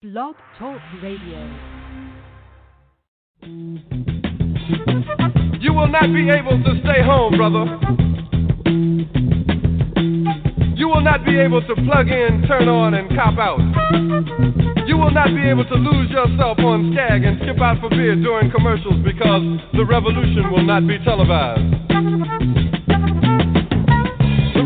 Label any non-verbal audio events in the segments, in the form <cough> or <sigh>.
Blog Talk Radio. You will not be able to stay home, brother. You will not be able to plug in, turn on, and cop out. You will not be able to lose yourself on Skag and skip out for beer during commercials because the revolution will not be televised.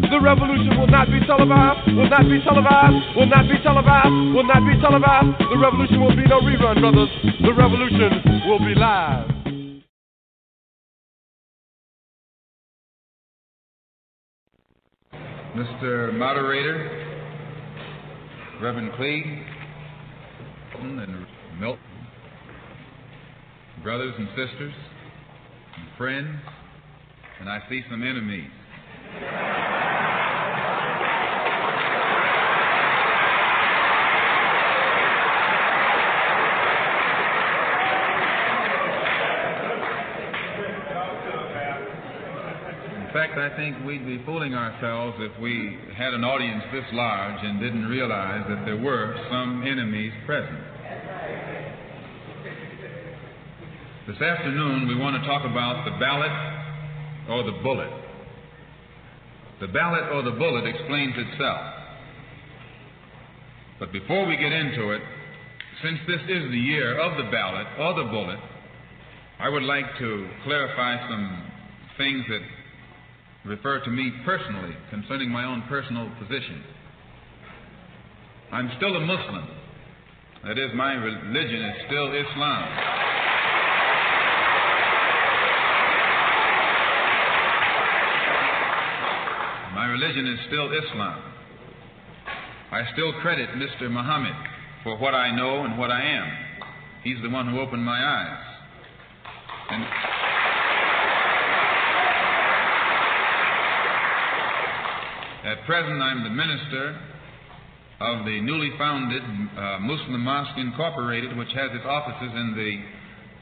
The revolution will not be televised, will not be televised, will not be televised, will not be televised. The revolution will be no rerun, brothers. The revolution will be live. Mr. Moderator, Reverend Cleage, and Milton, brothers and sisters, and friends, and I see some enemies. In fact, I think we'd be fooling ourselves if we had an audience this large and didn't realize that there were some enemies present. This afternoon, we want to talk about the ballot or the bullet. The ballot or the bullet explains itself. But before we get into it, since this is the year of the ballot or the bullet, I would like to clarify some things that refer to me personally concerning my own personal position. I'm still a Muslim. That is, my religion is still Islam. My religion is still Islam. I still credit Mr. Muhammad for what I know and what I am. He's the one who opened my eyes. And At present, I'm the minister of the newly founded uh, Muslim Mosque Incorporated, which has its offices in the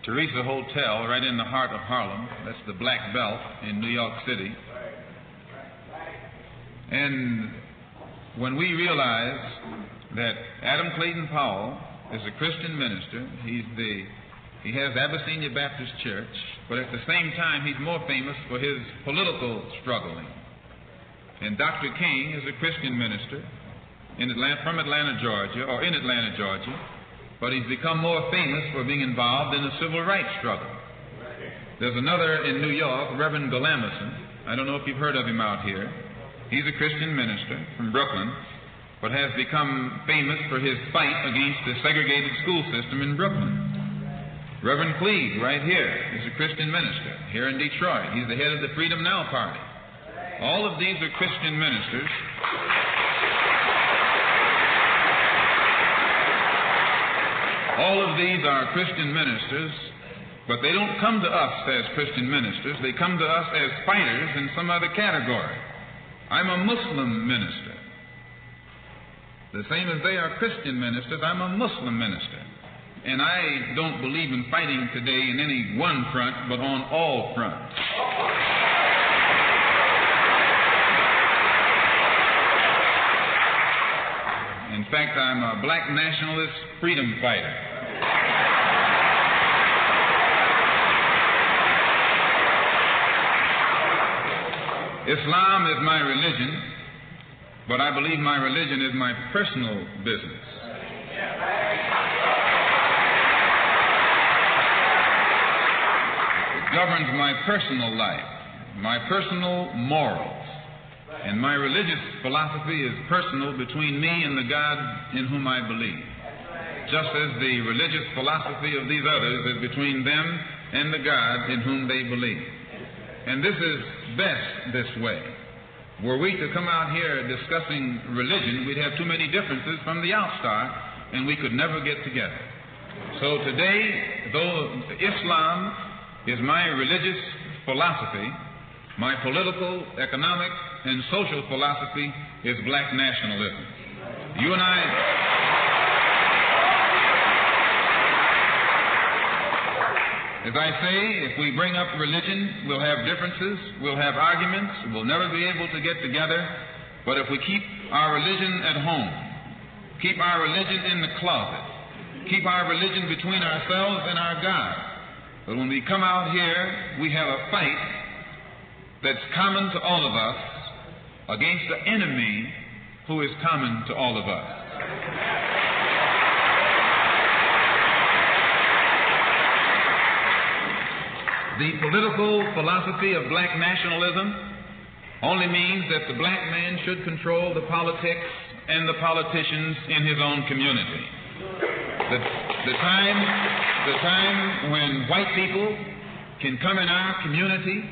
Theresa Hotel right in the heart of Harlem. That's the Black Belt in New York City. And when we realize that Adam Clayton Powell is a Christian minister, he's the he has Abyssinia Baptist Church, but at the same time he's more famous for his political struggling. And Dr. King is a Christian minister, in Atlanta, from Atlanta, Georgia, or in Atlanta, Georgia, but he's become more famous for being involved in the civil rights struggle. There's another in New York, Reverend Galamison. I don't know if you've heard of him out here. He's a Christian minister from Brooklyn, but has become famous for his fight against the segregated school system in Brooklyn. Reverend Cleage, right here, is a Christian minister here in Detroit. He's the head of the Freedom Now Party. All of these are Christian ministers. All of these are Christian ministers, but they don't come to us as Christian ministers. They come to us as fighters in some other category. I'm a Muslim minister. The same as they are Christian ministers, I'm a Muslim minister. And I don't believe in fighting today in any one front, but on all fronts. In fact, I'm a black nationalist freedom fighter. Islam is my religion, but I believe my religion is my personal business. It governs my personal life, my personal morals. And my religious philosophy is personal between me and the God in whom I believe. Just as the religious philosophy of these others is between them and the God in whom they believe. And this is best this way. Were we to come out here discussing religion, we'd have too many differences from the outstart, and we could never get together. So today, though Islam is my religious philosophy, my political, economic, and social philosophy is black nationalism. You and I. As I say, if we bring up religion, we'll have differences, we'll have arguments, we'll never be able to get together. But if we keep our religion at home, keep our religion in the closet, keep our religion between ourselves and our God, but when we come out here, we have a fight that's common to all of us against the enemy who is common to all of us. The political philosophy of black nationalism only means that the black man should control the politics and the politicians in his own community. The, the, time, the time when white people can come in our community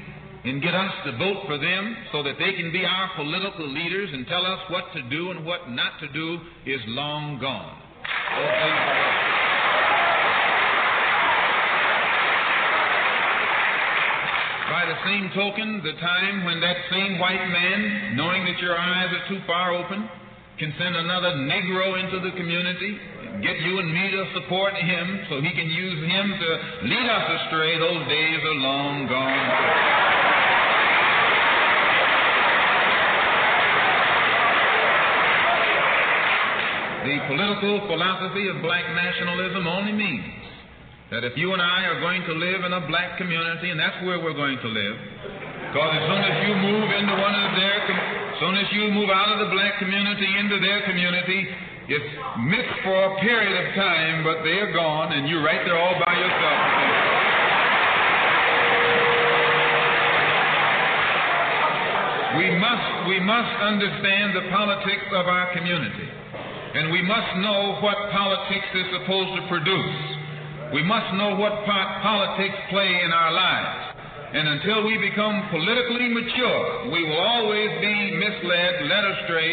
and get us to vote for them so that they can be our political leaders and tell us what to do and what not to do is long gone. By the same token, the time when that same white man, knowing that your eyes are too far open, can send another Negro into the community, get you and me to support him so he can use him to lead us astray, those days are long gone. The political philosophy of black nationalism only means that if you and I are going to live in a black community, and that's where we're going to live, because as soon as you move into one of their, as soon as you move out of the black community into their community, it's mixed for a period of time, but they are gone, and you're right there all by yourself. We must, we must understand the politics of our community, and we must know what politics is supposed to produce. We must know what part politics play in our lives. And until we become politically mature, we will always be misled, led astray,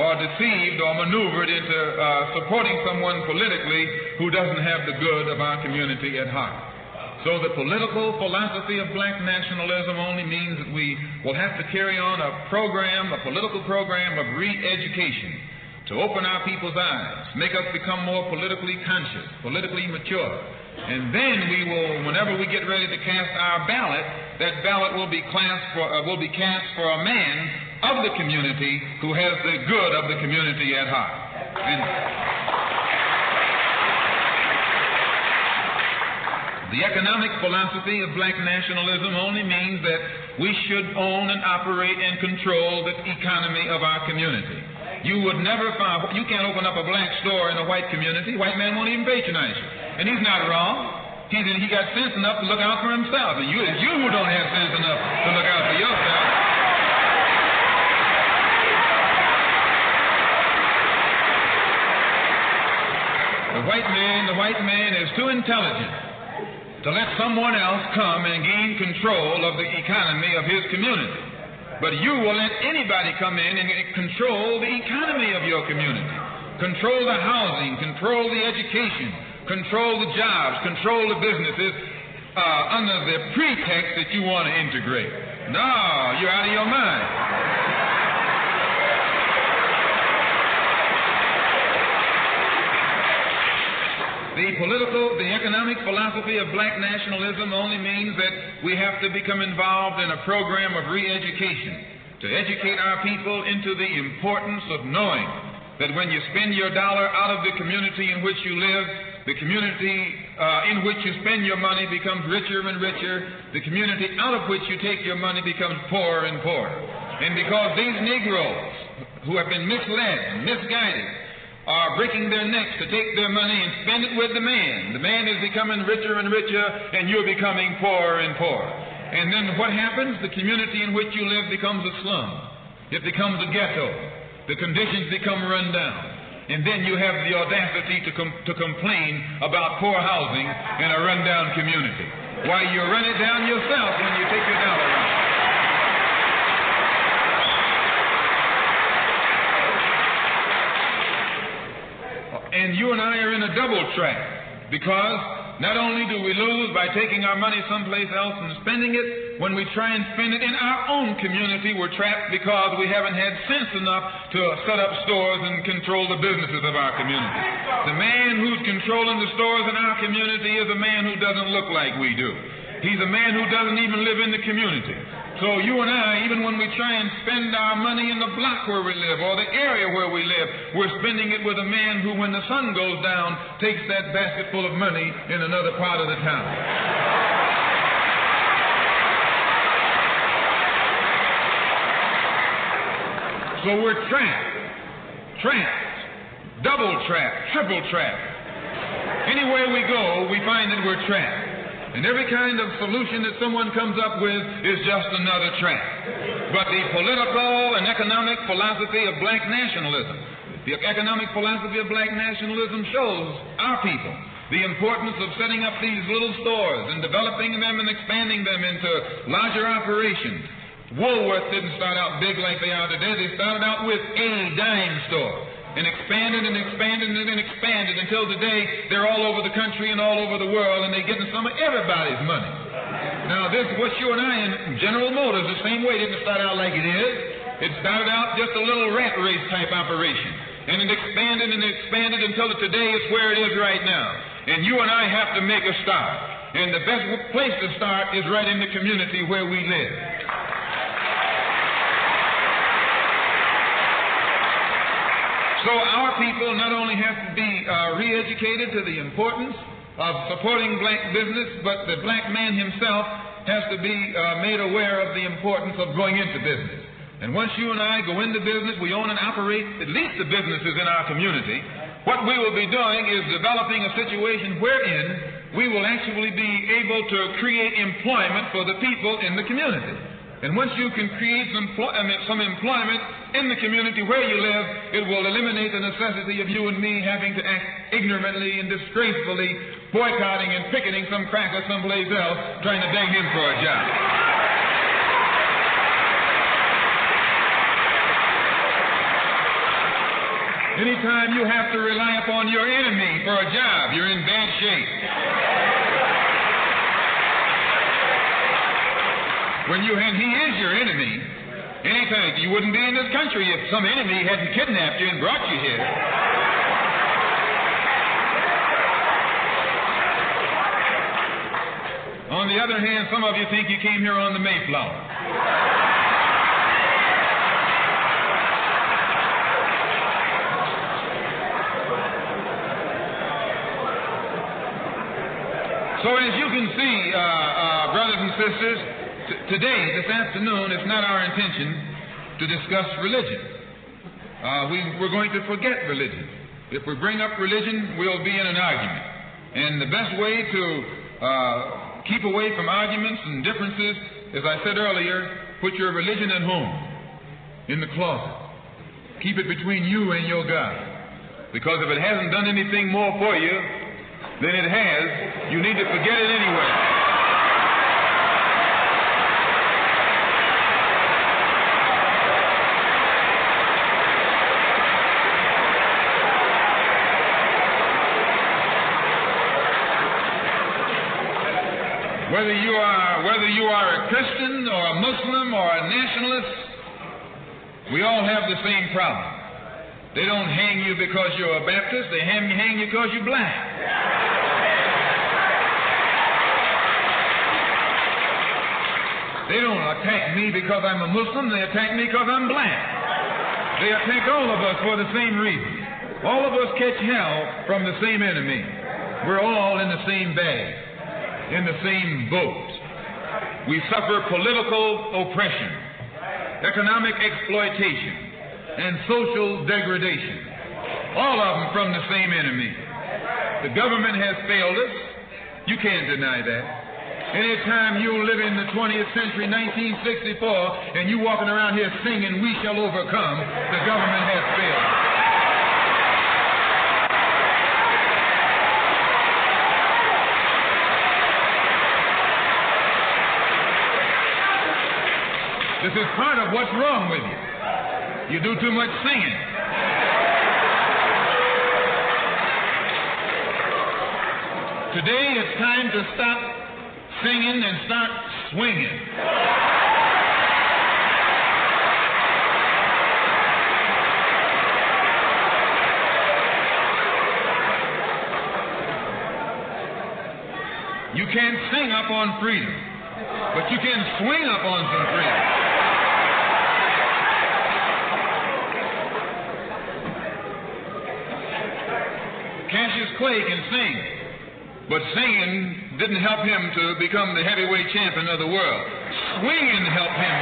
or deceived or maneuvered into uh, supporting someone politically who doesn't have the good of our community at heart. So the political philosophy of black nationalism only means that we will have to carry on a program, a political program of re-education to open our people's eyes, make us become more politically conscious, politically mature. And then we will, whenever we get ready to cast our ballot, that ballot will be, for, uh, will be cast for a man of the community who has the good of the community at heart. And the economic philosophy of black nationalism only means that we should own and operate and control the economy of our community. You would never find, you can't open up a black store in a white community. White man won't even patronize you. And he's not wrong. He, he got sense enough to look out for himself. And you, you don't have sense enough to look out for yourself. The white man, the white man is too intelligent to let someone else come and gain control of the economy of his community. But you will let anybody come in and control the economy of your community, control the housing, control the education, control the jobs, control the businesses uh, under the pretext that you want to integrate. No, you're out of your mind. The political, the economic philosophy of black nationalism only means that we have to become involved in a program of re education to educate our people into the importance of knowing that when you spend your dollar out of the community in which you live, the community uh, in which you spend your money becomes richer and richer. The community out of which you take your money becomes poorer and poorer. And because these Negroes who have been misled misguided are breaking their necks to take their money and spend it with the man. The man is becoming richer and richer, and you're becoming poorer and poorer. And then what happens? The community in which you live becomes a slum. It becomes a ghetto. The conditions become run down. And then you have the audacity to, com- to complain about poor housing in a rundown community. Why, you run it down yourself when you take your dollar out. And you and I are in a double trap because not only do we lose by taking our money someplace else and spending it, when we try and spend it in our own community, we're trapped because we haven't had sense enough to set up stores and control the businesses of our community. The man who's controlling the stores in our community is a man who doesn't look like we do. He's a man who doesn't even live in the community. So you and I, even when we try and spend our money in the block where we live or the area where we live, we're spending it with a man who, when the sun goes down, takes that basket full of money in another part of the town. So we're trapped, trapped, double trapped, triple trapped. Anywhere we go, we find that we're trapped. And every kind of solution that someone comes up with is just another trap. But the political and economic philosophy of black nationalism, the economic philosophy of black nationalism shows our people the importance of setting up these little stores and developing them and expanding them into larger operations. Woolworth didn't start out big like they are today. They started out with a dime store and expanded and expanded and expanded until today they're all over the country and all over the world and they're getting some of everybody's money. Now, this, what you and I in General Motors, the same way, didn't start out like it is. It started out just a little rat race type operation. And it expanded and expanded until today it's where it is right now. And you and I have to make a start. And the best place to start is right in the community where we live. So our people not only have to be uh, re-educated to the importance of supporting black business, but the black man himself has to be uh, made aware of the importance of going into business. And once you and I go into business, we own and operate at least the businesses in our community. What we will be doing is developing a situation wherein we will actually be able to create employment for the people in the community. And once you can create some, employment in the community where you live, it will eliminate the necessity of you and me having to act ignorantly and disgracefully, boycotting and picketing some cracker someplace else, trying to beg him for a job. Anytime you have to rely upon your enemy for a job, you're in bad shape. When you and he is your enemy. Anytime you wouldn't be in this country if some enemy hadn't kidnapped you and brought you here. On the other hand, some of you think you came here on the Mayflower. So, as you can see, uh, uh, brothers and sisters, today, this afternoon, it's not our intention to discuss religion. uh, we, we're going to forget religion. If we bring up religion, we'll be in an argument. And the best way to uh, keep away from arguments and differences, as I said earlier, put your religion at home, in the closet. Keep it between you and your God. Because if it hasn't done anything more for you than it has, you need to forget it anyway. Whether you are whether you are a Christian or a Muslim or a nationalist, we all have the same problem. They don't hang you because you're a Baptist, they hang, hang you because you're black. They don't attack me because I'm a Muslim, they attack me because I'm black. They attack all of us for the same reason. All of us catch hell from the same enemy. We're all in the same bag in the same boat. We suffer political oppression, economic exploitation, and social degradation. All of them from the same enemy. The government has failed us. You can't deny that. Anytime you live in the 20th century, 1964, and you walking around here singing, We Shall Overcome, the government has failed. This is part of what's wrong with you. You do too much singing. Today it's time to stop singing and start swinging. You can't sing up on freedom, but you can swing up on some freedom. Can sing, but singing didn't help him to become the heavyweight champion of the world. Swinging helped him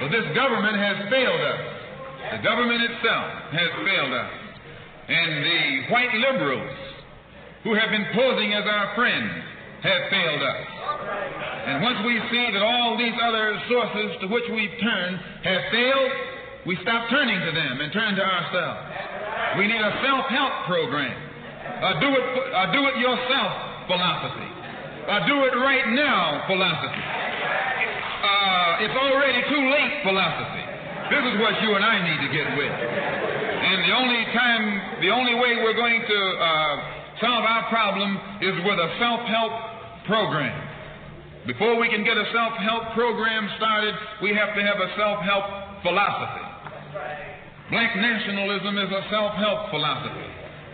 But this government has failed us. The government itself has failed us. And the white liberals who have been posing as our friends have failed us. And once we see that all these other sources to which we've turned have failed, we stop turning to them and turn to ourselves. We need a self-help program, a do it, a do it yourself philosophy, a do it right now philosophy. Uh, it's already too late philosophy. This is what you and I need to get with. And the only time, the only way we're going to uh, solve our problem is with a self-help program. Before we can get a self help program started, we have to have a self help philosophy. Black nationalism is a self help philosophy.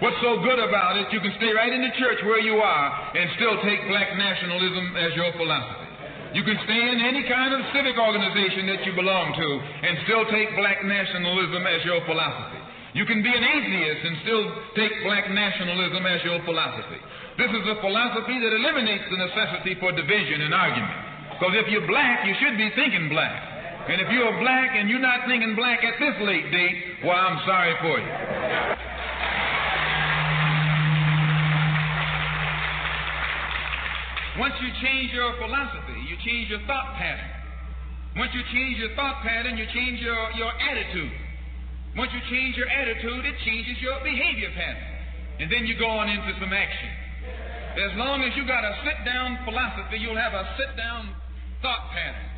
What's so good about it, you can stay right in the church where you are and still take black nationalism as your philosophy. You can stay in any kind of civic organization that you belong to and still take black nationalism as your philosophy. You can be an atheist and still take black nationalism as your philosophy. This is a philosophy that eliminates the necessity for division and argument. Because if you're black, you should be thinking black. And if you're black and you're not thinking black at this late date, well, I'm sorry for you. Once you change your philosophy, you change your thought pattern. Once you change your thought pattern, you change your, your attitude. Once you change your attitude, it changes your behavior pattern. And then you go on into some action. As long as you got a sit down philosophy, you'll have a sit down thought pattern.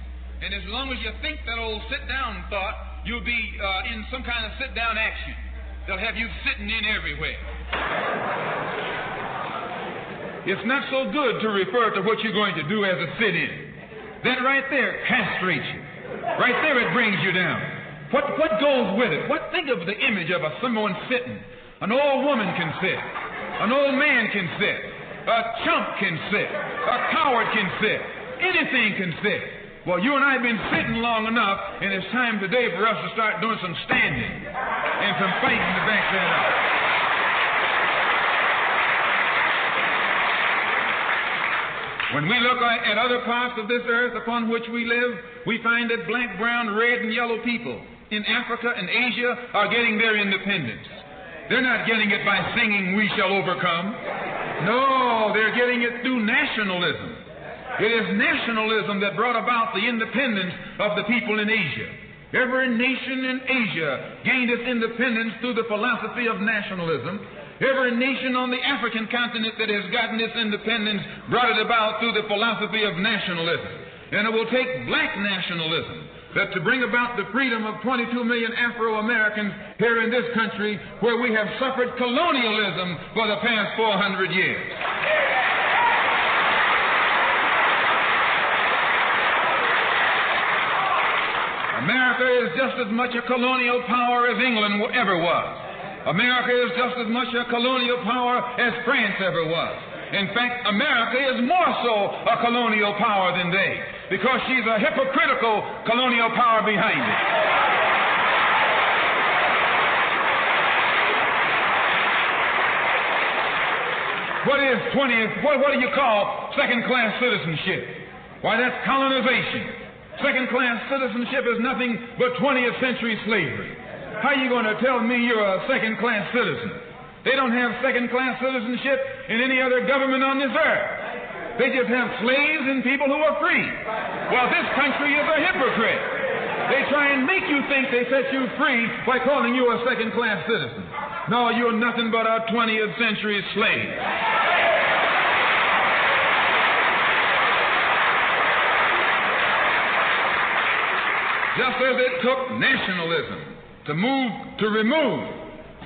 And as long as you think that old sit down thought, you'll be uh, in some kind of sit down action. They'll have you sitting in everywhere. It's not so good to refer to what you're going to do as a sit in. That right there castrates you. Right there it brings you down. What, what goes with it? What think of the image of a someone sitting? An old woman can sit. An old man can sit. A chump can sit. A coward can sit. Anything can sit. Well, you and I have been sitting long enough, and it's time today for us to start doing some standing and some fighting to back that up. When we look at other parts of this earth upon which we live, we find that black, brown, red, and yellow people in Africa and Asia are getting their independence. They're not getting it by singing, We Shall Overcome. No, they're getting it through nationalism. It is nationalism that brought about the independence of the people in Asia. Every nation in Asia gained its independence through the philosophy of nationalism. Every nation on the African continent that has gotten its independence brought it about through the philosophy of nationalism. And it will take black nationalism that to bring about the freedom of 22 million Afro Americans here in this country where we have suffered colonialism for the past 400 years. America is just as much a colonial power as England ever was. America is just as much a colonial power as France ever was. In fact, America is more so a colonial power than they because she's a hypocritical colonial power behind it. What is 20th, what, what do you call second class citizenship? Why, that's colonization. Second class citizenship is nothing but 20th century slavery. How are you going to tell me you're a second class citizen? They don't have second class citizenship in any other government on this earth. They just have slaves and people who are free. Well, this country is a hypocrite. They try and make you think they set you free by calling you a second class citizen. No, you're nothing but a 20th century slave. Just as it took nationalism to move, to remove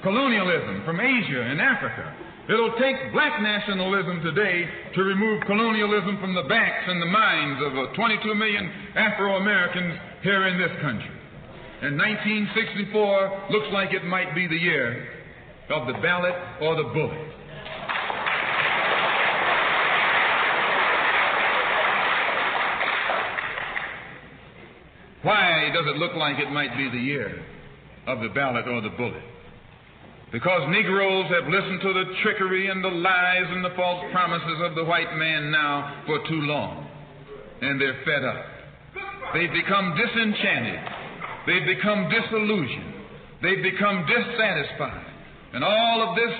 colonialism from Asia and Africa, it'll take black nationalism today to remove colonialism from the backs and the minds of uh, 22 million Afro Americans here in this country. And 1964 looks like it might be the year of the ballot or the bullet. Why does it look like it might be the year of the ballot or the bullet? Because Negroes have listened to the trickery and the lies and the false promises of the white man now for too long. And they're fed up. They've become disenchanted. They've become disillusioned. They've become dissatisfied. And all of this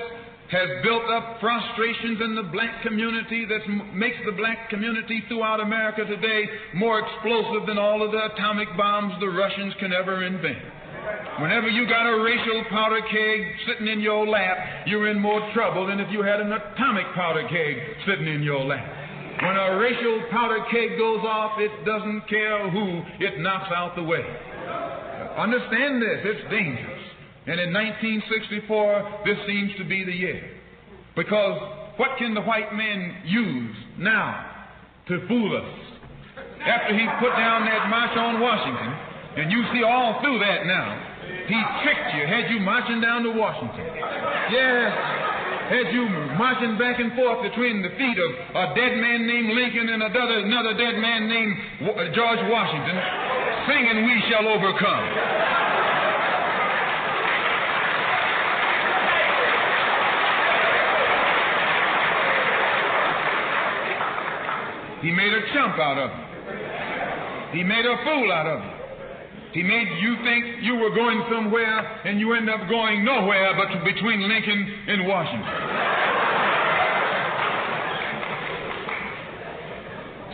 has built up frustrations in the black community that makes the black community throughout America today more explosive than all of the atomic bombs the Russians can ever invent. Whenever you got a racial powder keg sitting in your lap, you're in more trouble than if you had an atomic powder keg sitting in your lap. When a racial powder keg goes off, it doesn't care who it knocks out the way. Understand this, it's dangerous. And in 1964, this seems to be the year. Because what can the white man use now to fool us? After he put down that march on Washington, and you see all through that now, he tricked you, had you marching down to Washington. Yes, had you marching back and forth between the feet of a dead man named Lincoln and another, another dead man named George Washington, singing, We Shall Overcome. He made a chump out of you. He made a fool out of you. He made you think you were going somewhere and you end up going nowhere but between Lincoln and Washington.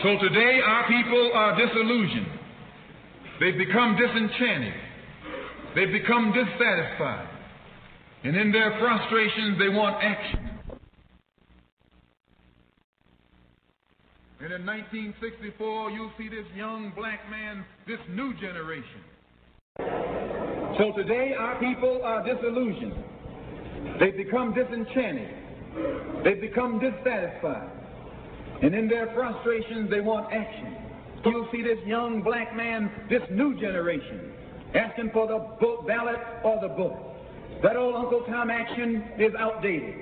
So today our people are disillusioned. They've become disenchanted. They've become dissatisfied. And in their frustrations, they want action. And in 1964, you'll see this young black man, this new generation. So today, our people are disillusioned. They've become disenchanted. They've become dissatisfied. And in their frustrations, they want action. You'll see this young black man, this new generation, asking for the ballot or the book. That old Uncle Tom action is outdated.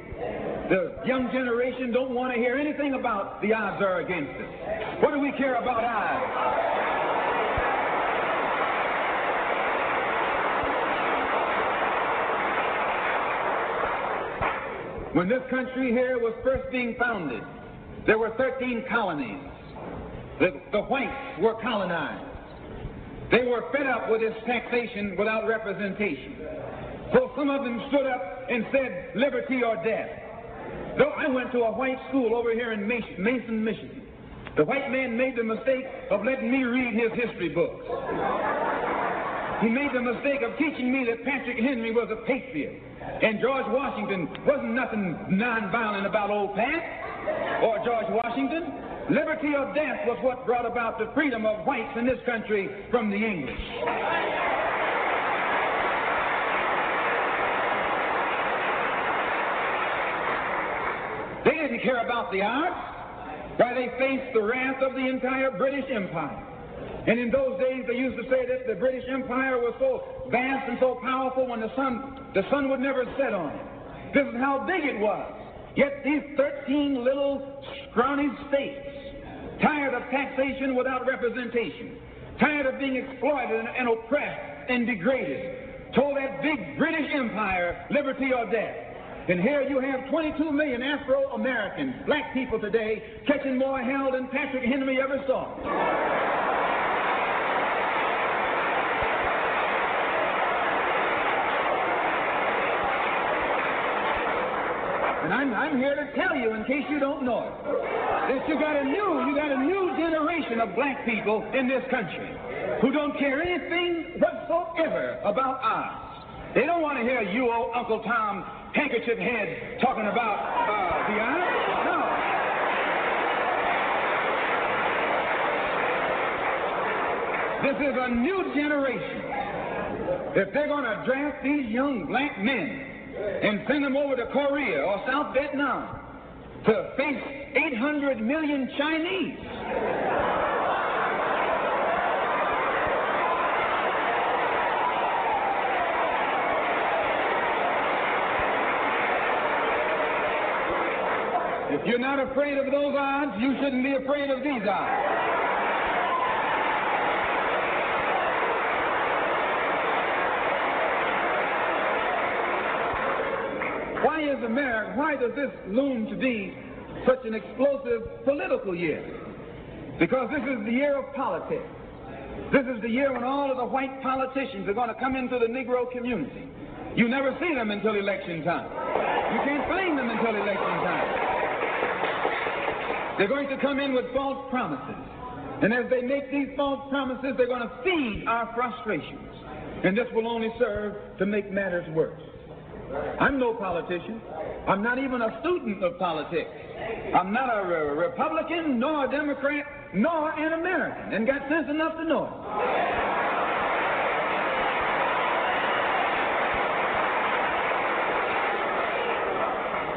The young generation don't want to hear anything about the odds are against us. What do we care about odds? When this country here was first being founded, there were 13 colonies. The, the whites were colonized. They were fed up with this taxation without representation. So some of them stood up and said, liberty or death. Though I went to a white school over here in Mason, Michigan. The white man made the mistake of letting me read his history books. He made the mistake of teaching me that Patrick Henry was a patriot and George Washington wasn't nothing nonviolent about old Pat or George Washington. Liberty or death was what brought about the freedom of whites in this country from the English. They didn't care about the arts. Why, they faced the wrath of the entire British Empire. And in those days, they used to say that the British Empire was so vast and so powerful when the sun, the sun would never set on it. This is how big it was. Yet these 13 little scrawny states, tired of taxation without representation, tired of being exploited and, and oppressed and degraded, told that big British Empire, liberty or death. And here you have 22 million Afro-Americans, black people today, catching more hell than Patrick Henry ever saw. And I'm, I'm here to tell you, in case you don't know it, that you got a new, you got a new generation of black people in this country who don't care anything whatsoever about us. They don't want to hear you, old Uncle Tom, handkerchief head, talking about uh, the ours. No. This is a new generation. If they're going to draft these young black men and send them over to Korea or South Vietnam to face 800 million Chinese. If you're not afraid of those odds, you shouldn't be afraid of these odds. Why is America, why does this loom to be such an explosive political year? Because this is the year of politics. This is the year when all of the white politicians are going to come into the Negro community. You never see them until election time. You can't blame them until election time. They're going to come in with false promises. And as they make these false promises, they're going to feed our frustrations. And this will only serve to make matters worse. I'm no politician. I'm not even a student of politics. I'm not a Republican, nor a Democrat, nor an American, and got sense enough to know it.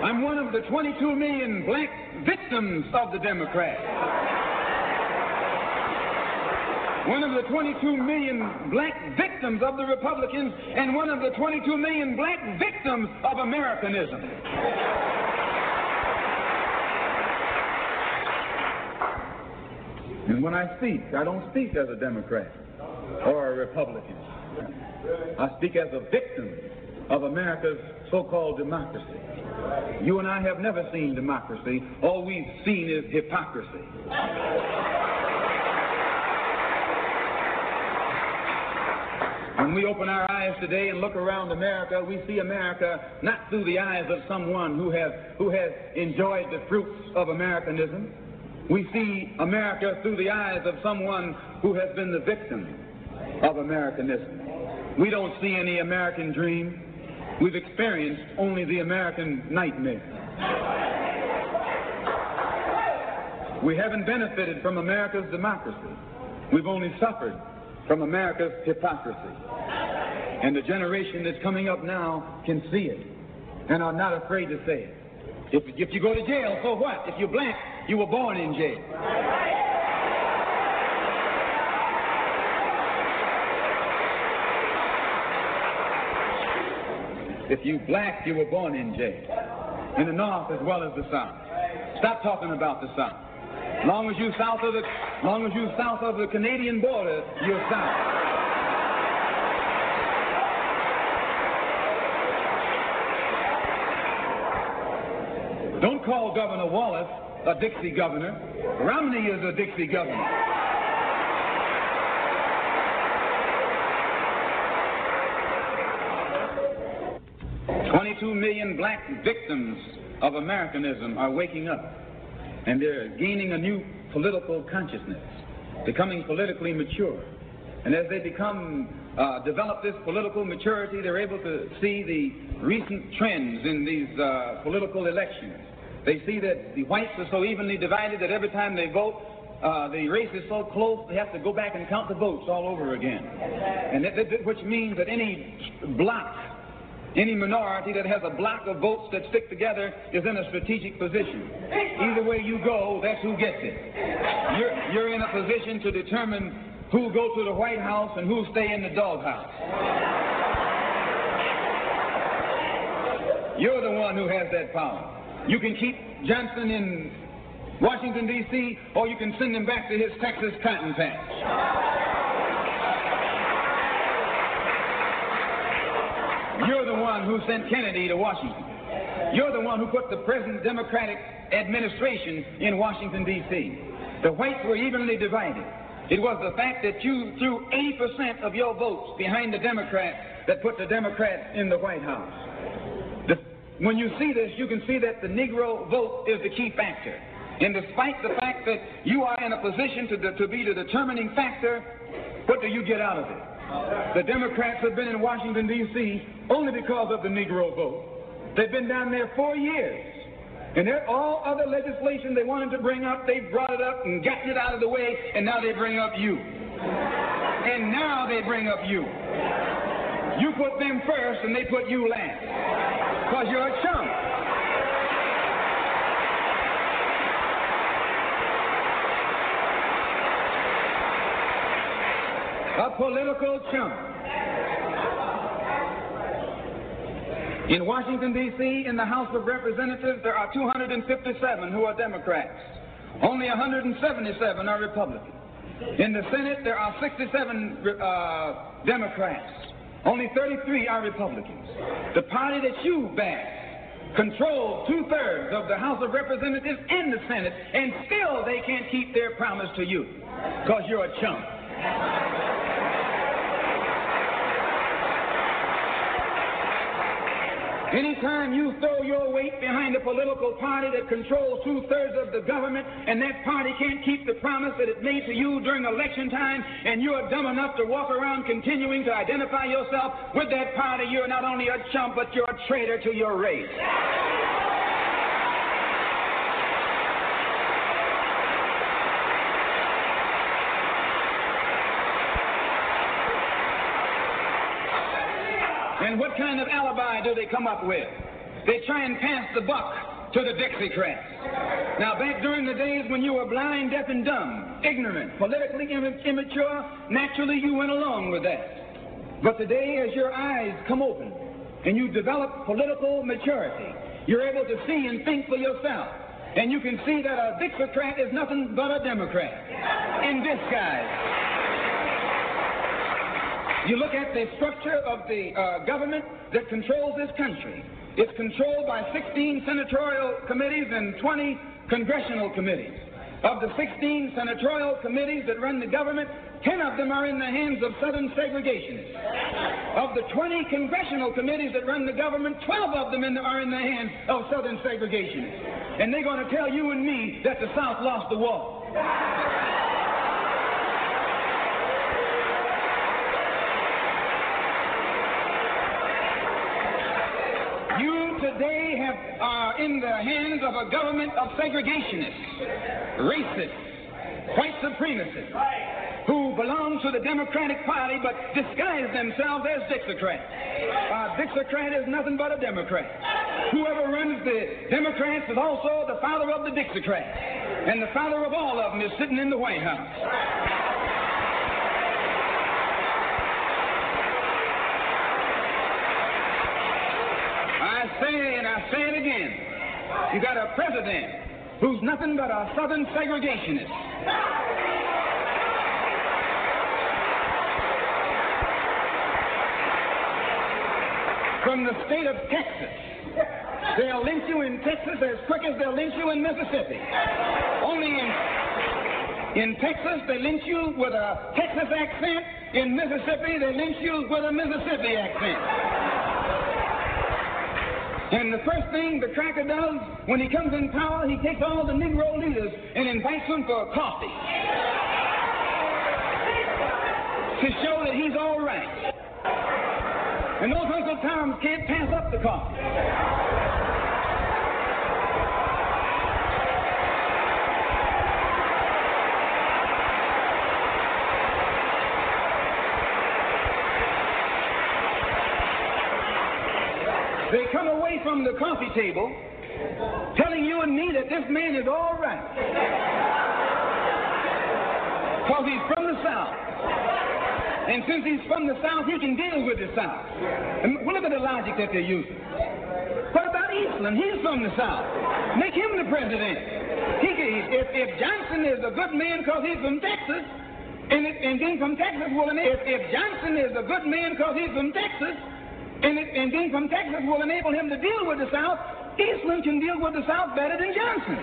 I'm one of the 22 million black victims of the Democrats one of the 22 million black victims of the Republicans, and one of the 22 million black victims of Americanism. And when I speak, I don't speak as a Democrat or a Republican. I speak as a victim of America's so called democracy. You and I have never seen democracy. All we've seen is hypocrisy. When we open our eyes today and look around America, we see America not through the eyes of someone who has, who has enjoyed the fruits of Americanism. We see America through the eyes of someone who has been the victim of Americanism. We don't see any American dream. We've experienced only the American nightmare. We haven't benefited from America's democracy. We've only suffered from America's hypocrisy. And the generation that's coming up now can see it and are not afraid to say it. If, if you go to jail, so what? If you're black, you were born in jail. If you black, you were born in jail. In the north as well as the south. Stop talking about the south. Long as you south of the long as you south of the Canadian border, you're south. Don't call Governor Wallace a Dixie governor. Romney is a Dixie governor. Twenty-two million black victims of Americanism are waking up, and they're gaining a new political consciousness, becoming politically mature. And as they become, uh, develop this political maturity, they're able to see the recent trends in these uh, political elections. They see that the whites are so evenly divided that every time they vote, uh, the race is so close they have to go back and count the votes all over again. And that, that, which means that any block, any minority that has a block of votes that stick together is in a strategic position. Either way you go, that's who gets it. You're, you're in a position to determine who go to the White House and who stay in the doghouse. You're the one who has that power. You can keep Johnson in Washington, D.C., or you can send him back to his Texas cotton patch. You're the one who sent Kennedy to Washington. You're the one who put the present Democratic administration in Washington, D.C. The whites were evenly divided. It was the fact that you threw 80% of your votes behind the Democrats that put the Democrats in the White House. The, when you see this, you can see that the Negro vote is the key factor. And despite the fact that you are in a position to, to be the determining factor, what do you get out of it? The Democrats have been in Washington, D.C. only because of the Negro vote. They've been down there four years. And all other legislation they wanted to bring up, they brought it up and gotten it out of the way, and now they bring up you. And now they bring up you. You put them first, and they put you last. Because you're a chump. A political chump. In Washington, D.C., in the House of Representatives, there are 257 who are Democrats. Only 177 are Republicans. In the Senate, there are 67 uh, Democrats. Only 33 are Republicans. The party that you back controls two thirds of the House of Representatives and the Senate, and still they can't keep their promise to you because you're a chump. Anytime you throw your weight behind a political party that controls two thirds of the government and that party can't keep the promise that it made to you during election time and you're dumb enough to walk around continuing to identify yourself with that party, you're not only a chump, but you're a traitor to your race. And what kind of alibi do they come up with? They try and pass the buck to the Dixiecrats. Now, back during the days when you were blind, deaf, and dumb, ignorant, politically immature, naturally you went along with that. But today, as your eyes come open and you develop political maturity, you're able to see and think for yourself. And you can see that a Dixiecrat is nothing but a Democrat in disguise. You look at the structure of the uh, government that controls this country. It's controlled by 16 senatorial committees and 20 congressional committees. Of the 16 senatorial committees that run the government, 10 of them are in the hands of Southern segregationists. Of the 20 congressional committees that run the government, 12 of them in the, are in the hands of Southern segregationists. And they're going to tell you and me that the South lost the war. today have, are in the hands of a government of segregationists, racists, white supremacists, who belong to the Democratic Party but disguise themselves as Dixiecrats. A Dixiecrat is nothing but a Democrat. Whoever runs the Democrats is also the father of the Dixiecrats. And the father of all of them is sitting in the White House. say, and I say it again, you got a president who's nothing but a southern segregationist. From the state of Texas, They'll lynch you in Texas as quick as they'll lynch you in Mississippi. Only in in Texas, they lynch you with a Texas accent. In Mississippi, they lynch you with a Mississippi accent. And the first thing the cracker does when he comes in power, he takes all the Negro leaders and invites them for coffee to show that he's all right. And those Uncle Toms can't pass up the coffee. They come away from the coffee table telling you and me that this man is all right. Because he's from the South. And since he's from the South, he can deal with the South. And look at the logic that they're using. What about Eastland? He's from the South. Make him the president. He, if, if Johnson is a good man because he's from Texas, and, and then from Texas, well, if, if Johnson is a good man because he's from Texas, and, it, and being from Texas will enable him to deal with the South. Eastland can deal with the South better than Johnson.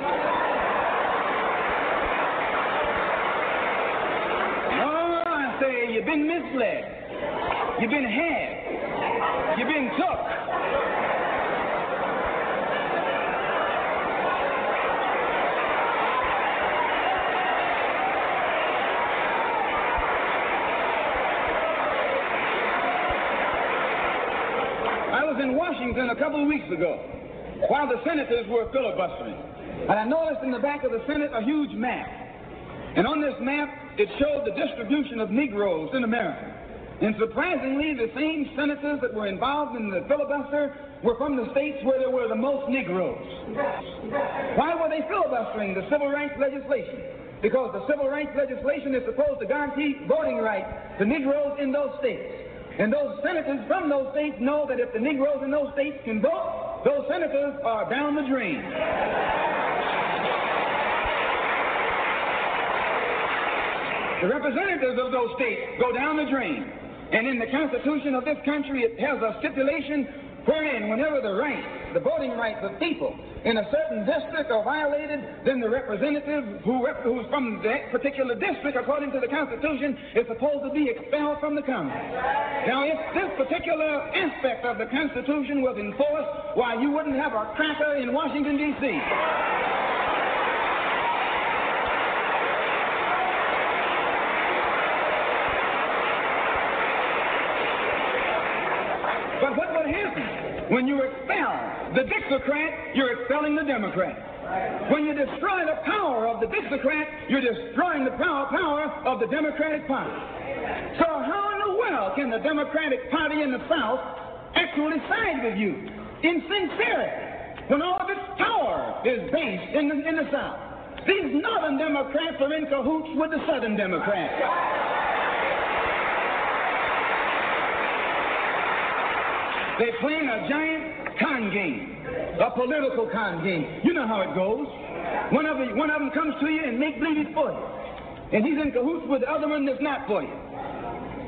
Oh, I say, you've been misled. You've been had. You've been took. in Washington a couple of weeks ago while the senators were filibustering. And I noticed in the back of the Senate a huge map. And on this map, it showed the distribution of Negroes in America. And surprisingly, the same senators that were involved in the filibuster were from the states where there were the most Negroes. Why were they filibustering the civil rights legislation? Because the civil rights legislation is supposed to guarantee voting rights to Negroes in those states. And those senators from those states know that if the Negroes in those states can vote, those senators are down the drain. The representatives of those states go down the drain. And in the Constitution of this country, it has a stipulation wherein, whenever the rights, the voting rights of people in a certain district are violated, then the representative who rep- who's from that particular district, according to the Constitution, is supposed to be expelled from the Congress. Now, if this particular aspect of the Constitution was enforced, why, you wouldn't have a cracker in Washington, D.C. When you expel the Dixiecrat? You're expelling the Democrat. When you destroy the power of the Dixiecrat, you're destroying the power power of the Democratic Party. So how in the world can the Democratic Party in the South actually side with you in sincerity when all of its power is based in the, in the South? These Northern Democrats are in cahoots with the Southern Democrats. They're playing a giant con game, a political con game. You know how it goes. One of, one of them comes to you and make believe he's for you. And he's in cahoots with the other one that's not for you.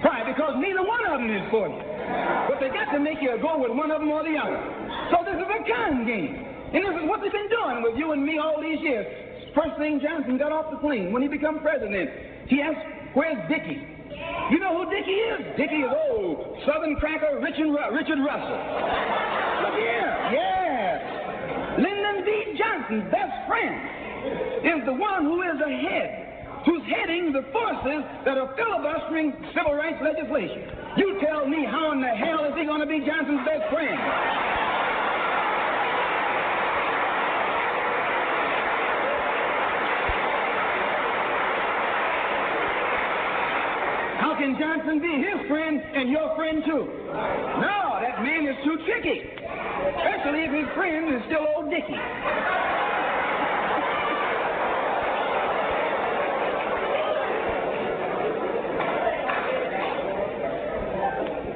Why? Because neither one of them is for you. But they got to make you go with one of them or the other. So this is a con game. And this is what they've been doing with you and me all these years. First thing Johnson got off the plane when he became president, he asked, Where's Dickie? You know who Dickie is? Dickie is old Southern cracker Richard, Richard Russell. Yes. Lyndon B. Johnson's best friend is the one who is ahead, who's heading the forces that are filibustering civil rights legislation. You tell me how in the hell is he going to be Johnson's best friend? Johnson be his friend and your friend too? No, that man is too tricky. Especially if his friend is still old Dickie.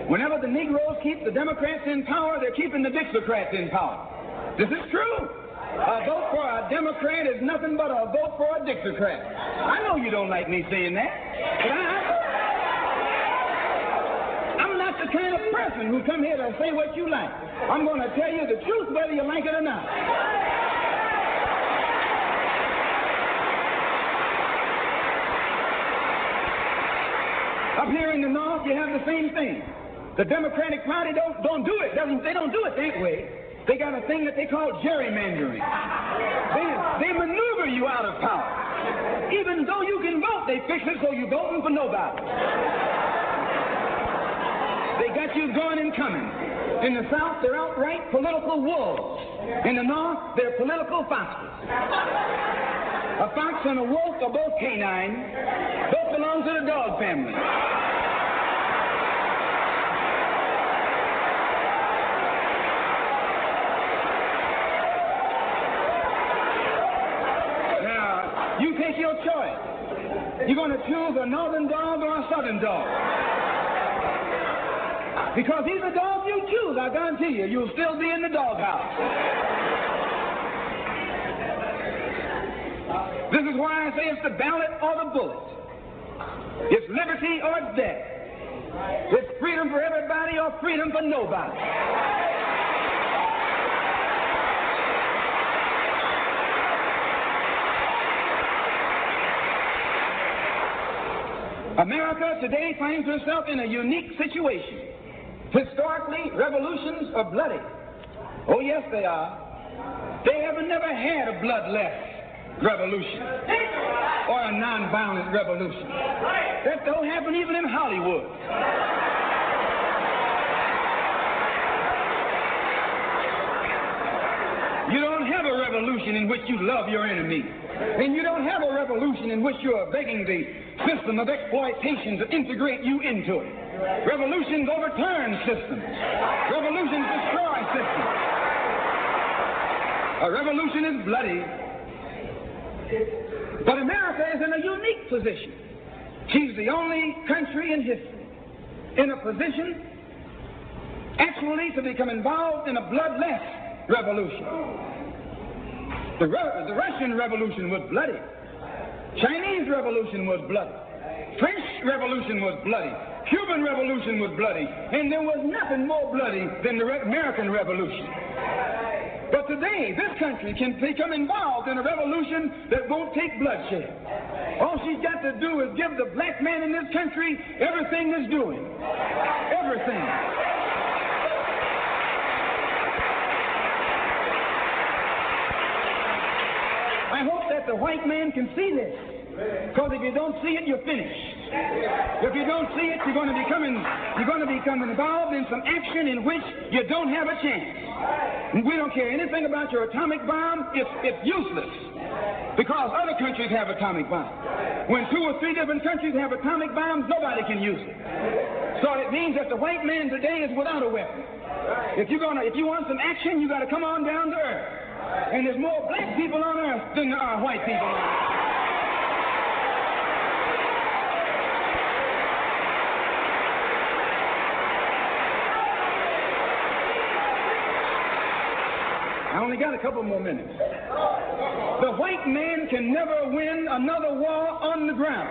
Whenever the Negroes keep the Democrats in power, they're keeping the Dixiecrats in power. This is true. A vote for a Democrat is nothing but a vote for a Dixiecrat. I know you don't like me saying that, but I, I'm the kind of person who come here to say what you like. I'm going to tell you the truth whether you like it or not. Up here in the north, you have the same thing. The Democratic Party don't, don't do it. Doesn't, they don't do it that way. They got a thing that they call gerrymandering. They, they maneuver you out of power. Even though you can vote, they fix it so you're voting for nobody. They got you going and coming. In the South, they're outright political wolves. In the North, they're political foxes. A fox and a wolf are both canine. Both belong to the dog family. Now, you take your choice. You're going to choose a northern dog or a southern dog. Because either dog you choose, I guarantee you, you'll still be in the doghouse. This is why I say it's the ballot or the bullet. It's liberty or death. It's freedom for everybody or freedom for nobody. America today finds herself in a unique situation. Historically, revolutions are bloody. Oh, yes, they are. They have never had a bloodless revolution or a nonviolent revolution. That don't happen even in Hollywood. You don't have a revolution in which you love your enemy. And you don't have a revolution in which you are begging the system of exploitation to integrate you into it. Revolutions overturn systems. Revolutions destroy systems. A revolution is bloody. But America is in a unique position. She's the only country in history in a position actually to become involved in a bloodless revolution. The, Ru- the Russian Revolution was bloody. Chinese Revolution was bloody. French Revolution was bloody. Cuban Revolution was bloody. And there was nothing more bloody than the American Revolution. But today, this country can become involved in a revolution that won't take bloodshed. All she's got to do is give the black man in this country everything that's doing. Everything. I hope that the white man can see this. Because if you don't see it, you're finished. If you don't see it, you're going to become in, you're going to become involved in some action in which you don't have a chance. We don't care anything about your atomic bomb. It's, it's useless. Because other countries have atomic bombs. When two or three different countries have atomic bombs, nobody can use it. So it means that the white man today is without a weapon. If you're gonna, if you want some action, you got to come on down to earth. And there's more black people on earth than there are white people on earth. I only got a couple more minutes. The white man can never win another war on the ground.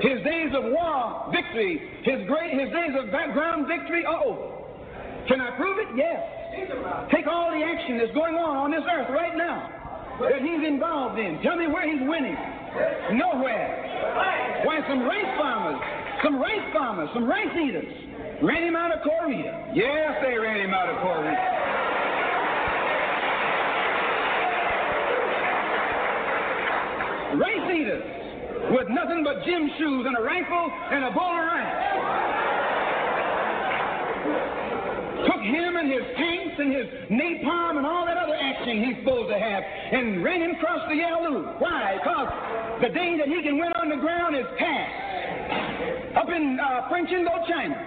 His days of war victory, his great, his days of ground victory are over. Can I prove it? Yes. Take all the action that's going on on this earth right now that he's involved in. Tell me where he's winning. Nowhere. Why, some rice farmers, some rice farmers, some rice eaters ran him out of Korea. Yes, they ran him out of Korea. With nothing but gym shoes and a rifle and a bowl of rice. Took him and his tanks and his napalm and all that other action he's supposed to have and ran him across the Yalu. Why? Because the day that he can win on the ground is past. Up in uh, French Indochina,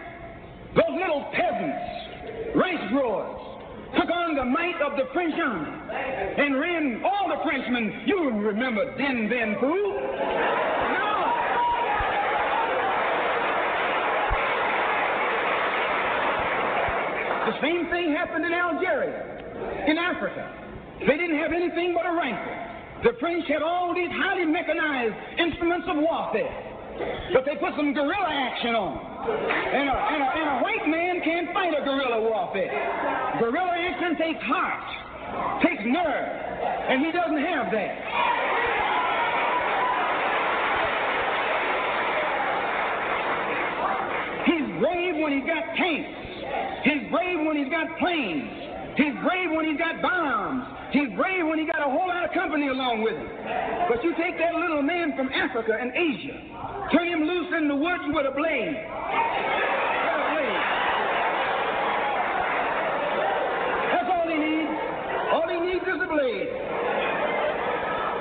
those little peasants, rice growers, took on the might of the French army and ran all the Frenchmen. You remember Bien Phu? No. The same thing happened in Algeria, in Africa. They didn't have anything but a rifle. The French had all these highly mechanized instruments of warfare. But they put some guerrilla action on. And a, and, a, and a white man can't fight a guerrilla warfare. Guerrilla action takes heart, takes nerve, and he doesn't have that. He's brave when he's got tanks. He's brave when he's got planes. He's brave when he's got bombs. He's brave when he got a whole lot of company along with him. But you take that little man from Africa and Asia, turn him loose in the woods with a blade. That's all he needs. All he needs is a blade.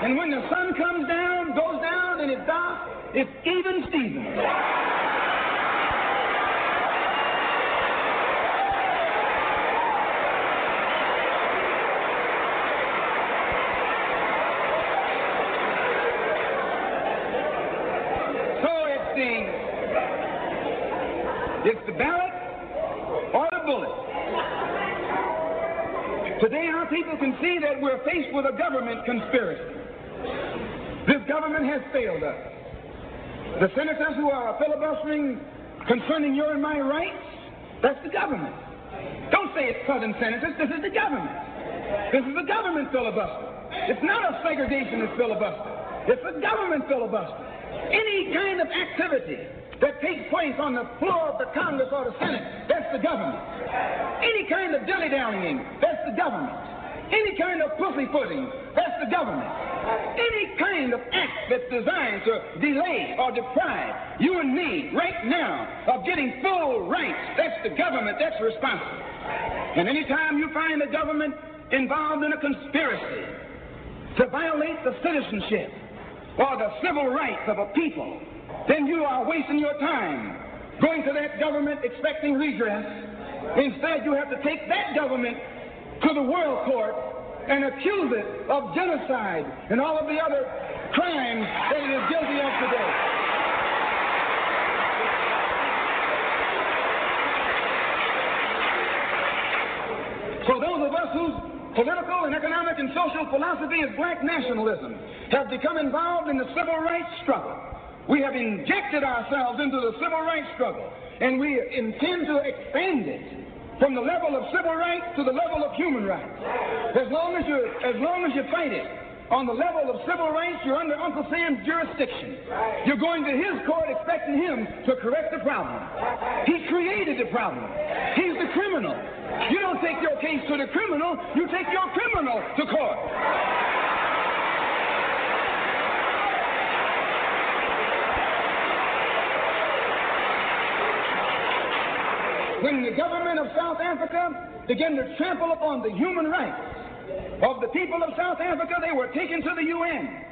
And when the sun comes down, goes down, and it's dark, it's even Steven. So it's the it's the ballot or the bullet. Today our people can see that we're faced with a government conspiracy. This government has failed us. The senators who are filibustering concerning your and my rights, that's the government. Don't say it's southern senators, this is the government. This is a government filibuster. It's not a segregationist filibuster. It's a government filibuster. Any kind of activity that takes place on the floor of the Congress or the Senate, that's the government. Any kind of dilly-dallying, that's the government. Any kind of pussyfooting, that's the government. Any kind of act that's designed to delay or deprive you and me right now of getting full rights, that's the government that's responsible. And anytime you find the government involved in a conspiracy to violate the citizenship or the civil rights of a people, then you are wasting your time going to that government expecting redress. Instead, you have to take that government to the world court and accuse it of genocide and all of the other crimes that it is guilty of today. So those of us whose political and economic and social philosophy is black nationalism have become involved in the civil rights struggle. We have injected ourselves into the civil rights struggle, and we intend to expand it from the level of civil rights to the level of human rights. As long as you, as long as you fight it on the level of civil rights, you're under Uncle Sam's jurisdiction. You're going to his court expecting him to correct the problem. He created the problem. He's the criminal. You don't take your case to the criminal, you take your criminal to court. When the government of South Africa began to trample upon the human rights of the people of South Africa, they were taken to the UN.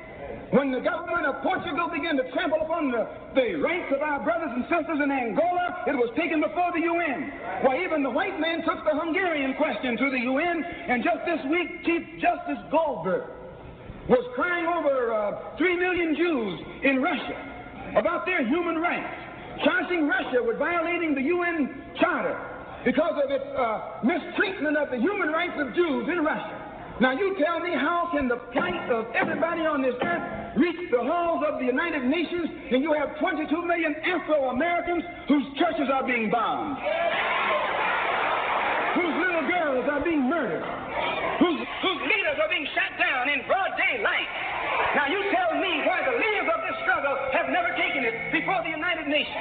When the government of Portugal began to trample upon the, the rights of our brothers and sisters in Angola, it was taken before the UN. Why, even the white man took the Hungarian question to the UN, and just this week, Chief Justice Goldberg was crying over uh, three million Jews in Russia about their human rights, charging Russia with violating the UN Charter because of its uh, mistreatment of the human rights of Jews in Russia. Now, you tell me how can the plight of everybody on this earth reach the halls of the United Nations and you have 22 million Afro Americans whose churches are being bombed, whose little girls are being murdered, whose, whose leaders are being shot down in broad daylight? Now, you tell me why the leaders of have never taken it before the United Nations.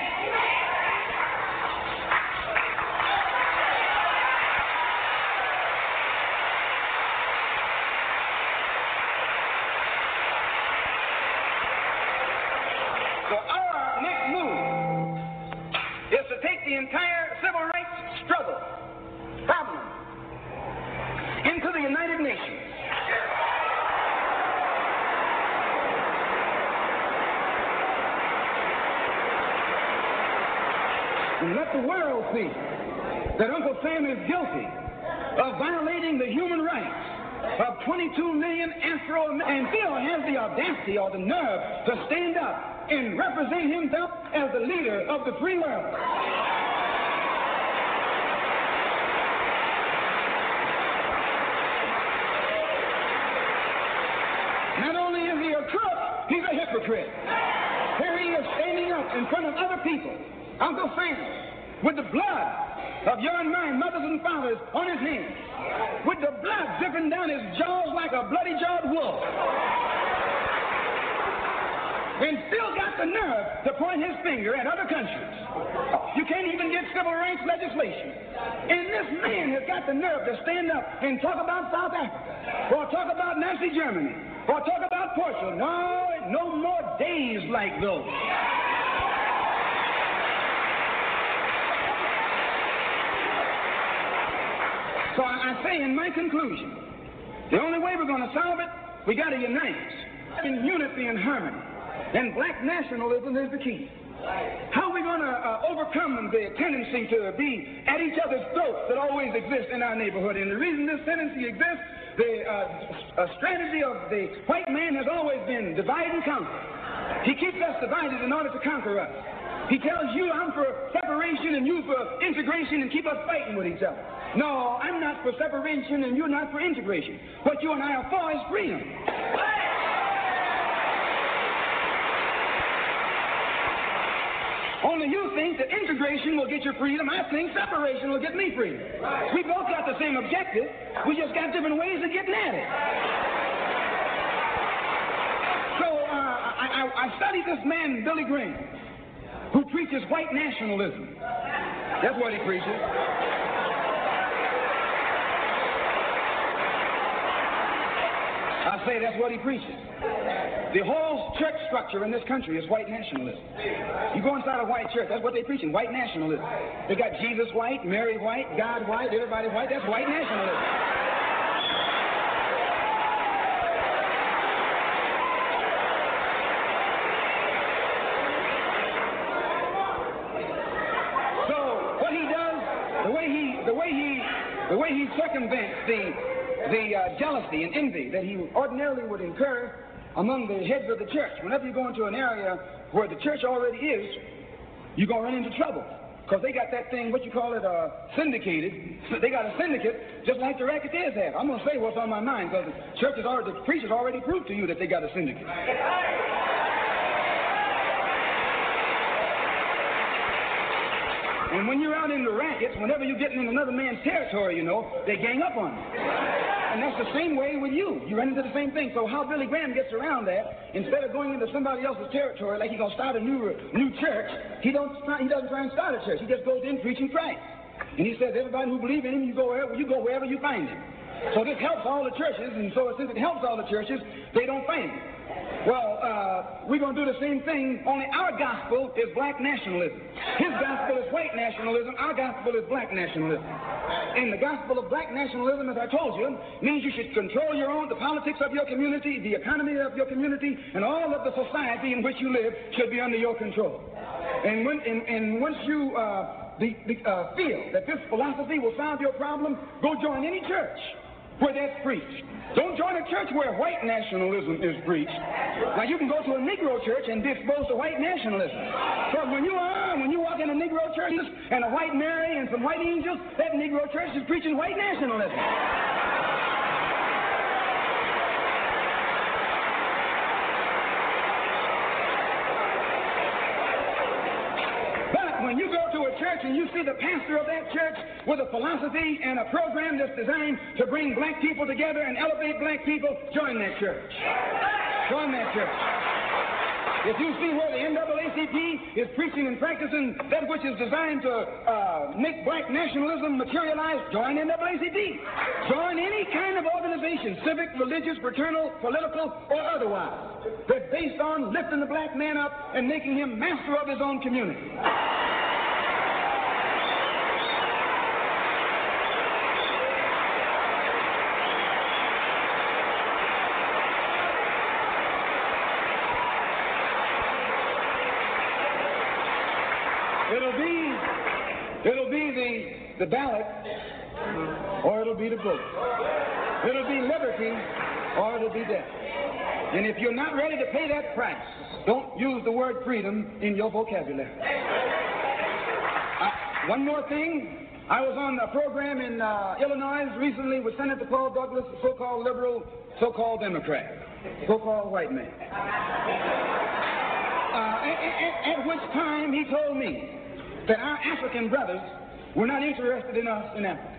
So our next move is to take the entire civil rights struggle problem into the United Nations. And let the see that Uncle Sam is guilty of violating the human rights of 22 million Afro and still has the audacity or the nerve to stand up and represent himself as the leader of the free world. Not only is he a crook, he's a hypocrite. Here he is standing up in front of other people Uncle Sam, with the blood of your and mine, mothers and fathers, on his hands, with the blood dripping down his jaws like a bloody jawed wolf. And still got the nerve to point his finger at other countries. You can't even get civil rights legislation. And this man has got the nerve to stand up and talk about South Africa, or talk about Nazi Germany, or talk about Portugal. No, no more days like those. So I, I say in my conclusion, the only way we're going to solve it, we got to unite in unity and harmony. And black nationalism is the key. How are we going to uh, overcome the tendency to be at each other's throats that always exists in our neighborhood? And the reason this tendency exists, the uh, strategy of the white man has always been divide and conquer. He keeps us divided in order to conquer us. He tells you I'm for separation and you for integration and keep us fighting with each other. No, I'm not for separation and you're not for integration. What you and I are for is freedom. Only you think that integration will get you freedom. I think separation will get me freedom. We both got the same objective. We just got different ways of getting at it. So uh, I, I, I studied this man, Billy Graham, who preaches white nationalism. That's what he preaches. I say that's what he preaches. The whole church structure in this country is white nationalism. You go inside a white church, that's what they're preaching, white nationalism. They got Jesus white, Mary white, God white, everybody white. That's white nationalism. So what he does, the way he, the way he, the way he circumvents the the uh, jealousy and envy that he ordinarily would incur among the heads of the church. Whenever you go into an area where the church already is, you're going to run into trouble. Because they got that thing, what you call it, uh, syndicated. They got a syndicate, just like the racketeers have. I'm going to say what's on my mind, because the church has already, the preachers already proved to you that they got a syndicate. And when you're out in the rackets, whenever you're getting in another man's territory, you know, they gang up on you. And that's the same way with you. You run into the same thing. So how Billy Graham gets around that, instead of going into somebody else's territory like he's gonna start a new new church, he don't he doesn't try and start a church. He just goes in preaching Christ. And he says, everybody who believes in him, you go wherever you go wherever you find him. So this helps all the churches, and so since it helps all the churches, they don't find him. Well, uh, we're going to do the same thing, only our gospel is black nationalism. His gospel is white nationalism, our gospel is black nationalism. And the gospel of black nationalism, as I told you, means you should control your own, the politics of your community, the economy of your community, and all of the society in which you live should be under your control. And, when, and, and once you uh, the, the, uh, feel that this philosophy will solve your problem, go join any church where that's preached. Don't join a church where white nationalism is preached. Now you can go to a Negro church and exposed to white nationalism. So when you are when you walk in a Negro church and a white Mary and some white angels, that Negro church is preaching white nationalism. when you go to a church and you see the pastor of that church with a philosophy and a program that's designed to bring black people together and elevate black people, join that church. Join that church. If you see where the NAACP is preaching and practicing that which is designed to uh, make black nationalism materialize, join NAACP. Join any kind of organization, civic, religious, fraternal, political, or otherwise, that's based on lifting the black man up and making him master of his own community. It'll be, it'll be the, the ballot, or it'll be the vote. It'll be liberty, or it'll be death. And if you're not ready to pay that price, don't use the word freedom in your vocabulary. Uh, one more thing. I was on a program in uh, Illinois recently with Senator Paul Douglas, a so-called liberal, so-called Democrat, so-called white man. Uh, at, at, at which time he told me that our African brothers were not interested in us in Africa.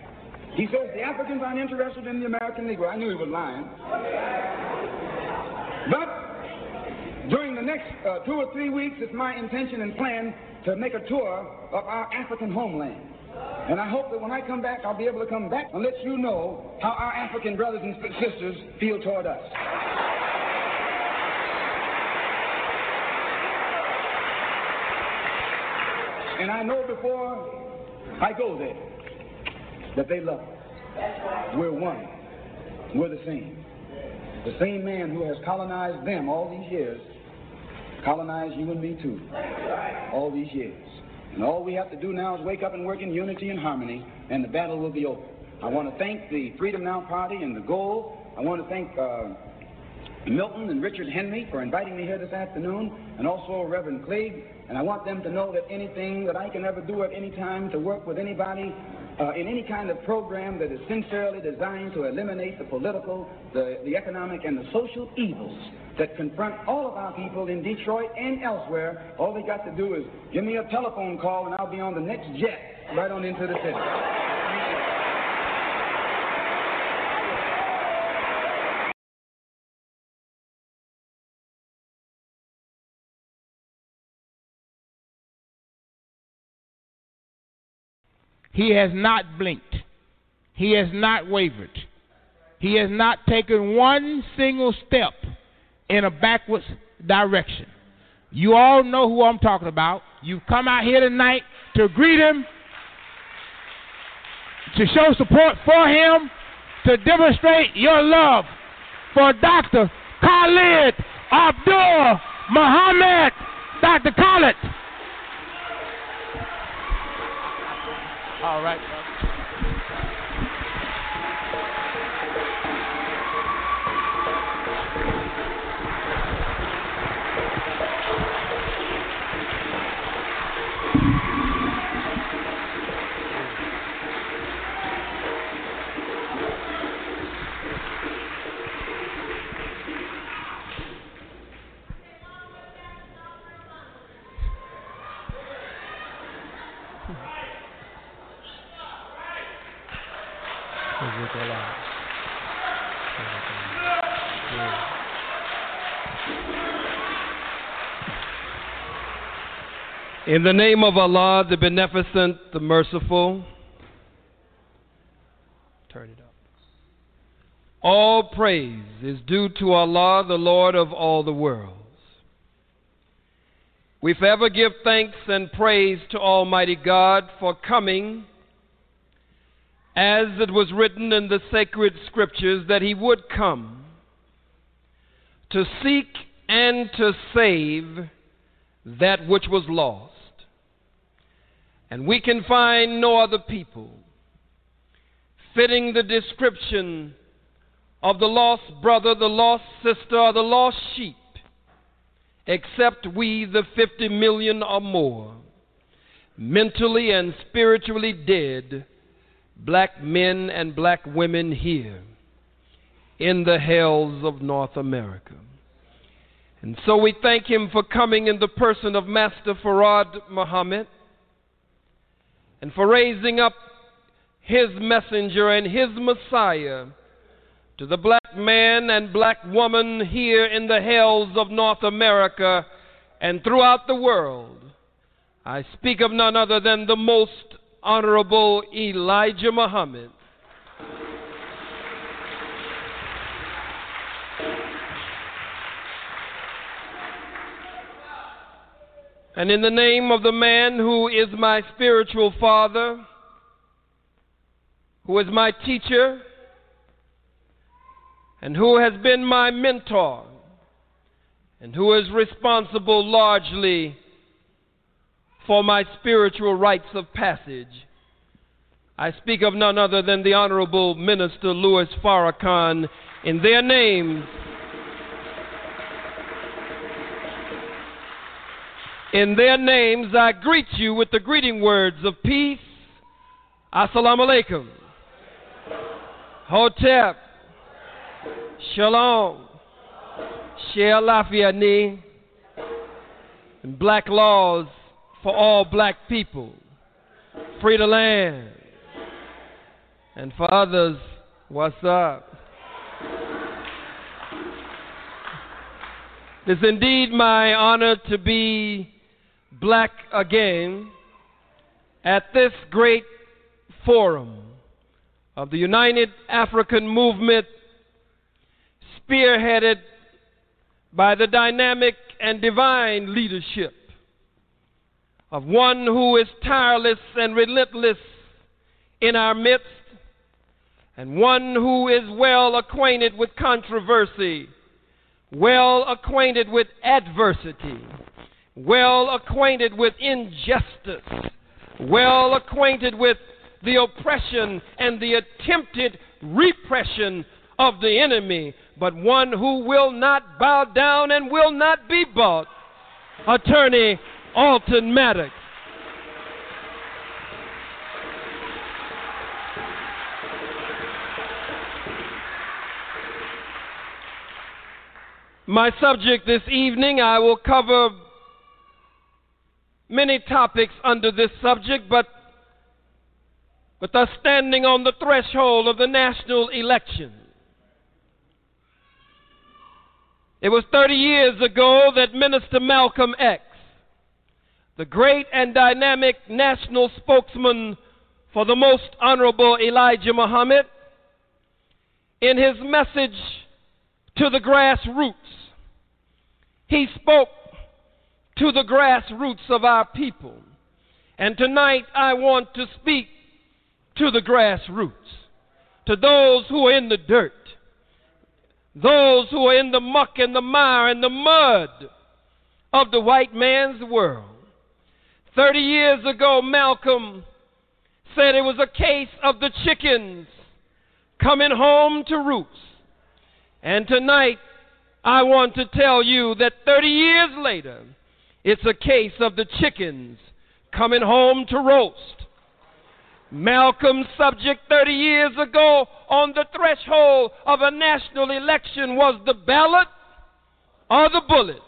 He says the Africans aren't interested in the American Negro. I knew he was lying. But during the next uh, two or three weeks, it's my intention and plan to make a tour of our African homeland. And I hope that when I come back, I'll be able to come back and let you know how our African brothers and sisters feel toward us. And I know before I go there that they love us. We're one. We're the same. The same man who has colonized them all these years colonized you and me too. All these years. And all we have to do now is wake up and work in unity and harmony, and the battle will be over. I want to thank the Freedom Now Party and the Goal. I want to thank uh, Milton and Richard Henry for inviting me here this afternoon, and also Reverend Cleage. And I want them to know that anything that I can ever do at any time to work with anybody uh, in any kind of program that is sincerely designed to eliminate the political, the, the economic, and the social evils that confront all of our people in Detroit and elsewhere, all they got to do is give me a telephone call and I'll be on the next jet right on into the city. He has not blinked. He has not wavered. He has not taken one single step in a backwards direction. You all know who I'm talking about. You've come out here tonight to greet him, to show support for him, to demonstrate your love for Dr. Khalid Abdul Muhammad. Dr. Khalid. All right. In the name of Allah, the Beneficent, the Merciful, turn it up. All praise is due to Allah, the Lord of all the worlds. We forever give thanks and praise to Almighty God for coming, as it was written in the sacred scriptures that He would come to seek and to save that which was lost. And we can find no other people fitting the description of the lost brother, the lost sister, or the lost sheep, except we, the 50 million or more, mentally and spiritually dead black men and black women here in the hells of North America. And so we thank him for coming in the person of Master Farad Muhammad and for raising up his messenger and his Messiah to the black man and black woman here in the hells of North America and throughout the world. I speak of none other than the most honorable Elijah Muhammad. And in the name of the man who is my spiritual father, who is my teacher, and who has been my mentor, and who is responsible largely for my spiritual rites of passage. I speak of none other than the Honorable Minister Louis Farrakhan in their names. In their names, I greet you with the greeting words of peace. Assalamu alaikum. Hotep. Shalom. Share Lafiani. And black laws for all black people, free the land. And for others, what's up? It is indeed my honor to be black again at this great forum of the United African Movement, spearheaded by the dynamic and divine leadership of one who is tireless and relentless in our midst, and one who is well acquainted with controversy, well acquainted with adversity, well acquainted with injustice, well acquainted with the oppression and the attempted repression of the enemy, but one who will not bow down and will not be bought. Attorney Alton Maddox. My subject this evening, I will cover many topics under this subject, but with us standing on the threshold of the national election. It was 30 years ago that Minister Malcolm X, the great and dynamic national spokesman for the most honorable Elijah Muhammad, in his message to the grassroots, he spoke to the grassroots of our people. And tonight I want to speak to the grassroots, to those who are in the dirt, those who are in the muck and the mire and the mud of the white man's world. Thirty years ago, Malcolm said it was a case of the chickens coming home to roost. And tonight, I want to tell you that 30 years later, it's a case of the chickens coming home to roast. Malcolm's subject 30 years ago on the threshold of a national election was the ballot or the bullet.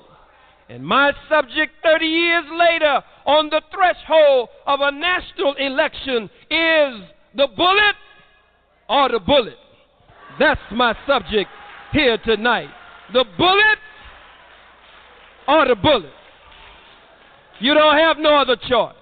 And my subject 30 years later on the threshold of a national election is the bullet or the bullet. That's my subject here tonight. The bullet or the bullet. You don't have no other choice.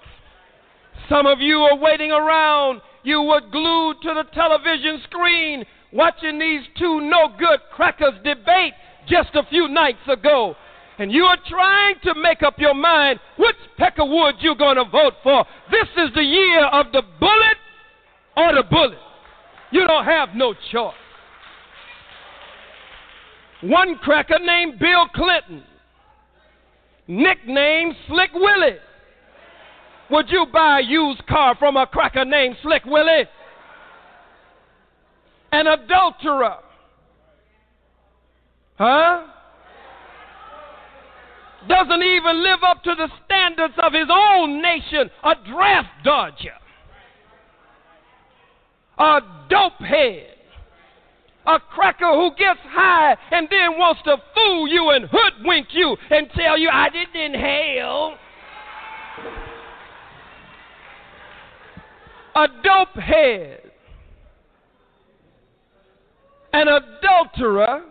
Some of you are waiting around. You were glued to the television screen watching these two no good crackers debate just a few nights ago. And you are trying to make up your mind which peck of wood you're going to vote for. This is the year of the bullet or the bullet. You don't have no choice. One cracker named Bill Clinton, nicknamed Slick Willie would you buy a used car from a cracker named Slick Willie? An adulterer. Huh? Doesn't even live up to the standards of his own nation. A draft dodger. A dopehead. A cracker who gets high and then wants to fool you and hoodwink you and tell you, I didn't inhale. a dope head, an adulterer,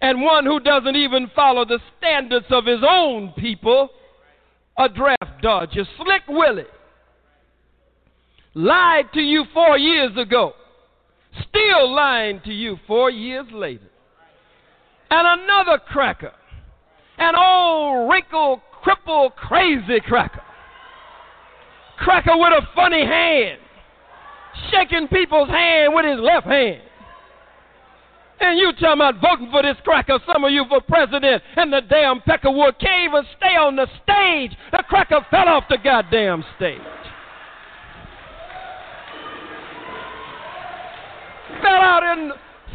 and one who doesn't even follow the standards of his own people, a draft dodger. Slick Willie lied to you four years ago, still lying to you four years later. And another cracker, an old wrinkled, crippled, crazy cracker cracker with a funny hand, shaking people's hand with his left hand. And you talking about voting for this cracker, some of you for president, and the damn Peckerwood can't even stay on the stage. The cracker fell off the goddamn stage. Fell out in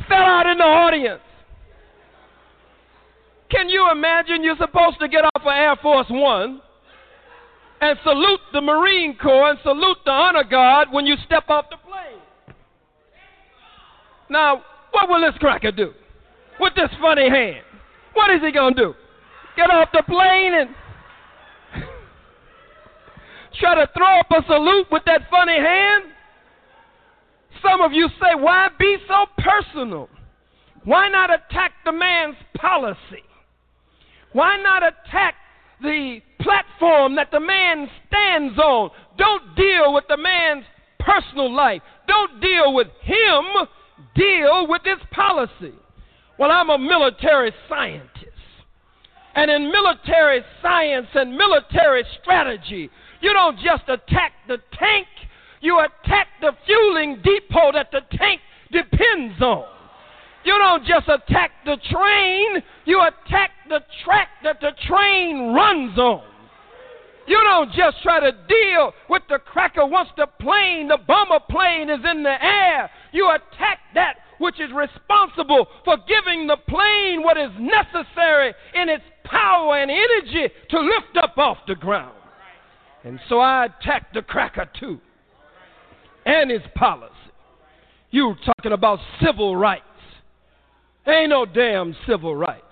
fell out in the audience. Can you imagine you're supposed to get off of Air Force One and salute the Marine Corps and salute the honor guard when you step off the plane. Now, what will this cracker do with this funny hand? What is he going to do? Get off the plane and. <laughs> try to throw up a salute with that funny hand. Some of you say, why be so personal? Why not attack the man's policy? Why not attack the platform that the man stands on? Don't deal with the man's personal life. Don't deal with him. Deal with his policy. Well, I'm a military scientist. And in military science and military strategy, you don't just attack the tank, you attack the fueling depot that the tank depends on. You don't just attack the train, you attack the track that the train runs on. You don't just try to deal with the cracker once the plane, the bomber plane is in the air. You attack that which is responsible for giving the plane what is necessary in its power and energy to lift up off the ground. And so I attack the cracker too and his policy. You talking about civil rights. Ain't no damn civil rights.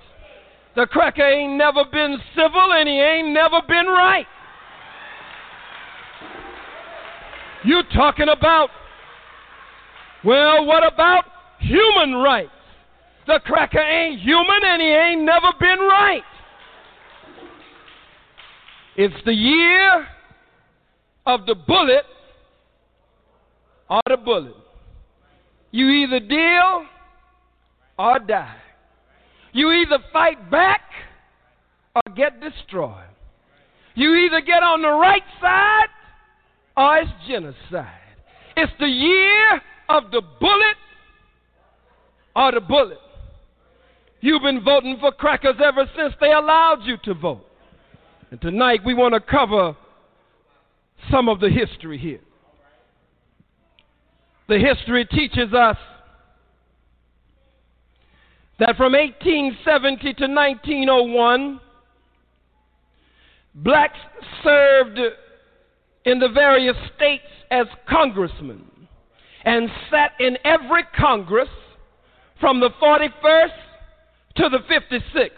The cracker ain't never been civil and he ain't never been right. You talking about, well, what about human rights? The cracker ain't human and he ain't never been right. It's the year of the bullet or the bullet. You either deal or die. You either fight back or get destroyed. You either get on the right side or it's genocide. It's the year of the bullet or the bullet. You've been voting for crackers ever since they allowed you to vote. And tonight we want to cover some of the history here. The history teaches us that from 1870 to 1901, blacks served in the various states as congressmen and sat in every Congress from the 41st to the 56th,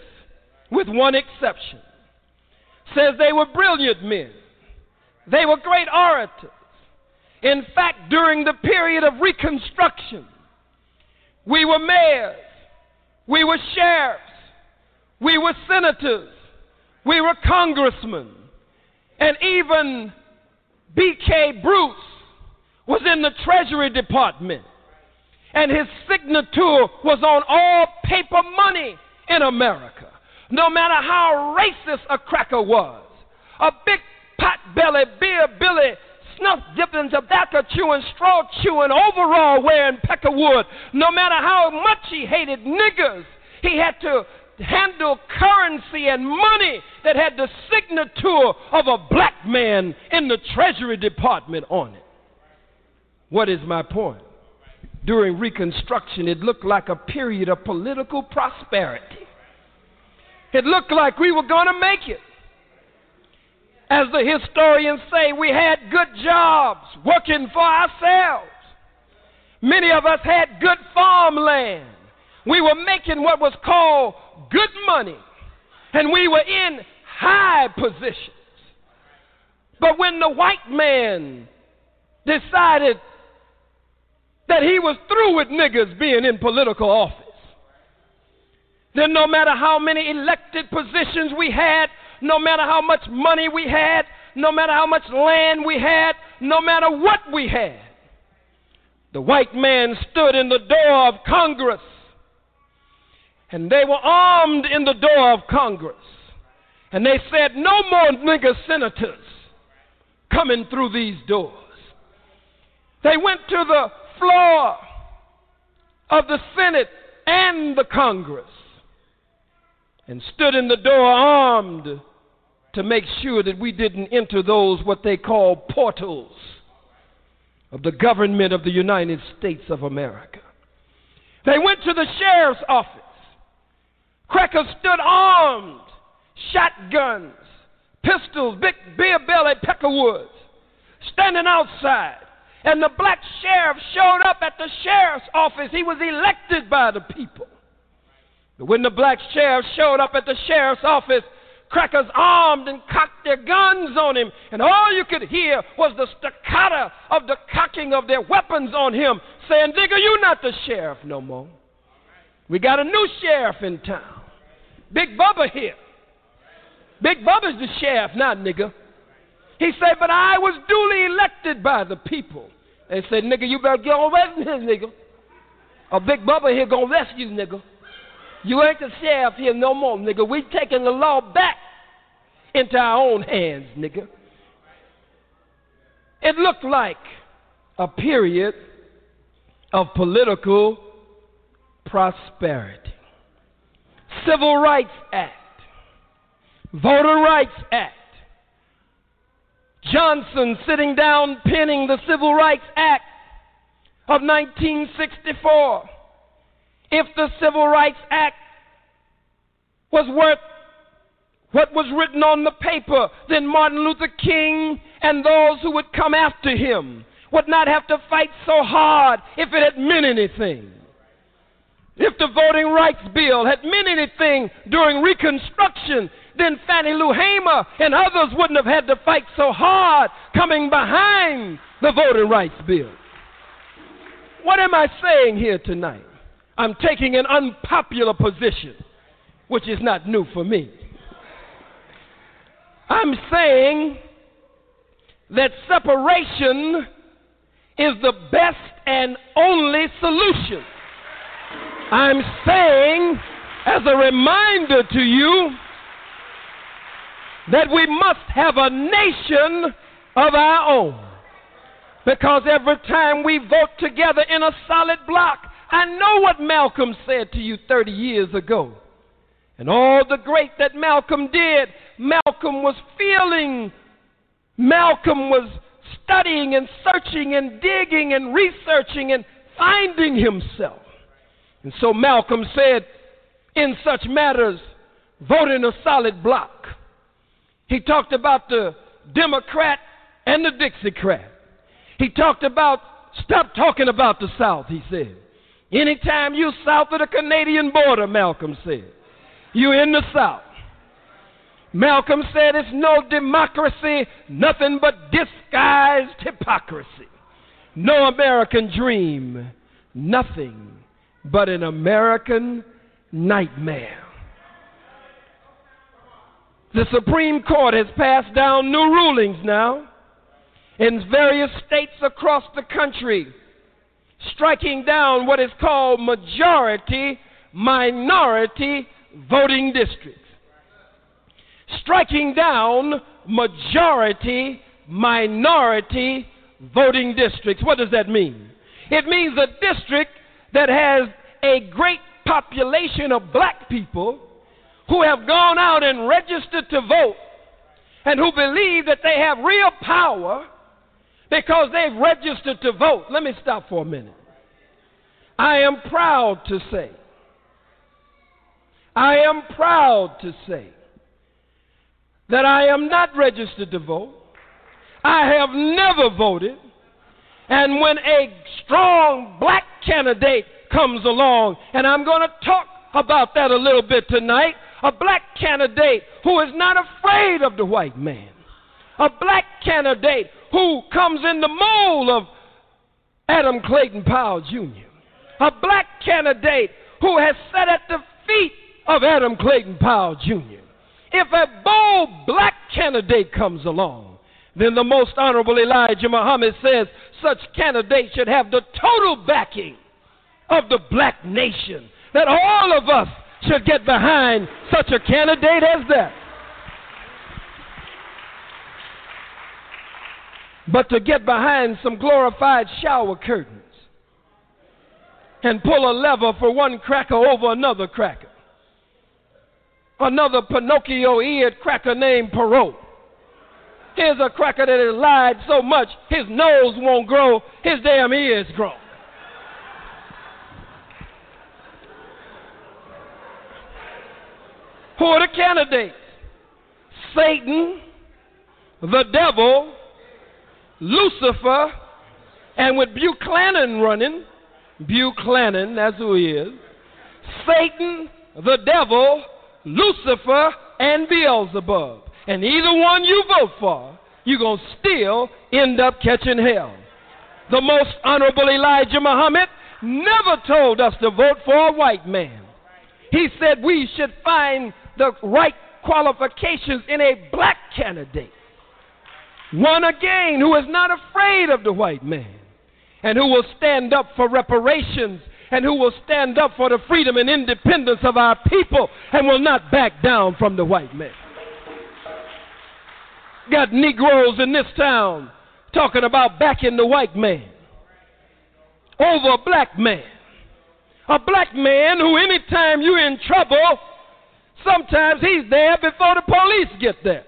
with one exception. Says they were brilliant men, they were great orators. In fact, during the period of Reconstruction, we were mayors, we were sheriffs, we were senators, we were congressmen, and even B.K. Bruce was in the Treasury Department, and his signature was on all paper money in America. No matter how racist a cracker was, a big pot belly, beer billy, snuff dipping, tobacco chewing, straw chewing, overall wearing peckerwood, no matter how much he hated niggers, he had to handle currency and money that had the signature of a black man in the Treasury Department on it. What is my point? During Reconstruction, it looked like a period of political prosperity. It looked like we were going to make it. As the historians say, we had good jobs working for ourselves. Many of us had good farmland. We were making what was called good money, and we were in high positions. But when the white man decided that he was through with niggers being in political office, then no matter how many elected positions we had, no matter how much money we had, no matter how much land we had, no matter what we had, the white man stood in the door of Congress and they were armed in the door of Congress. And they said, No more nigger senators coming through these doors. They went to the floor of the Senate and the Congress and stood in the door armed to make sure that we didn't enter those what they call portals of the government of the United States of America. They went to the sheriff's office Crackers stood armed, shotguns, pistols, big beer belly peckerwoods, standing outside. And the black sheriff showed up at the sheriff's office. He was elected by the people. But when the black sheriff showed up at the sheriff's office, crackers armed and cocked their guns on him, and all you could hear was the staccato of the cocking of their weapons on him, saying, Nigga, you not the sheriff no more. We got a new sheriff in town. Big Bubba here. Big Bubba's the sheriff now, nigga. He said, but I was duly elected by the people. They said, nigga, you better get on rescue here, nigga. A Big Bubba here gonna rescue nigga. You ain't the sheriff here no more, nigga. We taking the law back into our own hands, nigga. It looked like a period of political prosperity. Civil Rights Act, Voter Rights Act. Johnson sitting down penning the Civil Rights Act of 1964. If the Civil Rights Act was worth what was written on the paper, then Martin Luther King and those who would come after him would not have to fight so hard if it had meant anything. If the Voting Rights Bill had meant anything during Reconstruction, then Fannie Lou Hamer and others wouldn't have had to fight so hard coming behind the Voting Rights Bill. What am I saying here tonight? I'm taking an unpopular position, which is not new for me. I'm saying that separation is the best and only solution. I'm saying, as a reminder to you, that we must have a nation of our own. Because every time we vote together in a solid block, I know what Malcolm said to you 30 years ago. And all the great that Malcolm did, Malcolm was feeling, Malcolm was studying and searching and digging and researching and finding himself. And so Malcolm said, in such matters, vote in a solid block. He talked about the Democrat and the Dixiecrat. He talked about, stop talking about the South, he said. Anytime you're south of the Canadian border, Malcolm said, you're in the South. Malcolm said it's no democracy, nothing but disguised hypocrisy. No American dream, nothing but an American nightmare. The Supreme Court has passed down new rulings now in various states across the country, striking down what is called majority minority voting districts. Striking down majority minority voting districts. What does that mean? It means a district that has a great population of black people who have gone out and registered to vote and who believe that they have real power because they've registered to vote. Let me stop for a minute. I am proud to say, I am proud to say that I am not registered to vote. I have never voted. And when a strong black candidate comes along, and I'm going to talk about that a little bit tonight. A black candidate who is not afraid of the white man. A black candidate who comes in the mold of Adam Clayton Powell Jr. A black candidate who has sat at the feet of Adam Clayton Powell Jr. If a bold black candidate comes along, then the most honorable Elijah Muhammad says such candidates should have the total backing of the black nation. That all of us should get behind such a candidate as that. But to get behind some glorified shower curtains and pull a lever for one cracker over another cracker, another Pinocchio eared cracker named Perot. Here's a cracker that has lied so much his nose won't grow, his damn ears grow. Who are the candidates? Satan, the devil, Lucifer, and with Buchanan running, Buchanan, that's who he is. Satan, the devil, Lucifer, and Beelzebub. And either one you vote for, you're going to still end up catching hell. The most honorable Elijah Muhammad never told us to vote for a white man. He said we should find the right qualifications in a black candidate. One again who is not afraid of the white man and who will stand up for reparations and who will stand up for the freedom and independence of our people and will not back down from the white man. Got Negroes in this town talking about backing the white man over a black man. A black man who, anytime you're in trouble, sometimes he's there before the police get there.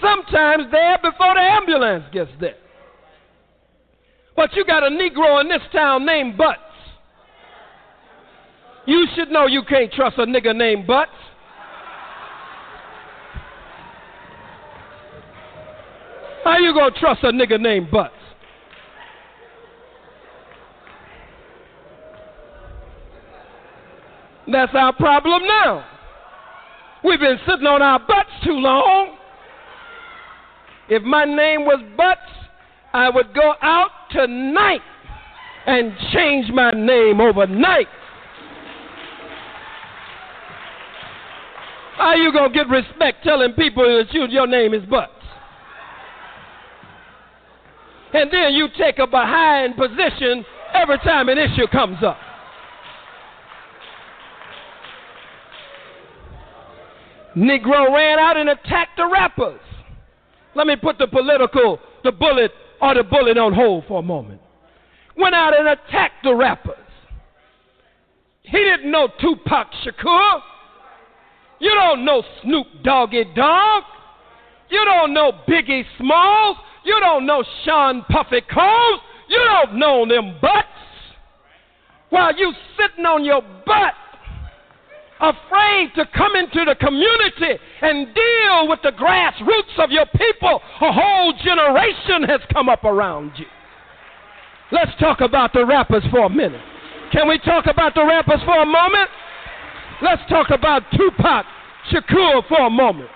Sometimes there before the ambulance gets there. But you got a Negro in this town named Butts. You should know you can't trust a nigger named Butts. How you gonna trust a nigga named Butts? That's our problem now. We've been sitting on our butts too long. If my name was Butts, I would go out tonight and change my name overnight. How you gonna get respect telling people that you, your name is Butts? And then you take a behind position every time an issue comes up. Negro ran out and attacked the rappers. Let me put the political, the bullet, or the bullet on hold for a moment. Went out and attacked the rappers. He didn't know Tupac Shakur. You don't know Snoop Doggy Dogg. You don't know Biggie Smalls. You don't know Sean Puffy Combs. You don't know them butts. While you sitting on your butt afraid to come into the community and deal with the grassroots of your people, a whole generation has come up around you. Let's talk about the rappers for a minute. Can we talk about the rappers for a moment? Let's talk about Tupac Shakur for a moment.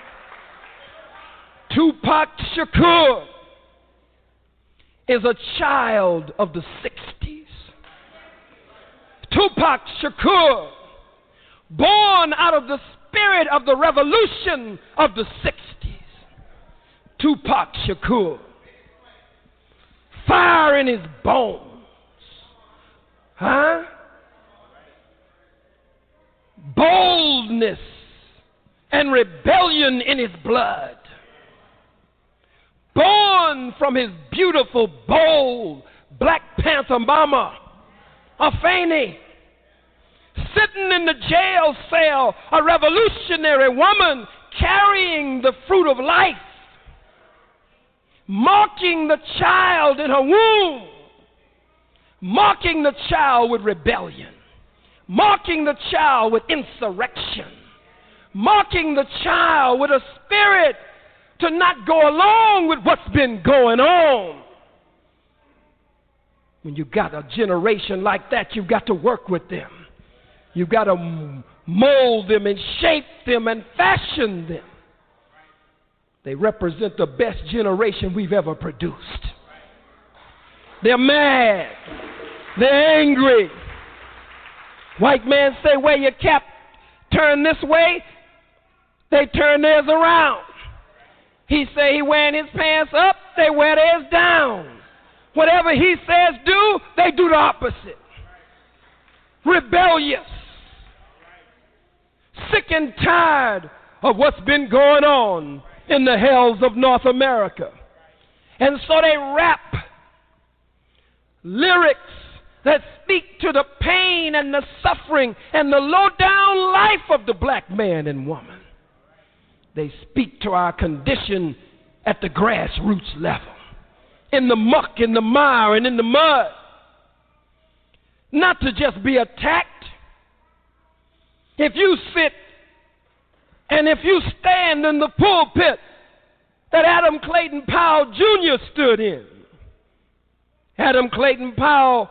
Tupac Shakur is a child of the 60s. Tupac Shakur born out of the spirit of the revolution of the 60s. Tupac Shakur. Fire in his bones. Huh? Boldness and rebellion in his blood. Born from his beautiful, bold Black Panther mama, Afeni sitting in the jail cell, a revolutionary woman carrying the fruit of life, mocking the child in her womb, mocking the child with rebellion, mocking the child with insurrection, mocking the child with a spirit to not go along with what's been going on. When you got a generation like that, you've got to work with them. You've got to mold them and shape them and fashion them. They represent the best generation we've ever produced. They're mad. They're angry. White man say, wear your cap, turn this way. They turn theirs around. He say he wearing his pants up, they wear theirs down. Whatever he says do, they do the opposite. Rebellious sick and tired of what's been going on in the hells of North America. And so they rap lyrics that speak to the pain and the suffering and the low down life of the black man and woman. They speak to our condition at the grassroots level, in the muck, in the mire, and in the mud. Not to just be attacked, if you sit and if you stand in the pulpit that Adam Clayton Powell Jr. stood in, Adam Clayton Powell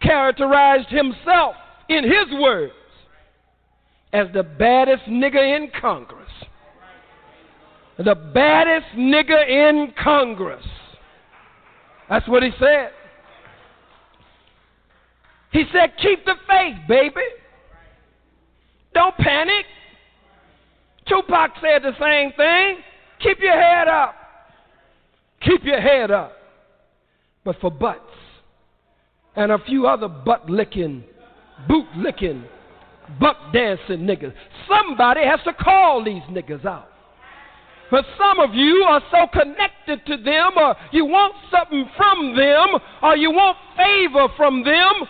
characterized himself in his words as the baddest nigger in Congress. The baddest nigger in Congress. That's what he said. He said, Keep the faith, baby. Don't panic. Tupac said the same thing. Keep your head up. Keep your head up. But for butts and a few other butt licking, boot licking, buck dancing niggas, somebody has to call these niggas out. But some of you are so connected to them, or you want something from them, or you want favor from them,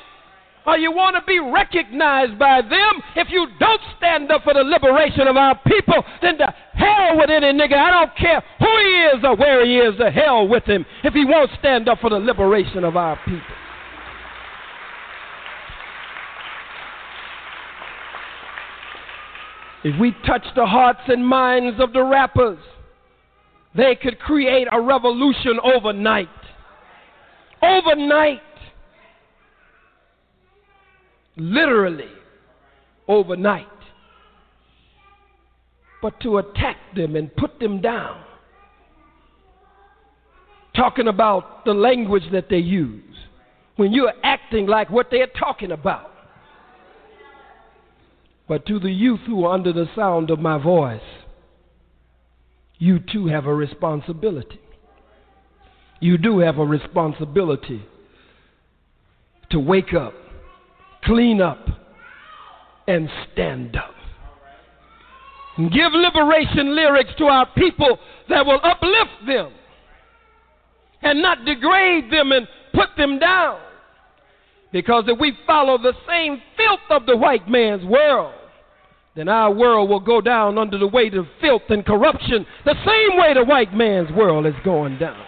or you want to be recognized by them, if you don't stand up for the liberation of our people, then to hell with any nigga. I don't care who he is or where he is, to hell with him if he won't stand up for the liberation of our people. If we touch the hearts and minds of the rappers, they could create a revolution overnight. Overnight literally overnight. But to attack them and put them down, talking about the language that they use, when you're acting like what they're talking about. But to the youth who are under the sound of my voice, you too have a responsibility. You do have a responsibility to wake up clean up, and stand up. Give liberation lyrics to our people that will uplift them and not degrade them and put them down. Because if we follow the same filth of the white man's world, then our world will go down under the weight of filth and corruption the same way the white man's world is going down.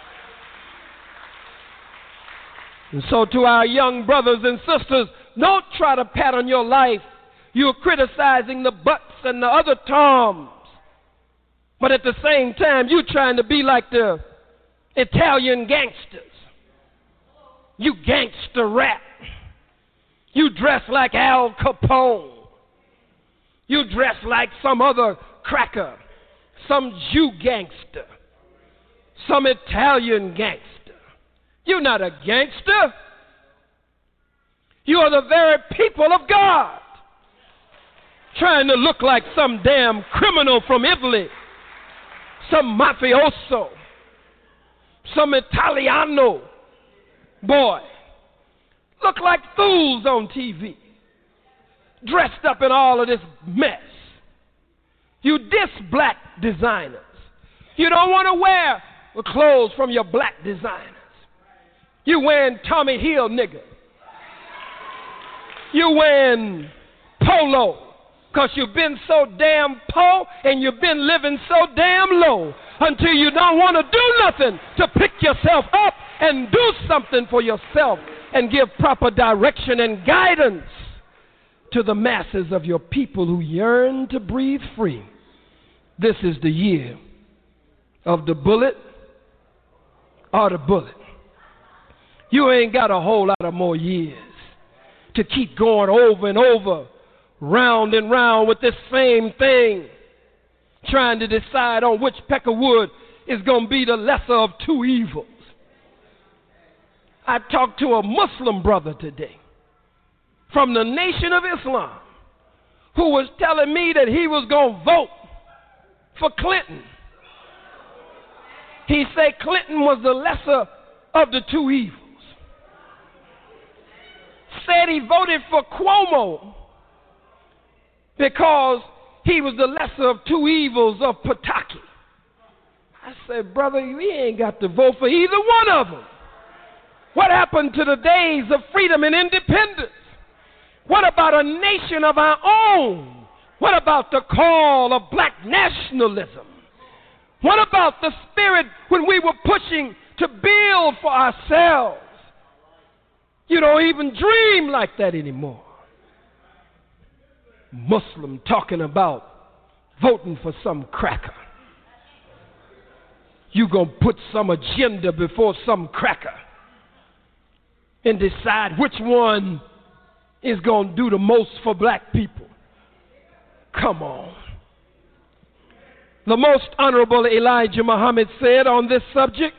And so, to our young brothers and sisters don't try to pattern your life. You're criticizing the butts and the other toms. But at the same time, you're trying to be like the Italian gangsters. You gangster rap. You dress like Al Capone. You dress like some other cracker, some Jew gangster, some Italian gangster. You're not a gangster. You are the very people of God. Trying to look like some damn criminal from Italy, some mafioso, some Italiano boy. Look like fools on TV, dressed up in all of this mess. You diss black designers. You don't want to wear the clothes from your black designers. You wearing Tommy Hill niggas. You're wearing polo because you've been so damn poor and you've been living so damn low until you don't want to do nothing to pick yourself up and do something for yourself and give proper direction and guidance to the masses of your people who yearn to breathe free. This is the year of the bullet or the bullet. You ain't got a whole lot of more years to keep going over and over, round and round with this same thing, trying to decide on which peck of wood is going to be the lesser of two evils. I talked to a Muslim brother today from the Nation of Islam who was telling me that he was going to vote for Clinton. He said Clinton was the lesser of the two evils said he voted for Cuomo because he was the lesser of two evils of Pataki. I said, brother, we ain't got to vote for either one of them. What happened to the days of freedom and independence? What about a nation of our own? What about the call of black nationalism? What about the spirit when we were pushing to build for ourselves? You don't even dream like that anymore. Muslim talking about voting for some cracker. You gonna put some agenda before some cracker and decide which one is gonna do the most for black people. Come on. The most honorable Elijah Muhammad said on this subject,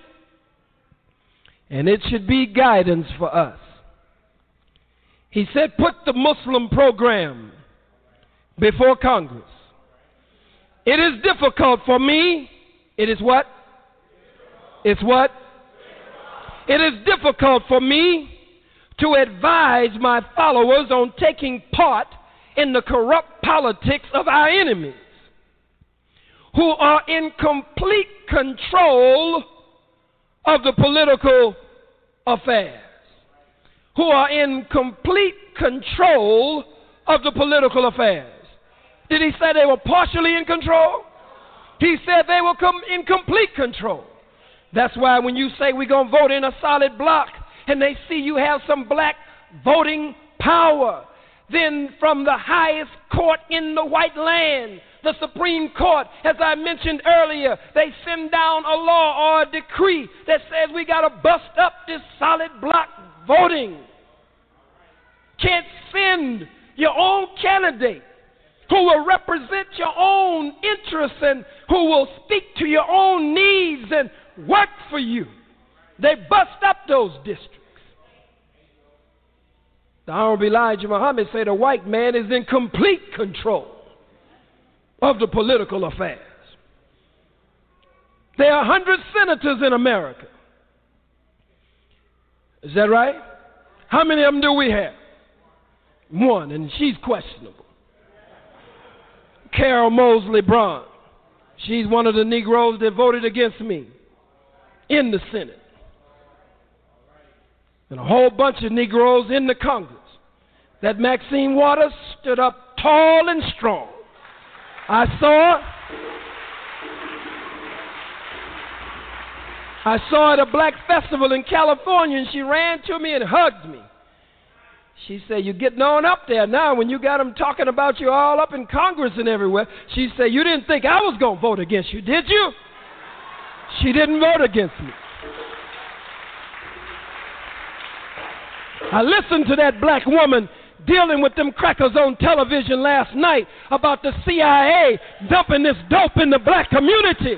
and it should be guidance for us. He said, put the Muslim program before Congress. It is difficult for me. It is what? It's what? It is difficult for me to advise my followers on taking part in the corrupt politics of our enemies who are in complete control of the political affairs, who are in complete control of the political affairs. Did he say they were partially in control? He said they were com- in complete control. That's why when you say we're going to vote in a solid block and they see you have some black voting power, then from the highest court in the white land, the Supreme Court, as I mentioned earlier, they send down a law or a decree that says we got to bust up this solid block voting. Can't send your own candidate who will represent your own interests and who will speak to your own needs and work for you. They bust up those districts. The Honorable Elijah Muhammad said a white man is in complete control of the political affairs. There are 100 senators in America. Is that right? How many of them do we have? One, and she's questionable. Carol Moseley Braun. She's one of the Negroes that voted against me in the Senate. And a whole bunch of Negroes in the Congress. That Maxine Waters stood up tall and strong. I saw her. I saw her at a black festival in California and she ran to me and hugged me. She said, You're getting on up there now when you got them talking about you all up in Congress and everywhere. She said, You didn't think I was going to vote against you, did you? She didn't vote against me. I listened to that black woman dealing with them crackers on television last night about the CIA dumping this dope in the black community.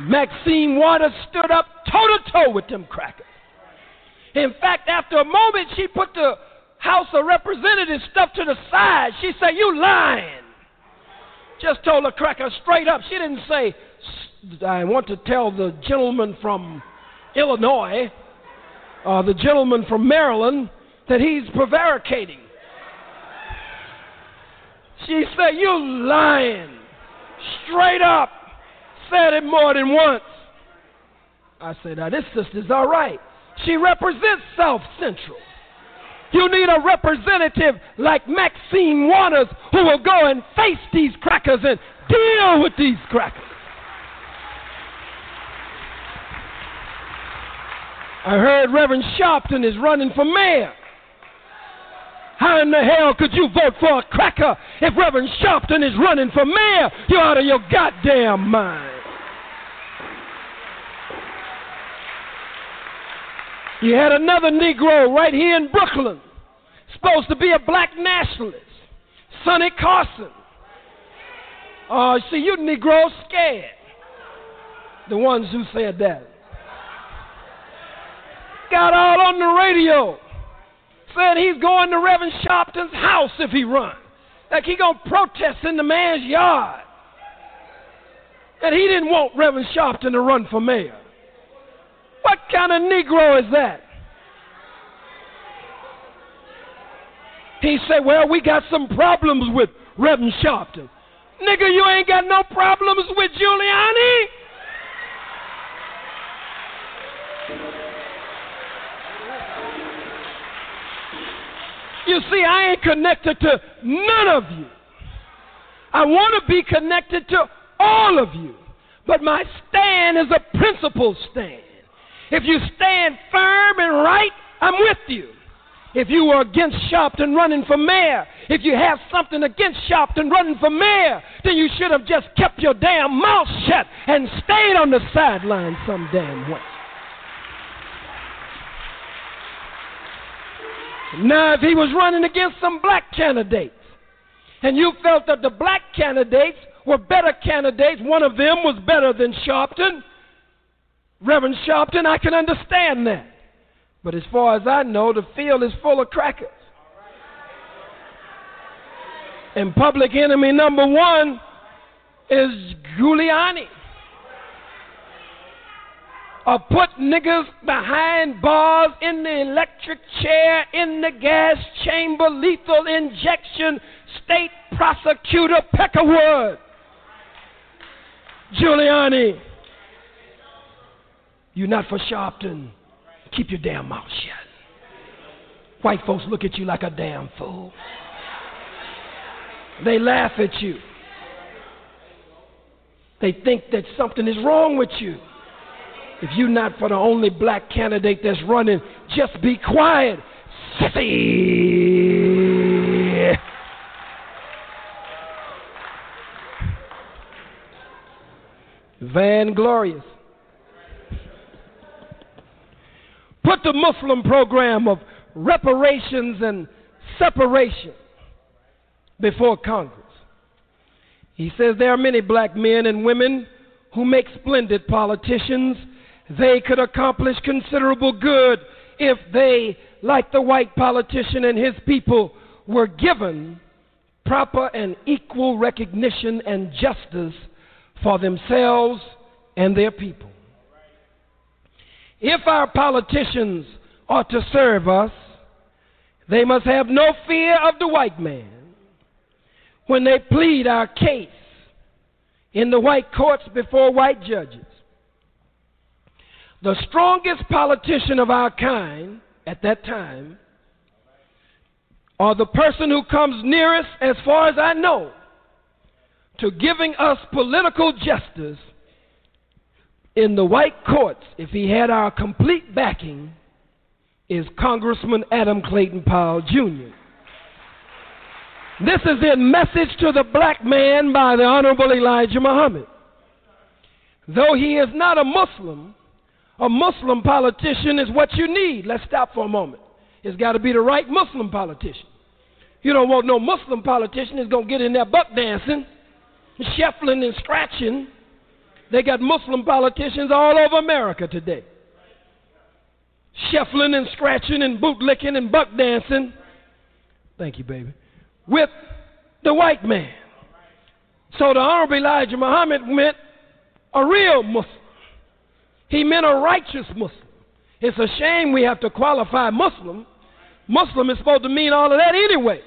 Maxine Waters stood up toe to toe with them crackers. In fact, after a moment, she put the House of Representatives stuff to the side. She said, You lying. Just told the cracker straight up. She didn't say, I want to tell the gentleman from Illinois or the gentleman from Maryland that he's prevaricating. She said, You lying. Straight up. Said it more than once. I said, Now, this sister's all right. She represents South Central. You need a representative like Maxine Waters who will go and face these crackers and deal with these crackers. I heard Reverend Sharpton is running for mayor. How in the hell could you vote for a cracker if Reverend Sharpton is running for mayor? You're out of your goddamn mind. You had another Negro right here in Brooklyn, supposed to be a black nationalist, Sonny Carson. Oh, uh, see, you Negroes scared. The ones who said that. Got all on the radio. Said he's going to Reverend Sharpton's house if he runs. Like he gonna protest in the man's yard. And he didn't want Reverend Sharpton to run for mayor. What kind of Negro is that? He said, Well, we got some problems with Reverend Sharpton. Nigga, you ain't got no problems with Giuliani? You see, I ain't connected to none of you. I want to be connected to all of you. But my stand is a principle stand. If you stand firm and right, I'm with you. If you were against Sharpton running for mayor, if you have something against Sharpton running for mayor, then you should have just kept your damn mouth shut and stayed on the sideline some damn way. Now, if he was running against some black candidates, and you felt that the black candidates were better candidates, one of them was better than Sharpton, Reverend Sharpton, I can understand that. But as far as I know, the field is full of crackers. And public enemy number one is Giuliani. Or put niggas behind bars in the electric chair, in the gas chamber, lethal injection, state prosecutor Peckerwood. Giuliani. You're not for Sharpton. Keep your damn mouth shut. White folks look at you like a damn fool. They laugh at you. They think that something is wrong with you. If you're not for the only black candidate that's running, just be quiet. Sissy. Van Put the Muslim program of reparations and separation before Congress. He says there are many black men and women who make splendid politicians. They could accomplish considerable good if they, like the white politician and his people, were given proper and equal recognition and justice for themselves and their people. If our politicians are to serve us, they must have no fear of the white man when they plead our case in the white courts before white judges. The strongest politician of our kind at that time, or the person who comes nearest, as far as I know, to giving us political justice in the white courts, if he had our complete backing, is Congressman Adam Clayton Powell Jr. This is a message to the black man by the Honorable Elijah Muhammad. Though he is not a Muslim, a Muslim politician is what you need. Let's stop for a moment. It's got to be the right Muslim politician. You don't want no Muslim politician that's going to get in there buck dancing, shuffling and scratching. They got Muslim politicians all over America today. Shuffling and scratching and bootlicking and buck dancing. Thank you, baby with the white man. So the Honorable Elijah Muhammad meant a real Muslim. He meant a righteous Muslim. It's a shame we have to qualify Muslim. Muslim is supposed to mean all of that anyway.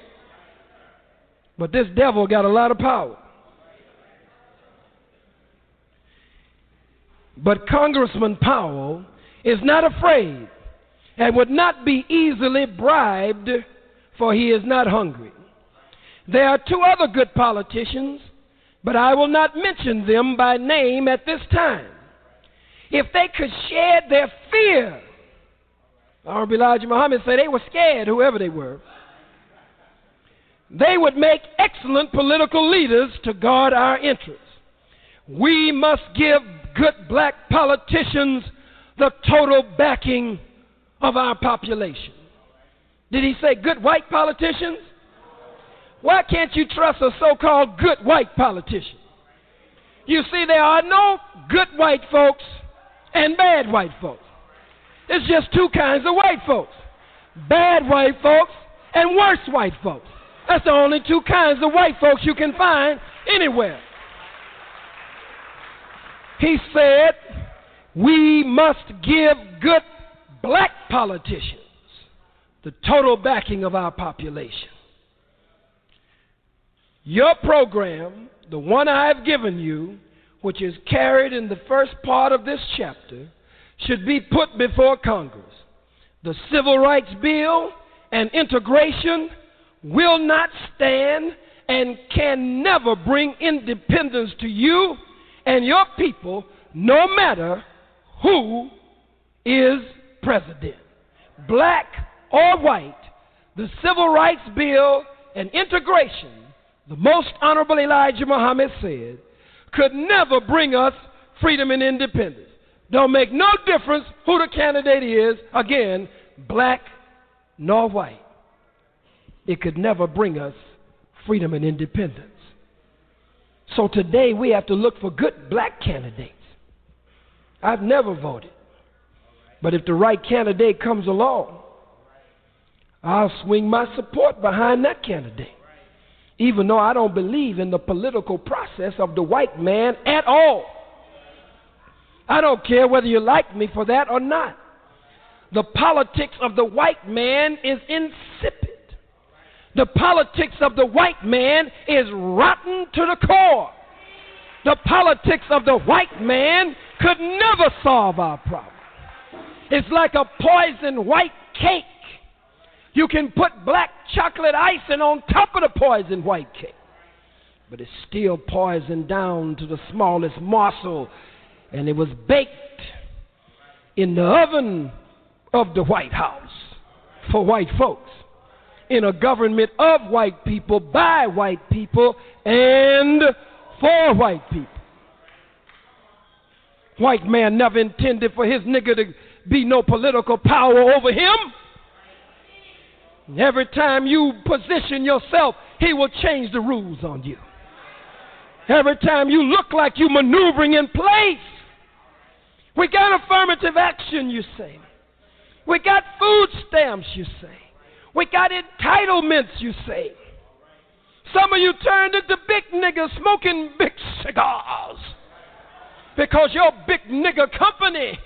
But this devil got a lot of power. But Congressman Powell is not afraid and would not be easily bribed, for he is not hungry. There are two other good politicians, but I will not mention them by name at this time. If they could shed their fear, Honorable Elijah Muhammad said they were scared, whoever they were, they would make excellent political leaders to guard our interests. We must give good black politicians the total backing of our population. Did he say good white politicians? Why can't you trust a so called good white politician? You see, there are no good white folks and bad white folks. It's just two kinds of white folks bad white folks and worse white folks. That's the only two kinds of white folks you can find anywhere. He said, We must give good black politicians the total backing of our population. Your program, the one I've given you, which is carried in the first part of this chapter, should be put before Congress. The Civil Rights Bill and integration will not stand and can never bring independence to you and your people, no matter who is president. Black or white, the Civil Rights Bill and integration the most honorable Elijah Muhammad said, could never bring us freedom and independence. Don't make no difference who the candidate is, again, black nor white. it could never bring us freedom and independence. So today we have to look for good black candidates. I've never voted. But if the right candidate comes along, I'll swing my support behind that candidate. Even though I don't believe in the political process of the white man at all. I don't care whether you like me for that or not. The politics of the white man is insipid. The politics of the white man is rotten to the core. The politics of the white man could never solve our problem. It's like a poison white cake. You can put black chocolate icing on top of the poison white cake, but it's still poisoned down to the smallest morsel, and it was baked in the oven of the White House for white folks, in a government of white people, by white people, and for white people. White man never intended for his nigger to be no political power over him. Every time you position yourself, he will change the rules on you. Every time you look like you maneuvering in place, we got affirmative action, you say. We got food stamps, you say. We got entitlements, you say. Some of you turned into big niggas smoking big cigars because your big nigger company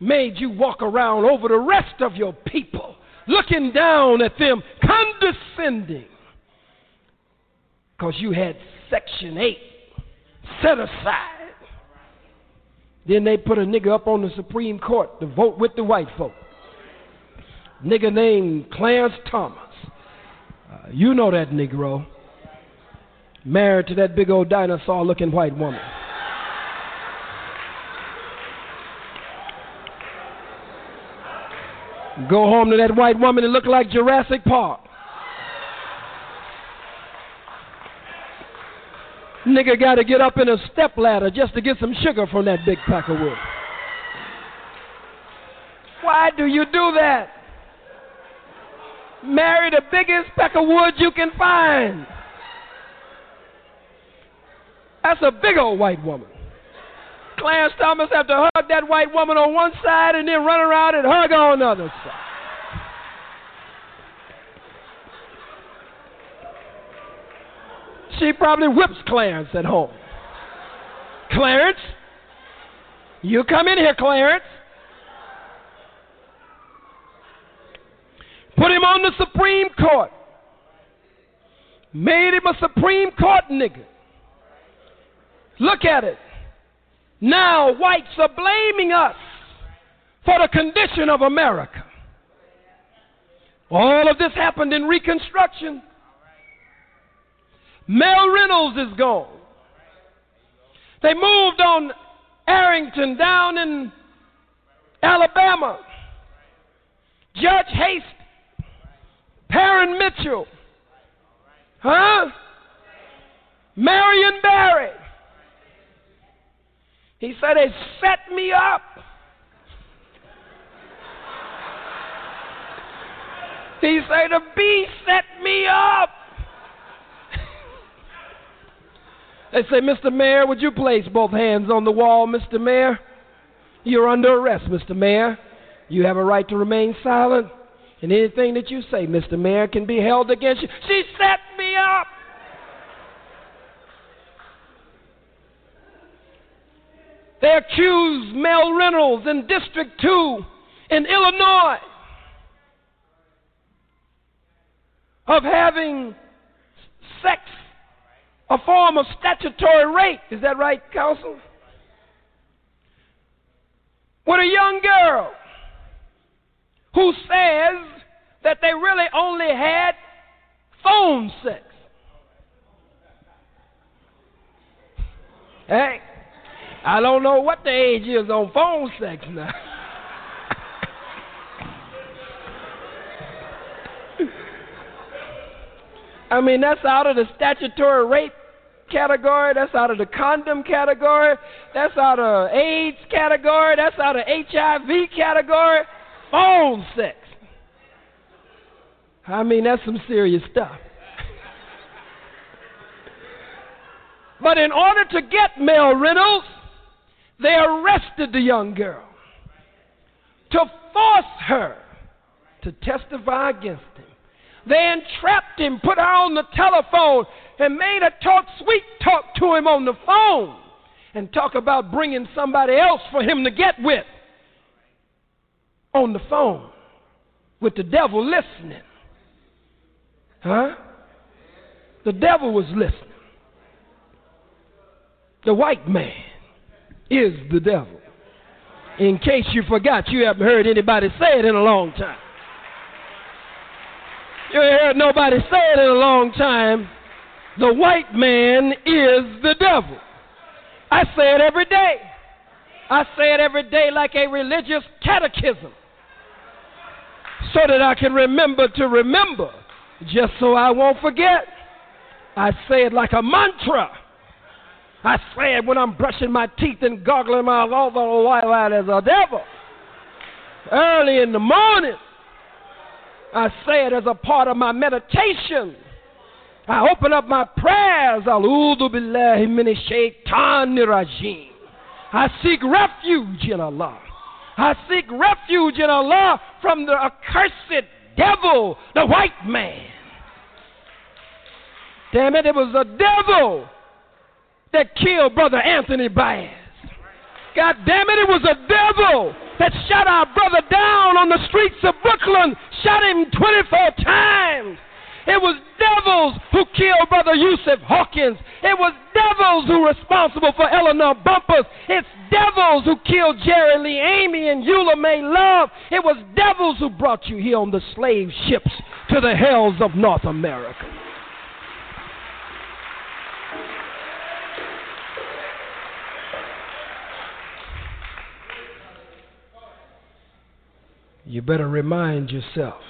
made you walk around over the rest of your people, looking down at them, condescending, because you had Section 8 set aside. Then they put a nigga up on the Supreme Court to vote with the white folk. Nigga named Clarence Thomas. Uh, you know that Negro. Married to that big old dinosaur looking white woman. Go home to that white woman and look like Jurassic Park. Nigga got to get up in a step ladder just to get some sugar from that big pack of wood. Why do you do that? Marry the biggest peck of wood you can find. That's a big old white woman. Clarence Thomas have to hug that white woman on one side and then run around and hug her on the other side. She probably whips Clarence at home. Clarence, you come in here, Clarence. Put him on the Supreme Court. Made him a Supreme Court nigga. Look at it. Now whites are blaming us for the condition of America. All of this happened in Reconstruction. Mel Reynolds is gone. They moved on Arrington down in Alabama. Judge Haste, Parren Mitchell, huh? Marion Barry. He said, They set me up. He said, The bee set me up. they say, Mr. Mayor, would you place both hands on the wall, Mr. Mayor? You're under arrest, Mr. Mayor. You have a right to remain silent, and anything that you say, Mr. Mayor, can be held against you. She set me up. They accused Mel Reynolds in District 2 in Illinois of having sex, a form of statutory rape. Is that right, counsel? With a young girl who says that they really only had phone sex. Hey, I don't know what the age is on phone sex now. <laughs> I mean, that's out of the statutory rape category. That's out of the condom category. That's out of AIDS category. That's out of HIV category. Phone sex. I mean, that's some serious stuff. but in order to get Mel Reynolds, they arrested the young girl to force her to testify against him. They entrapped him, put her on the telephone, and made her talk sweet talk to him on the phone and talk about bringing somebody else for him to get with on the phone with the devil listening. Huh? The devil was listening. The white man is the devil. In case you forgot, you haven't heard anybody say it in a long time. You ain't heard nobody say it in a long time. The white man is the devil. I say it every day. I say it every day like a religious catechism so that I can remember to remember, just so I won't forget. I say it like a mantra. I say it when I'm brushing my teeth and goggling my eyes all the while out as a devil. Early in the morning, I say it as a part of my meditation. I open up my prayers. A'udhu billahi minash rajim. I seek refuge in Allah. I seek refuge in Allah from the accursed devil, the white man. Damn it, it was the devil that killed Brother Anthony Baez. God damn it, it was the devil that shot our brother down on the streets of Brooklyn, shot him 24 times. It was devils who killed Brother Yusuf Hawkins. It was devils who were responsible for Eleanor Bumpurs. It's devils who killed Jerry Lee Amy and Eula May Love. It was devils who brought you here on the slave ships to the hells of North America. You better remind yourself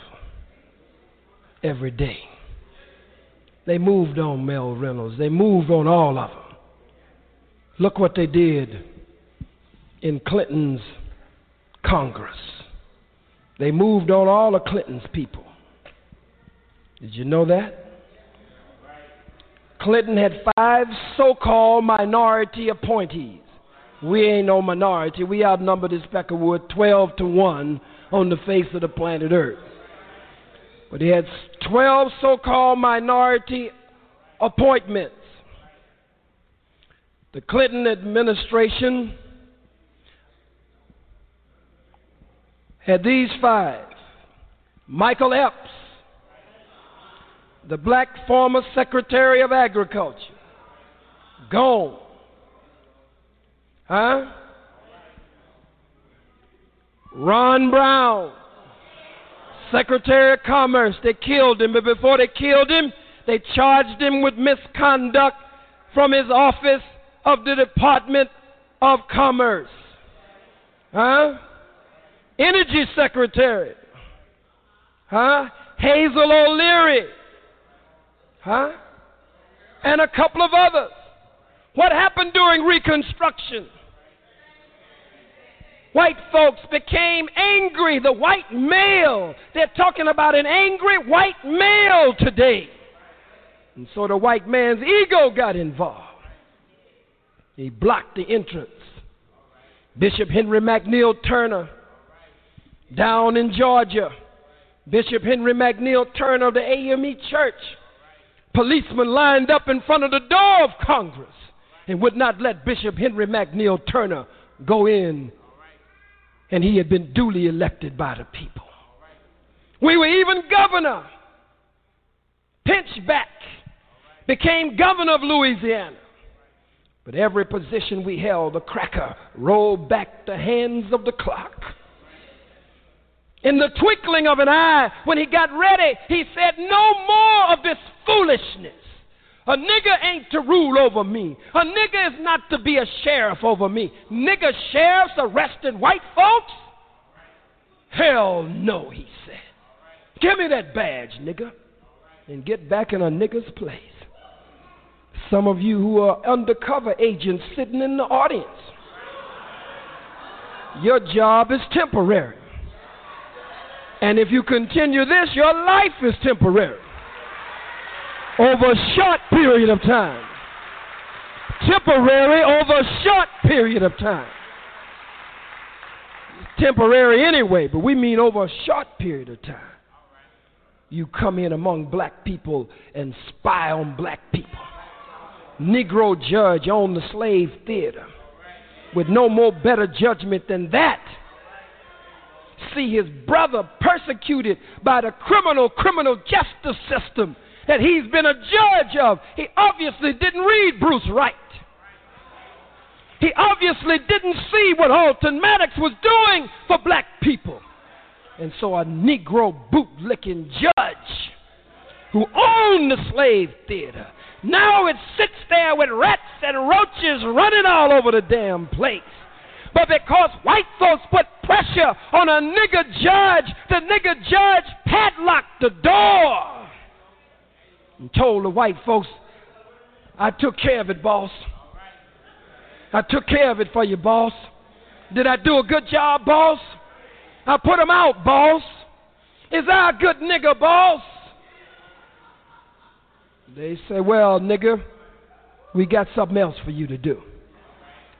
every day. They moved on Mel Reynolds. They moved on all of them. Look what they did in Clinton's Congress. They moved on all of Clinton's people. Did you know that? Clinton had five so called minority appointees. We ain't no minority. We outnumber this Wood 12 to 1 on the face of the planet Earth. But he had 12 so called minority appointments. The Clinton administration had these five Michael Espy, the black former Secretary of Agriculture, gone. Huh? Ron Brown, Secretary of Commerce. They killed him, but before they killed him, they charged him with misconduct from his office of the Department of Commerce. Huh? Energy Secretary. Huh? Hazel O'Leary. Huh? And a couple of others. What happened during Reconstruction? White folks became angry. The white male. They're talking about an angry white male today. And so the white man's ego got involved. He blocked the entrance. Bishop Henry McNeil Turner, down in Georgia, Bishop Henry McNeil Turner of the AME Church, policemen lined up in front of the door of Congress and would not let Bishop Henry McNeil Turner go in and he had been duly elected by the people. We were even governor. Pinchback became governor of Louisiana. But every position we held, the cracker rolled back the hands of the clock. In the twinkling of an eye, when he got ready, he said, No more of this foolishness. A nigger ain't to rule over me. A nigger is not to be a sheriff over me. Nigger sheriffs arresting white folks? Hell no, he said. Give me that badge, nigger, and get back in a nigger's place. Some of you who are undercover agents sitting in the audience, your job is temporary. And if you continue this, your life is temporary. Over a short period of time. Temporary over a short period of time. Temporary anyway, but we mean over a short period of time. You come in among black people and spy on black people. Negro judge on the slave theater with no more better judgment than that see his brother persecuted by the criminal, criminal justice system that he's been a judge of. He obviously didn't read Bruce Wright. He obviously didn't see what Alton Maddox was doing for black people. And so a Negro bootlicking judge who owned the slave theater now it sits there with rats and roaches running all over the damn place. But because white folks put pressure on a nigger judge, the nigger judge padlocked the door and told the white folks, I took care of it, boss. I took care of it for you, boss. Did I do a good job, boss? I put him out, boss. Is I a good nigger, boss? They say, Well, nigger, we got something else for you to do.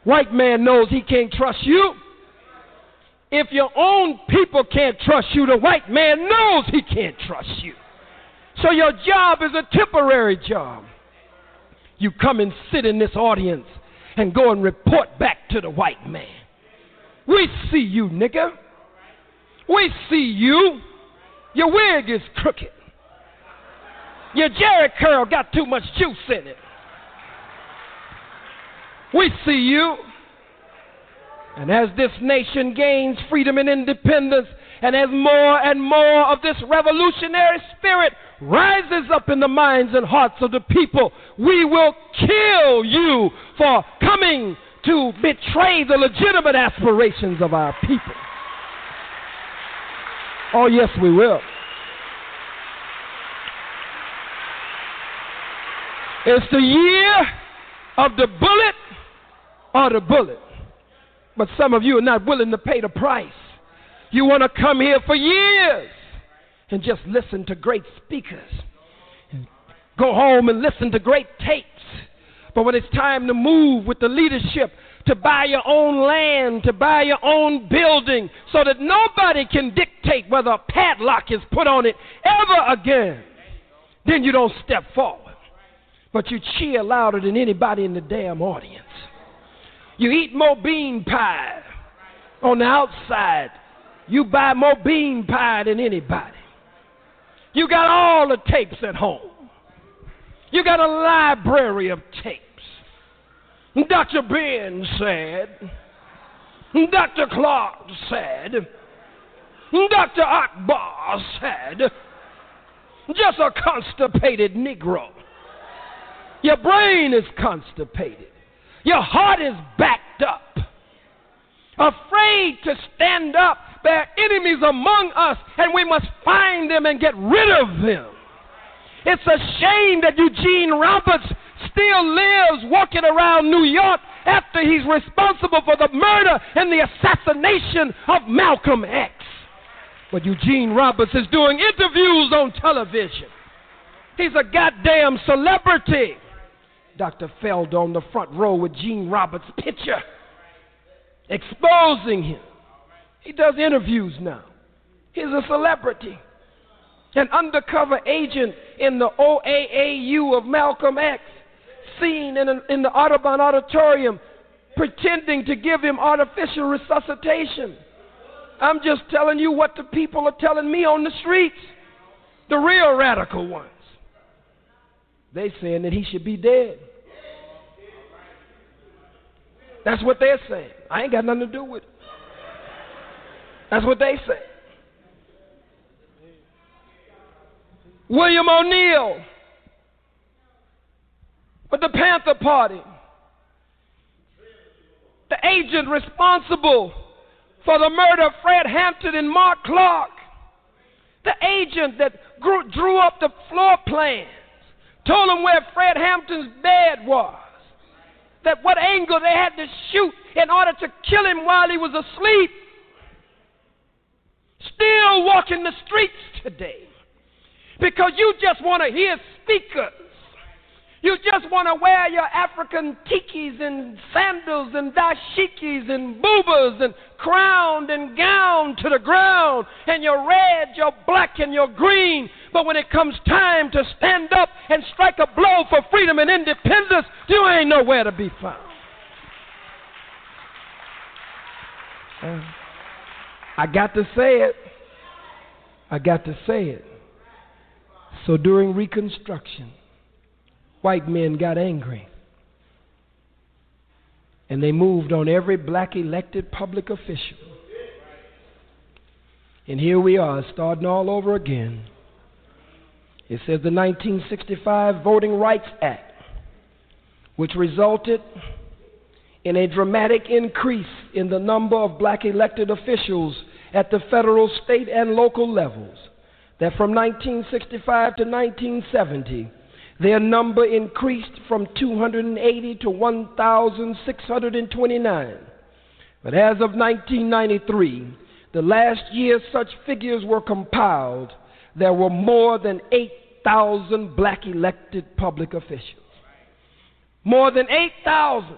White man knows he can't trust you. If your own people can't trust you, the white man knows he can't trust you. So your job is a temporary job. You come and sit in this audience and go and report back to the white man. We see you, nigger. We see you. Your wig is crooked. Your Jerry curl got too much juice in it. We see you. And as this nation gains freedom and independence, and as more and more of this revolutionary spirit rises up in the minds and hearts of the people, we will kill you for coming to betray the legitimate aspirations of our people. Oh, yes, we will. It's the year of the bullet or the bullet. But some of you are not willing to pay the price. You want to come here for years and just listen to great speakers. Go home and listen to great tapes. But when it's time to move with the leadership, to buy your own land, to buy your own building, so that nobody can dictate whether a padlock is put on it ever again, then you don't step forward. But you cheer louder than anybody in the damn audience. You eat more bean pie on the outside. You buy more bean pie than anybody. You got all the tapes at home. You got a library of tapes. Dr. Ben said, Dr. Clark said, Dr. Akbar said, just a constipated Negro. Your brain is constipated. Your heart is backed up. Afraid to stand up. There are enemies among us, and we must find them and get rid of them. It's a shame that Eugene Roberts still lives walking around New York after he's responsible for the murder and the assassination of Malcolm X. But Eugene Roberts is doing interviews on television. He's a goddamn celebrity. Dr. Feld on the front row with Gene Roberts' picture, exposing him. He does interviews now. He's a celebrity. An undercover agent in the OAAU of Malcolm X, seen in, a, in the Audubon Auditorium, pretending to give him artificial resuscitation. I'm just telling you what the people are telling me on the streets. The real radical ones. They saying that he should be dead. That's what they're saying. I ain't got nothing to do with it. That's what they say. William O'Neal with the Panther Party, the agent responsible for the murder of Fred Hampton and Mark Clark, the agent that grew, drew up the floor plans, told them where Fred Hampton's bed was that what angle they had to shoot in order to kill him while he was asleep. Still walking the streets today because you just want to hear speakers. You just want to wear your African tikis and sandals and dashikis and boobas and crowned and gowned to the ground and your red, your black, and your green. But when it comes time to stand up and strike a blow for freedom and independence, you ain't nowhere to be found. Uh, I got to say it. I got to say it. So during Reconstruction, white men got angry. And they moved on every black elected public official. And here we are, starting all over again. It says the 1965 Voting Rights Act, which resulted in a dramatic increase in the number of black elected officials at the federal, state, and local levels, that from 1965 to 1970, their number increased from 280 to 1,629. But as of 1993, the last year such figures were compiled, there were more than 8,000 black elected public officials. More than 8,000.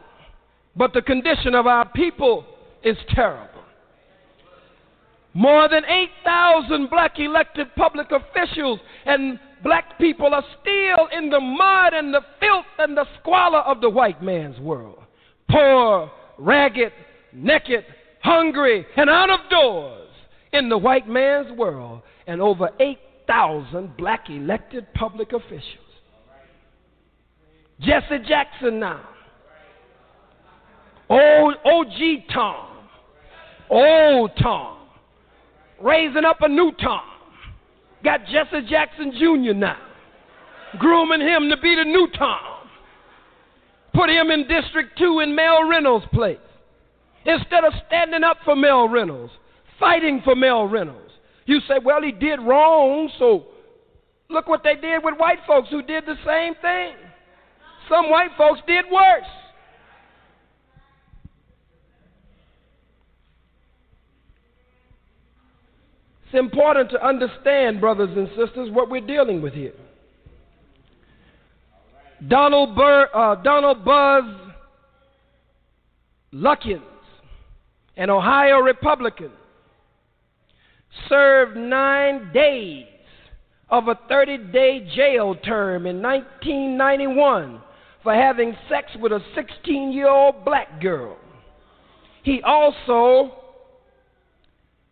But the condition of our people is terrible. More than 8,000 black elected public officials and black people are still in the mud and the filth and the squalor of the white man's world. Poor, ragged, naked, hungry, and out of doors in the white man's world. And over 8,000 black elected public officials. Jesse Jackson now. Old OG Tom. Old Tom raising up a new Tom. Got Jesse Jackson Jr. now, grooming him to be the new Tom. Put him in District 2 in Mel Reynolds' place. Instead of standing up for Mel Reynolds, fighting for Mel Reynolds, you say, well, he did wrong, so look what they did with white folks who did the same thing. Some white folks did worse. It's important to understand, brothers and sisters, what we're dealing with here. Donald, Bur- uh, Donald Buzz Lukens, an Ohio Republican, served nine days of a 30 day jail term in 1991 for having sex with a 16 year old black girl. He also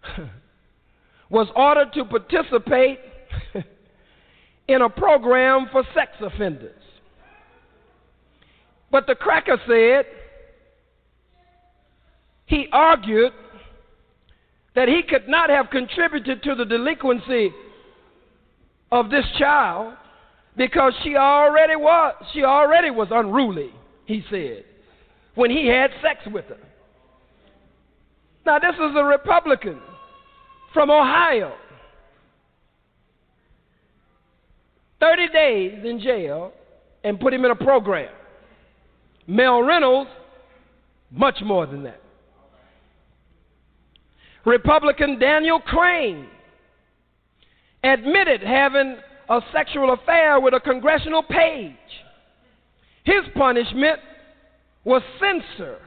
<laughs> was ordered to participate <laughs> in a program for sex offenders. But the cracker said he argued that he could not have contributed to the delinquency of this child because she already was she already was unruly, he said, when he had sex with her. Now this is a Republican from Ohio. 30 days in jail and put him in a program. Mel Reynolds, much more than that. Republican Daniel Crane admitted having a sexual affair with a congressional page. His punishment was censure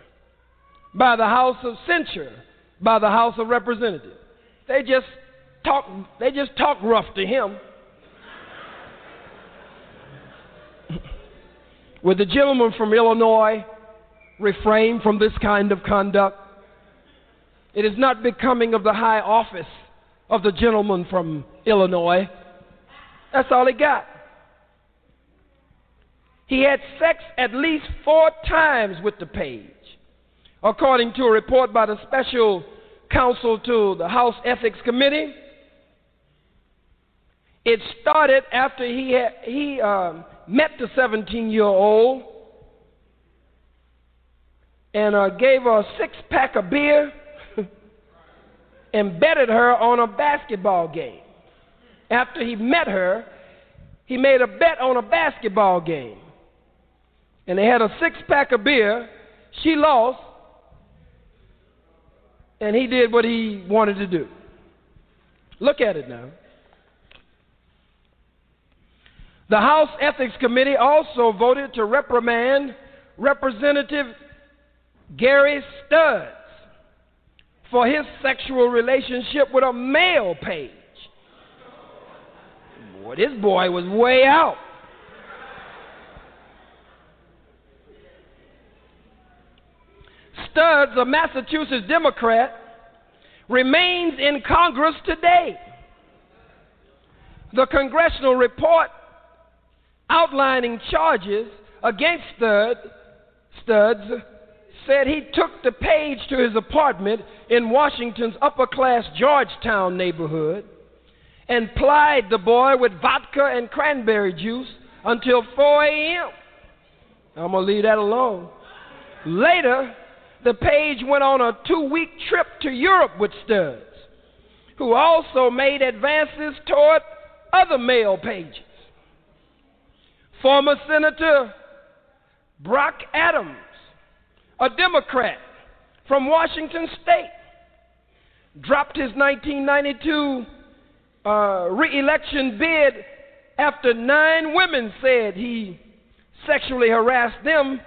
by the House of Censure by the House of Representatives. They just talk they just talk rough to him. <laughs> Would the gentleman from Illinois refrain from this kind of conduct? It is not becoming of the high office of the gentleman from Illinois. That's all he got. He had sex at least four times with the page, according to a report by the special counsel to the House Ethics Committee. It started after he, had, he uh, met the 17 year old and uh, gave her a six pack of beer <laughs> and betted her on a basketball game. After he met her, he made a bet on a basketball game. And they had a six pack of beer. She lost and he did what he wanted to do. Look at it now. The House Ethics Committee also voted to reprimand Representative Gary Studds for his sexual relationship with a male page. Boy, this boy was way out. Studds, a Massachusetts Democrat, remains in Congress today. The congressional report outlining charges against Stud, Studds said he took the page to his apartment in Washington's upper class Georgetown neighborhood and plied the boy with vodka and cranberry juice until 4 a.m. I'm going to leave that alone. Later, the page went on a two week trip to Europe with Studds, who also made advances toward other male pages. Former Senator Brock Adams, a Democrat from Washington State, dropped his 1992 uh, re election bid after nine women said he sexually harassed them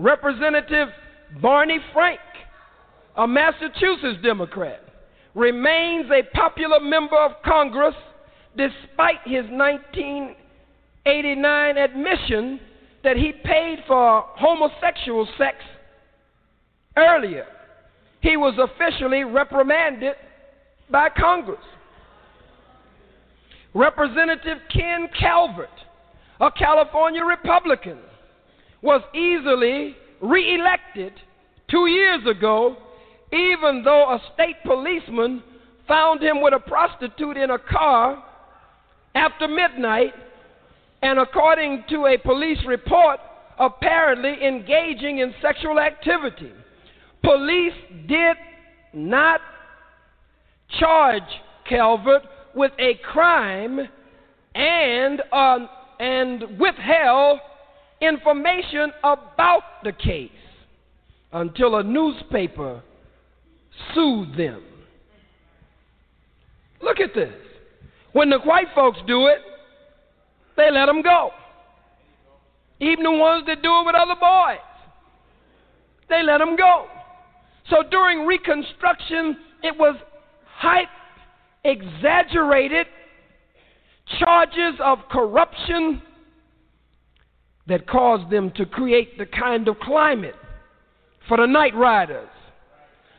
Representative Barney Frank, a Massachusetts Democrat, remains a popular member of Congress despite his 1989 admission that he paid for homosexual sex earlier. He was officially reprimanded by Congress. Representative Ken Calvert, a California Republican, was easily reelected two years ago, even though a state policeman found him with a prostitute in a car after midnight, and according to a police report, apparently engaging in sexual activity. Police did not charge Calvert with a crime and, uh, and withheld information about the case until a newspaper sued them. Look at this. When the white folks do it, they let them go. Even the ones that do it with other boys, they let them go. So during Reconstruction, it was hype, exaggerated charges of corruption that caused them to create the kind of climate for the Night Riders,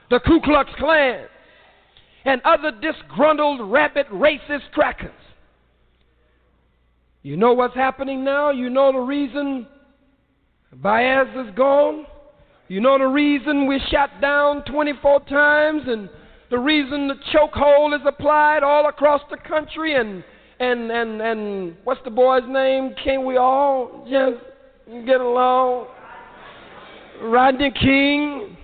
the Ku Klux Klan, and other disgruntled, rabid, racist crackers. You know what's happening now? You know the reason Baez is gone? You know the reason we're shot down 24 times and the reason the chokehold is applied all across the country and and and and what's the boy's name? Can't we all just get along? Rodney King.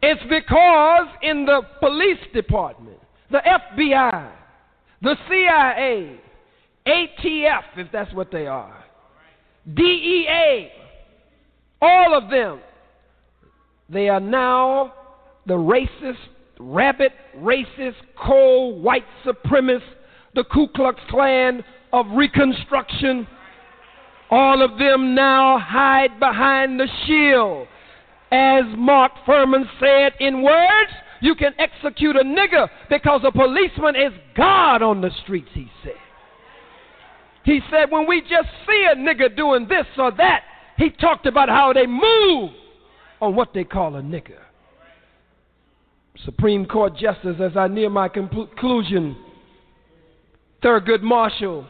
It's because in the police department, the FBI, the CIA, ATF, if that's what they are, DEA, all of them, they are now the racist rabid, racist, cold, white supremacists, the Ku Klux Klan of Reconstruction. All of them now hide behind the shield. As Mark Fuhrman said in words, you can execute a nigger because a policeman is God on the streets, he said. He said, when we just see a nigger doing this or that, he talked about how they move on what they call a nigger. Supreme Court Justice, as I near my conclusion, Thurgood Marshall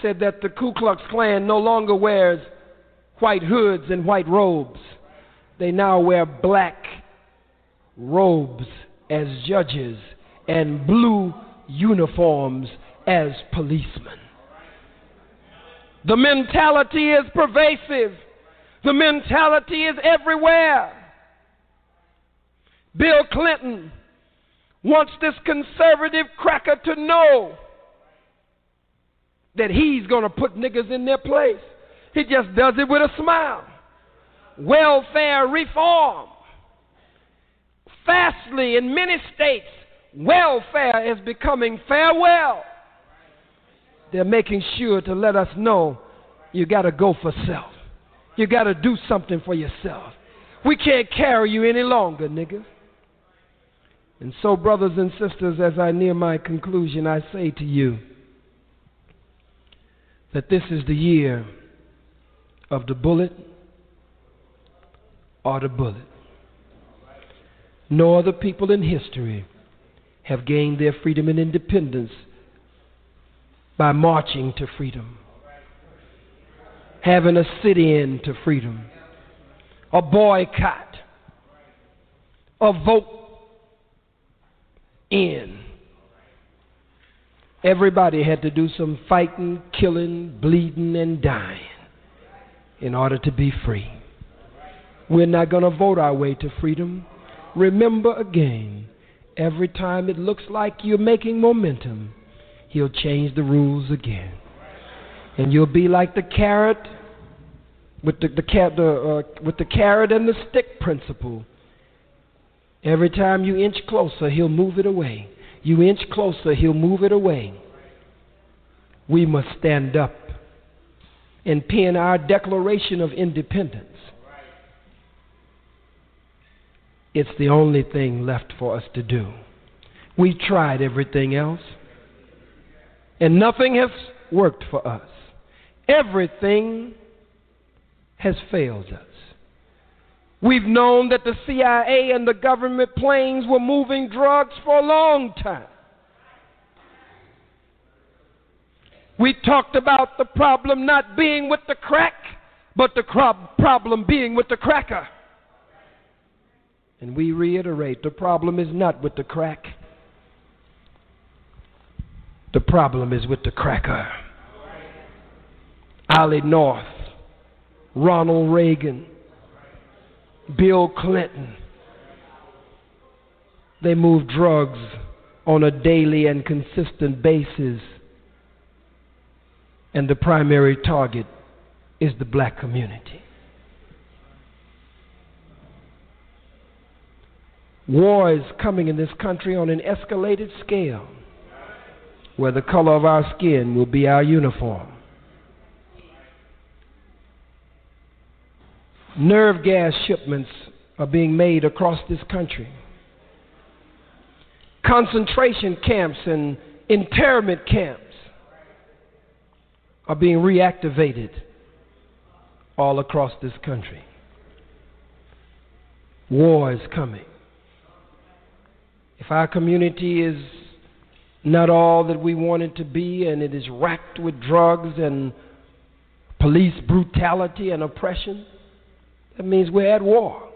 said that the Ku Klux Klan no longer wears white hoods and white robes. They now wear black robes as judges and blue uniforms as policemen. The mentality is pervasive. The mentality is everywhere. Bill Clinton wants this conservative cracker to know that he's going to put niggas in their place. He just does it with a smile. Welfare reform. Fastly, in many states, welfare is becoming farewell. They're making sure to let us know you got to go for self. You got to do something for yourself. We can't carry you any longer, nigga. And so, brothers and sisters, as I near my conclusion, I say to you that this is the year of the bullet or the bullet. No other people in history have gained their freedom and independence by marching to freedom, having a sit in to freedom, a boycott, a vote in. Everybody had to do some fighting, killing, bleeding, and dying in order to be free. We're not going to vote our way to freedom. Remember again, every time it looks like you're making momentum, he'll change the rules again. And you'll be like the carrot with the, the, the uh, with the carrot and the stick principle. Every time you inch closer, he'll move it away. You inch closer, he'll move it away. We must stand up and pen our Declaration of Independence. It's the only thing left for us to do. We've tried everything else, and nothing has worked for us. Everything has failed us. We've known that the CIA and the government planes were moving drugs for a long time. We talked about the problem not being with the crack, but the problem being with the cracker. And we reiterate the problem is not with the crack, the problem is with the cracker. Ollie North, Ronald Reagan, Bill Clinton. They move drugs on a daily and consistent basis, and the primary target is the black community. War is coming in this country on an escalated scale where the color of our skin will be our uniform. Nerve gas shipments are being made across this country. Concentration camps and internment camps are being reactivated all across this country. War is coming. If our community is not all that we want it to be and it is racked with drugs and police brutality and oppression, that means we're at war.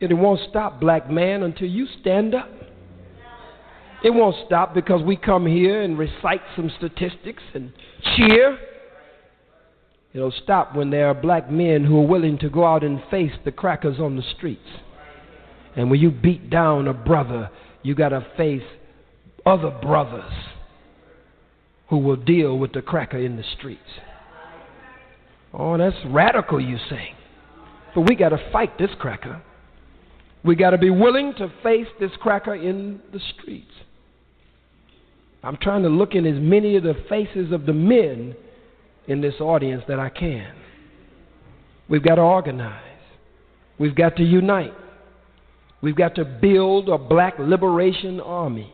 And it won't stop, black man, until you stand up. It won't stop because we come here and recite some statistics and cheer. It'll stop when there are black men who are willing to go out and face the crackers on the streets. And when you beat down a brother, you got to face other brothers who will deal with the cracker in the streets. Oh, that's radical, you say. But we got to fight this cracker. We got to be willing to face this cracker in the streets. I'm trying to look in as many of the faces of the men in this audience that I can. We've got to organize. We've got to unite. We've got to build a black liberation army.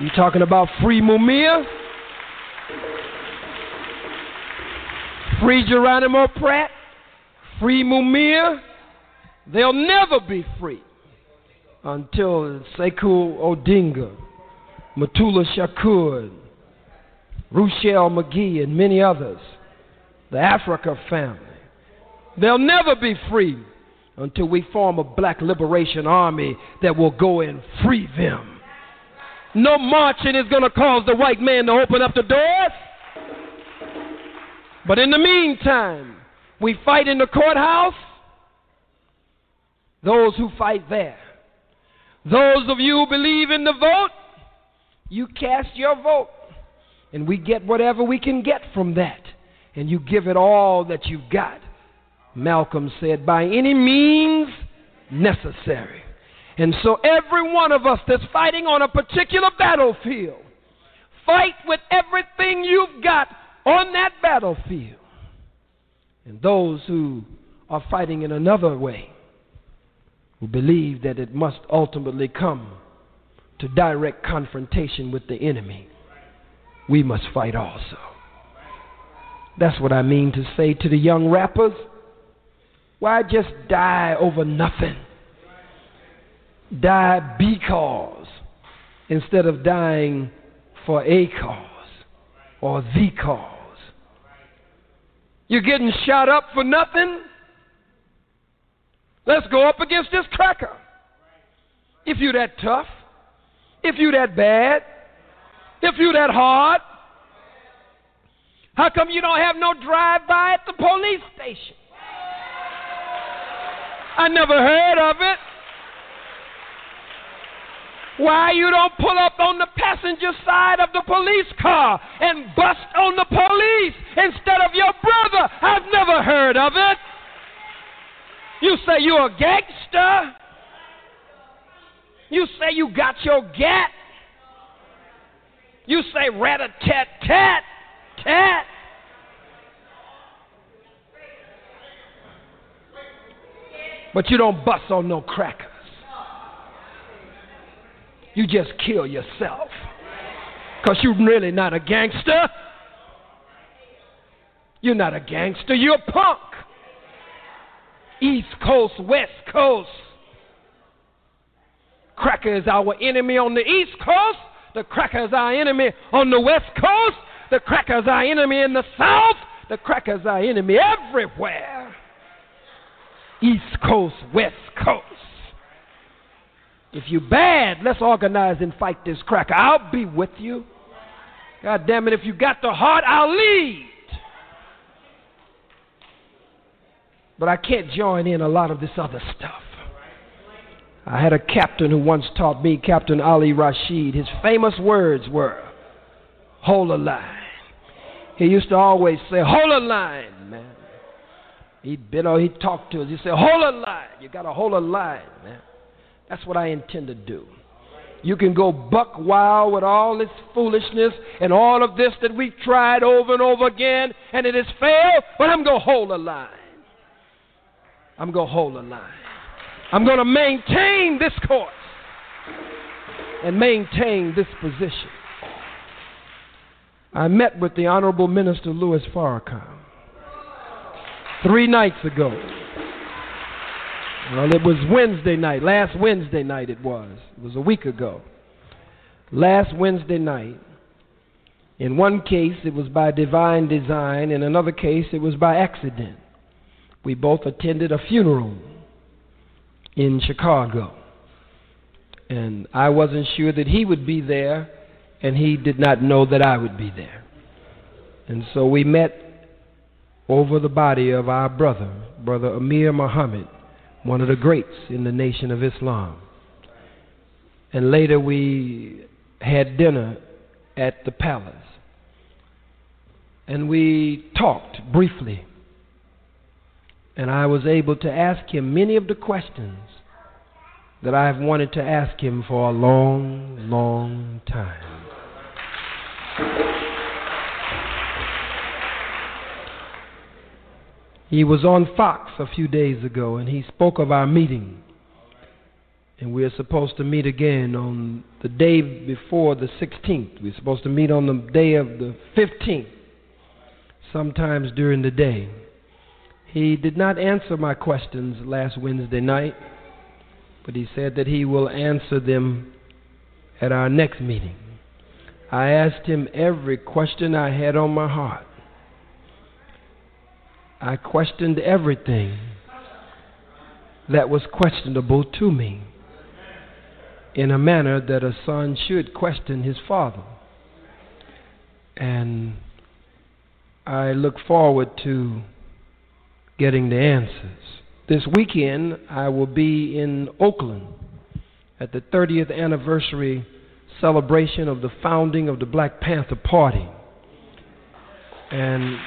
You talking about free Mumia? Free Geronimo Pratt? Free Mumia? They'll never be free until Sekou Odinga, Mutulu Shakur, Ruchell Magee, and many others, the Africa family. They'll never be free until we form a black liberation army that will go and free them. No marching is going to cause the white man to open up the doors. But in the meantime, we fight in the courthouse. Those who fight there. Those of you who believe in the vote, you cast your vote. And we get whatever we can get from that. And you give it all that you've got. Malcolm said, by any means necessary. And so, every one of us that's fighting on a particular battlefield, fight with everything you've got on that battlefield. And those who are fighting in another way, who believe that it must ultimately come to direct confrontation with the enemy, we must fight also. That's what I mean to say to the young rappers. Why just die over nothing? Die because instead of dying for a cause or the cause. You're getting shot up for nothing? Let's go up against this cracker. If you're that tough, if you're that bad, if you're that hard, how come you don't have no drive-by at the police station? I never heard of it. Why you don't pull up on the passenger side of the police car and bust on the police instead of your brother? I've never heard of it. You say you're a gangster. You say you got your gat. You say rat a tat tat tat. But you don't bust on no crackers. You just kill yourself. Because you're really not a gangster. You're not a gangster, you're a punk. East Coast, West Coast. Cracker is our enemy on the East Coast. The cracker is our enemy on the West Coast. The cracker is our enemy in the South. The cracker is our enemy everywhere. East Coast, West Coast. If you're bad, let's organize and fight this cracker. I'll be with you. God damn it, if you got the heart, I'll lead. But I can't join in a lot of this other stuff. I had a captain who once taught me, Captain Ali Rashid. His famous words were, hold a line. He used to always say, hold a line, man. He'd been or he'd talk to us. He'd say, hold a line. You got to hold a line, man. That's what I intend to do. You can go buck wild with all this foolishness and all of this that we've tried over and over again, and it has failed, but I'm going to hold a line. I'm going to hold a line. I'm going to maintain this course and maintain this position. I met with the Honorable Minister Louis Farrakhan three nights ago. Well, it was Wednesday night. Last Wednesday night it was. It was a week ago. Last Wednesday night. In one case, it was by divine design. In another case, it was by accident. We both attended a funeral in Chicago. And I wasn't sure that he would be there, and he did not know that I would be there. And so we met over the body of our brother, Brother Amir Muhammad, one of the greats in the Nation of Islam. And later we had dinner at the palace. And we talked briefly and I was able to ask him many of the questions that I've wanted to ask him for a long, long time. He was on Fox a few days ago and he spoke of our meeting. And we're supposed to meet again on the day before the 16th. We're supposed to meet on the day of the 15th, sometimes during the day. He did not answer my questions last Wednesday night, but he said that he will answer them at our next meeting. I asked him every question I had on my heart. I questioned everything that was questionable to me in a manner that a son should question his father. And I look forward to getting the answers. This weekend, I will be in Oakland at the 30th anniversary celebration of the founding of the Black Panther Party. And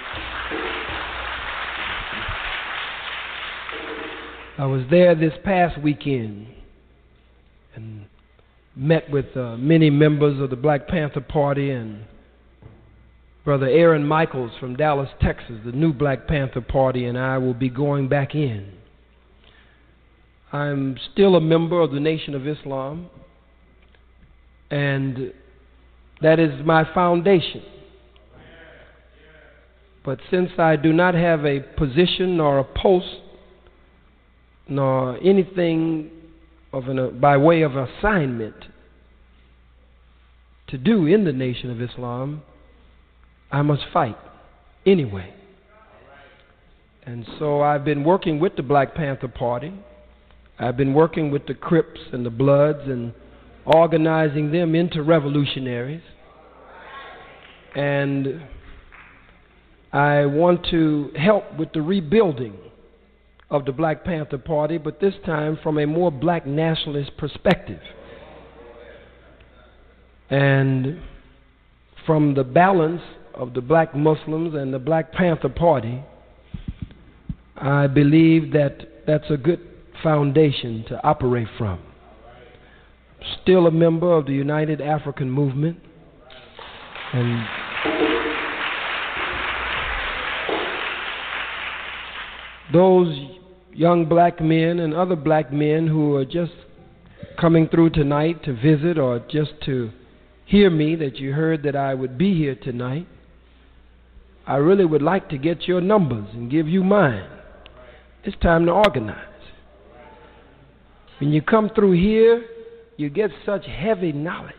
I was there this past weekend and met with uh, many members of the Black Panther Party and Brother Aaron Michaels from Dallas, Texas, the new Black Panther Party, and I will be going back in. I'm still a member of the Nation of Islam, and that is my foundation. But since I do not have a position or a post nor anything of an, by way of assignment to do in the Nation of Islam, I must fight anyway. And so I've been working with the Black Panther Party. I've been working with the Crips and the Bloods and organizing them into revolutionaries. And I want to help with the rebuilding of the Black Panther Party, but this time from a more black nationalist perspective. And from the balance of the black Muslims and the Black Panther Party, I believe that that's a good foundation to operate from. Still a member of the United African Movement, and those young black men and other black men who are just coming through tonight to visit or just to hear me that you heard that I would be here tonight. I really would like to get your numbers and give you mine. It's time to organize. When you come through here, you get such heavy knowledge.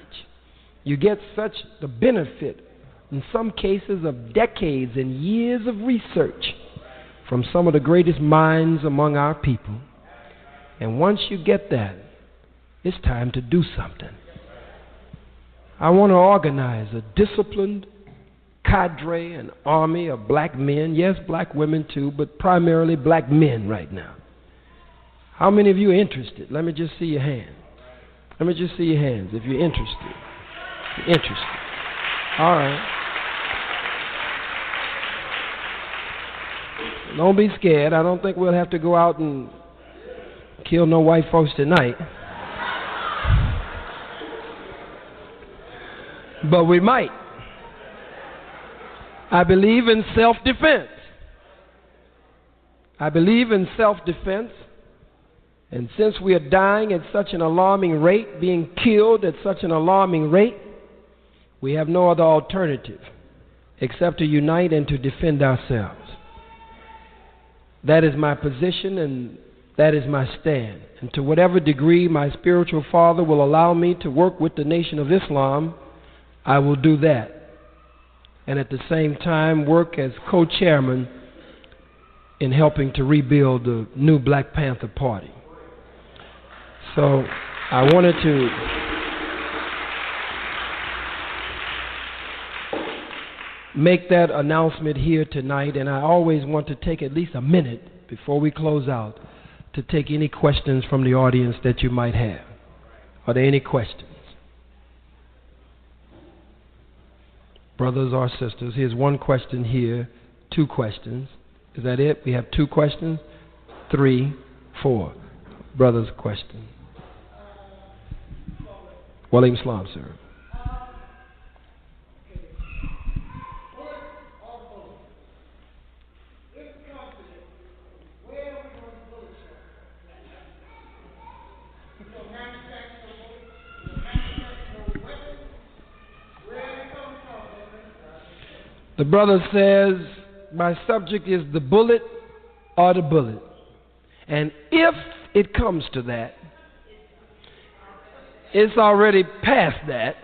You get such the benefit, in some cases, of decades and years of research from some of the greatest minds among our people. And once you get that, it's time to do something. I want to organize a disciplined cadre, an army of black men, yes, black women too, but primarily black men right now. How many of you are interested? Let me just see your hand. Let me just see your hands if you're interested. If you're interested. All right. Don't be scared. I don't think we'll have to go out and kill no white folks tonight. But we might. I believe in self defense. I believe in self defense. And since we are dying at such an alarming rate, being killed at such an alarming rate, we have no other alternative except to unite and to defend ourselves. That is my position and that is my stand. And to whatever degree my spiritual father will allow me to work with the Nation of Islam, I will do that. And at the same time, work as co chairman in helping to rebuild the new Black Panther Party. So I wanted to. Make that announcement here tonight, and I always want to take at least a minute before we close out to take any questions from the audience that you might have. Are there any questions? Brothers or sisters, here's one question here, two questions. Is that it? We have two questions? Three, four. Brothers, question. Walaikum Salam, sir. The brother says, My subject is the bullet or the bullet. And if it comes to that, it's already past that.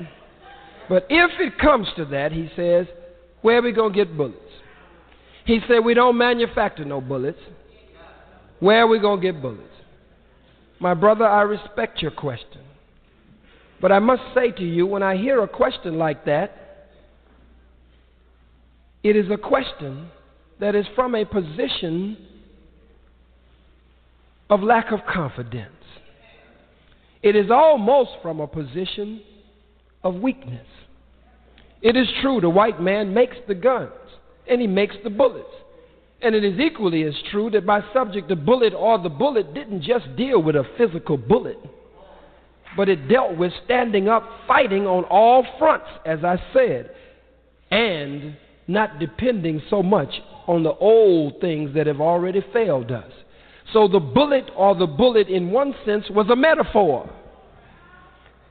But if it comes to that, he says, where are we going to get bullets? He said, we don't manufacture no bullets. Where are we going to get bullets? My brother, I respect your question. But I must say to you, when I hear a question like that, it is a question that is from a position of lack of confidence. It is almost from a position of weakness. It is true the white man makes the guns and he makes the bullets. And it is equally as true that my subject, the bullet or the bullet, didn't just deal with a physical bullet, but it dealt with standing up, fighting on all fronts, as I said, and not depending so much on the old things that have already failed us. So the bullet or the bullet, in one sense, was a metaphor,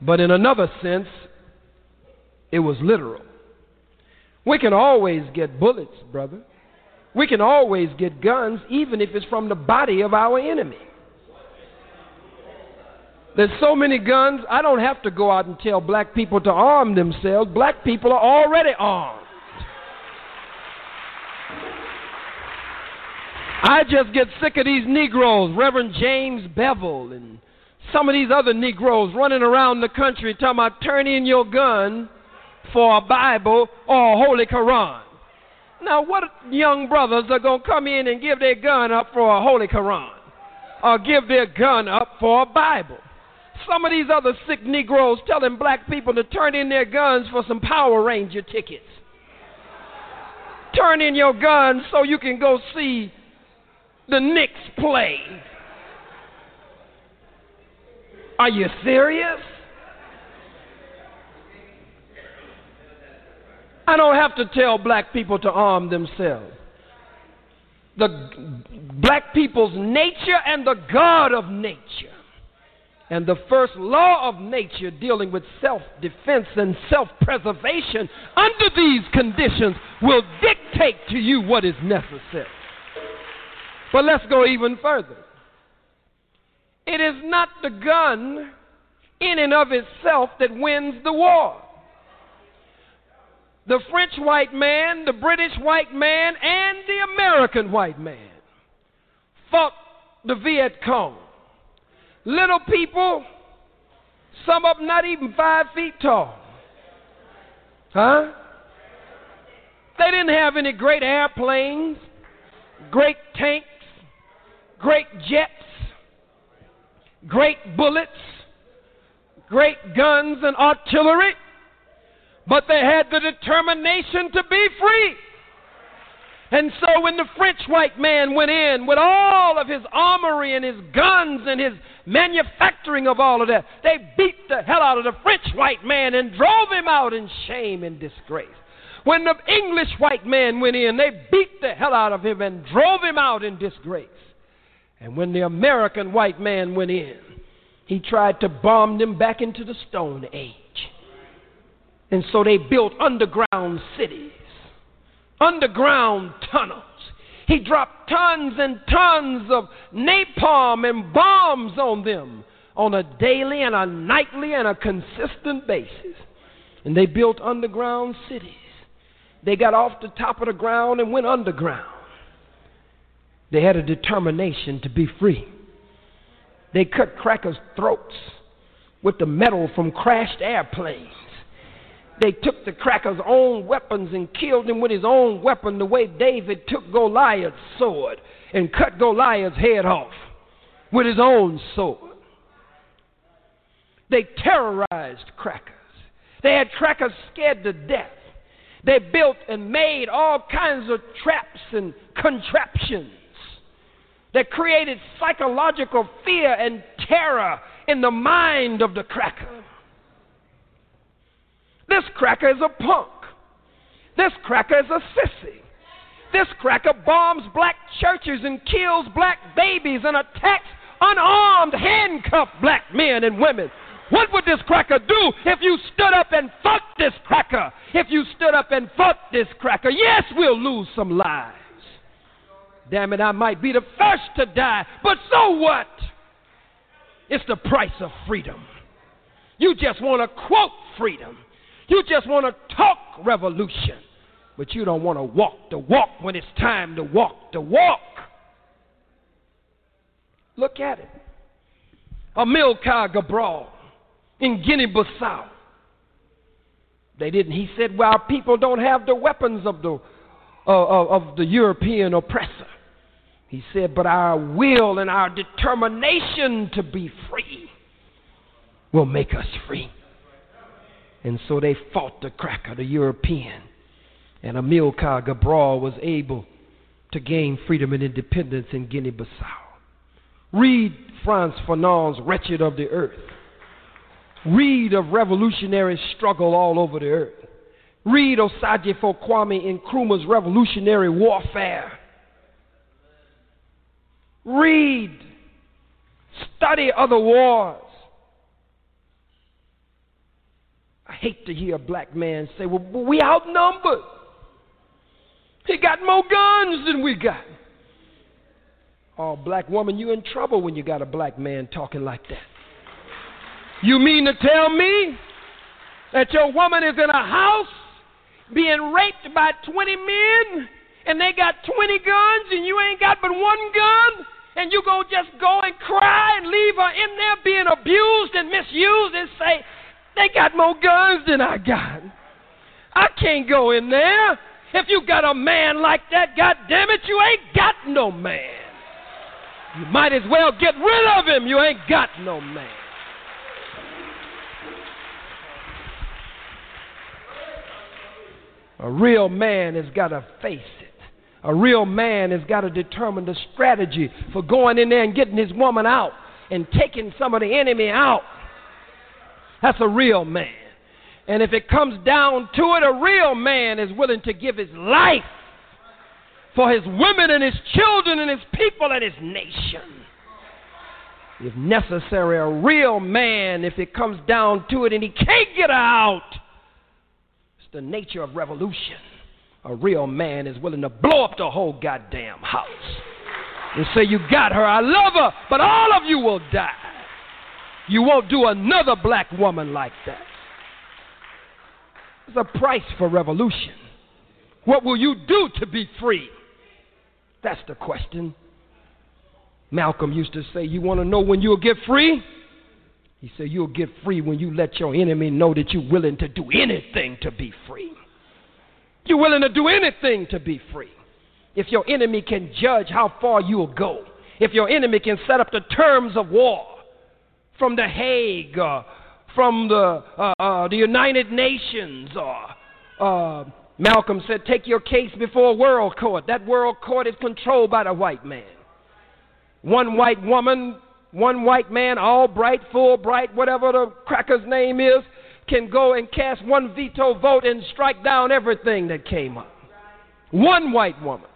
but in another sense, it was literal. We can always get bullets, brother. We can always get guns, even if it's from the body of our enemy. There's so many guns, I don't have to go out and tell black people to arm themselves. Black people are already armed. I just get sick of these Negroes, Reverend James Bevel, and some of these other Negroes running around the country talking about turn in your gun for a Bible or a Holy Quran. Now, what young brothers are going to come in and give their gun up for a Holy Quran or give their gun up for a Bible? Some of these other sick Negroes telling black people to turn in their guns for some Power Ranger tickets. Turn in your gun so you can go see the Knicks play. Are you serious? I don't have to tell black people to arm themselves. The black people's nature and the God of nature. And the first law of nature dealing with self defense and self preservation under these conditions will dictate to you what is necessary. But let's go even further. It is not the gun in and of itself that wins the war. The French white man, the British white man, and the American white man fought the Viet Cong. Little people, some of them not even five feet tall. Huh? They didn't have any great airplanes, great tanks, great jets, great bullets, great guns and artillery, but they had the determination to be free. And so when the French white man went in with all of his armory and his guns and his manufacturing of all of that, they beat the hell out of the French white man and drove him out in shame and disgrace. When the English white man went in, they beat the hell out of him and drove him out in disgrace. And when the American white man went in, he tried to bomb them back into the Stone Age. And so they built underground cities, underground tunnels. He dropped tons and tons of napalm and bombs on them on a daily and a nightly and a consistent basis. And they built underground cities. They got off the top of the ground and went underground. They had a determination to be free. They cut crackers' throats with the metal from crashed airplanes. They took the cracker's own weapons and killed him with his own weapon, the way David took Goliath's sword and cut Goliath's head off with his own sword. They terrorized crackers. They had crackers scared to death. They built and made all kinds of traps and contraptions that created psychological fear and terror in the mind of the cracker. This cracker is a punk. This cracker is a sissy. This cracker bombs black churches and kills black babies and attacks unarmed, handcuffed black men and women. What would this cracker do if you stood up and fought this cracker? If you stood up and fought this cracker, yes, we'll lose some lives. Damn it, I might be the first to die, but so what? It's the price of freedom. You just want to quote freedom. You just want to talk revolution, but you don't want to walk the walk when it's time to walk the walk. Look at it. Amilcar Cabral in Guinea Bissau. They didn't. He said, "Well, people don't have the weapons of the uh, of the European oppressor." He said, But our will and our determination to be free will make us free. And so they fought the cracker, the European. And Amilcar Cabral was able to gain freedom and independence in Guinea Bissau. Read Frantz Fanon's Wretched of the Earth. Read of revolutionary struggle all over the earth. Read Osagyefo Kwame Nkrumah's revolutionary warfare. Read, study other wars. I hate to hear a black man say, well, we outnumbered. He got more guns than we got. Oh, black woman, you in trouble when you got a black man talking like that. You mean to tell me that your woman is in a house being raped by 20 men and they got 20 guns and you ain't got but one gun? And you gonna just go and cry and leave her in there being abused and misused and say, they got more guns than I got. I can't go in there. If you got a man like that, God damn it, you ain't got no man. You might as well get rid of him. You ain't got no man. A real man has got a face. A real man has got to determine the strategy for going in there and getting his woman out and taking some of the enemy out. That's a real man. And if it comes down to it, a real man is willing to give his life for his women and his children and his people and his nation. If necessary, a real man, if it comes down to it and he can't get out, it's the nature of revolution. A real man is willing to blow up the whole goddamn house and say, You got her, I love her, but all of you will die. You won't do another black woman like that. There's a price for revolution. What will you do to be free? That's the question. Malcolm used to say, You want to know when you'll get free? He said, You'll get free when you let your enemy know that you're willing to do anything to be free. You're willing to do anything to be free. If your enemy can judge how far you'll go, if your enemy can set up the terms of war from The Hague, uh, from the, uh, uh, the United Nations, or uh, Malcolm said, Take your case before a world court. That world court is controlled by the white man. One white woman, one white man, Albright, full bright, whatever the cracker's name is, can go and cast one veto vote and strike down everything that came up. One white woman.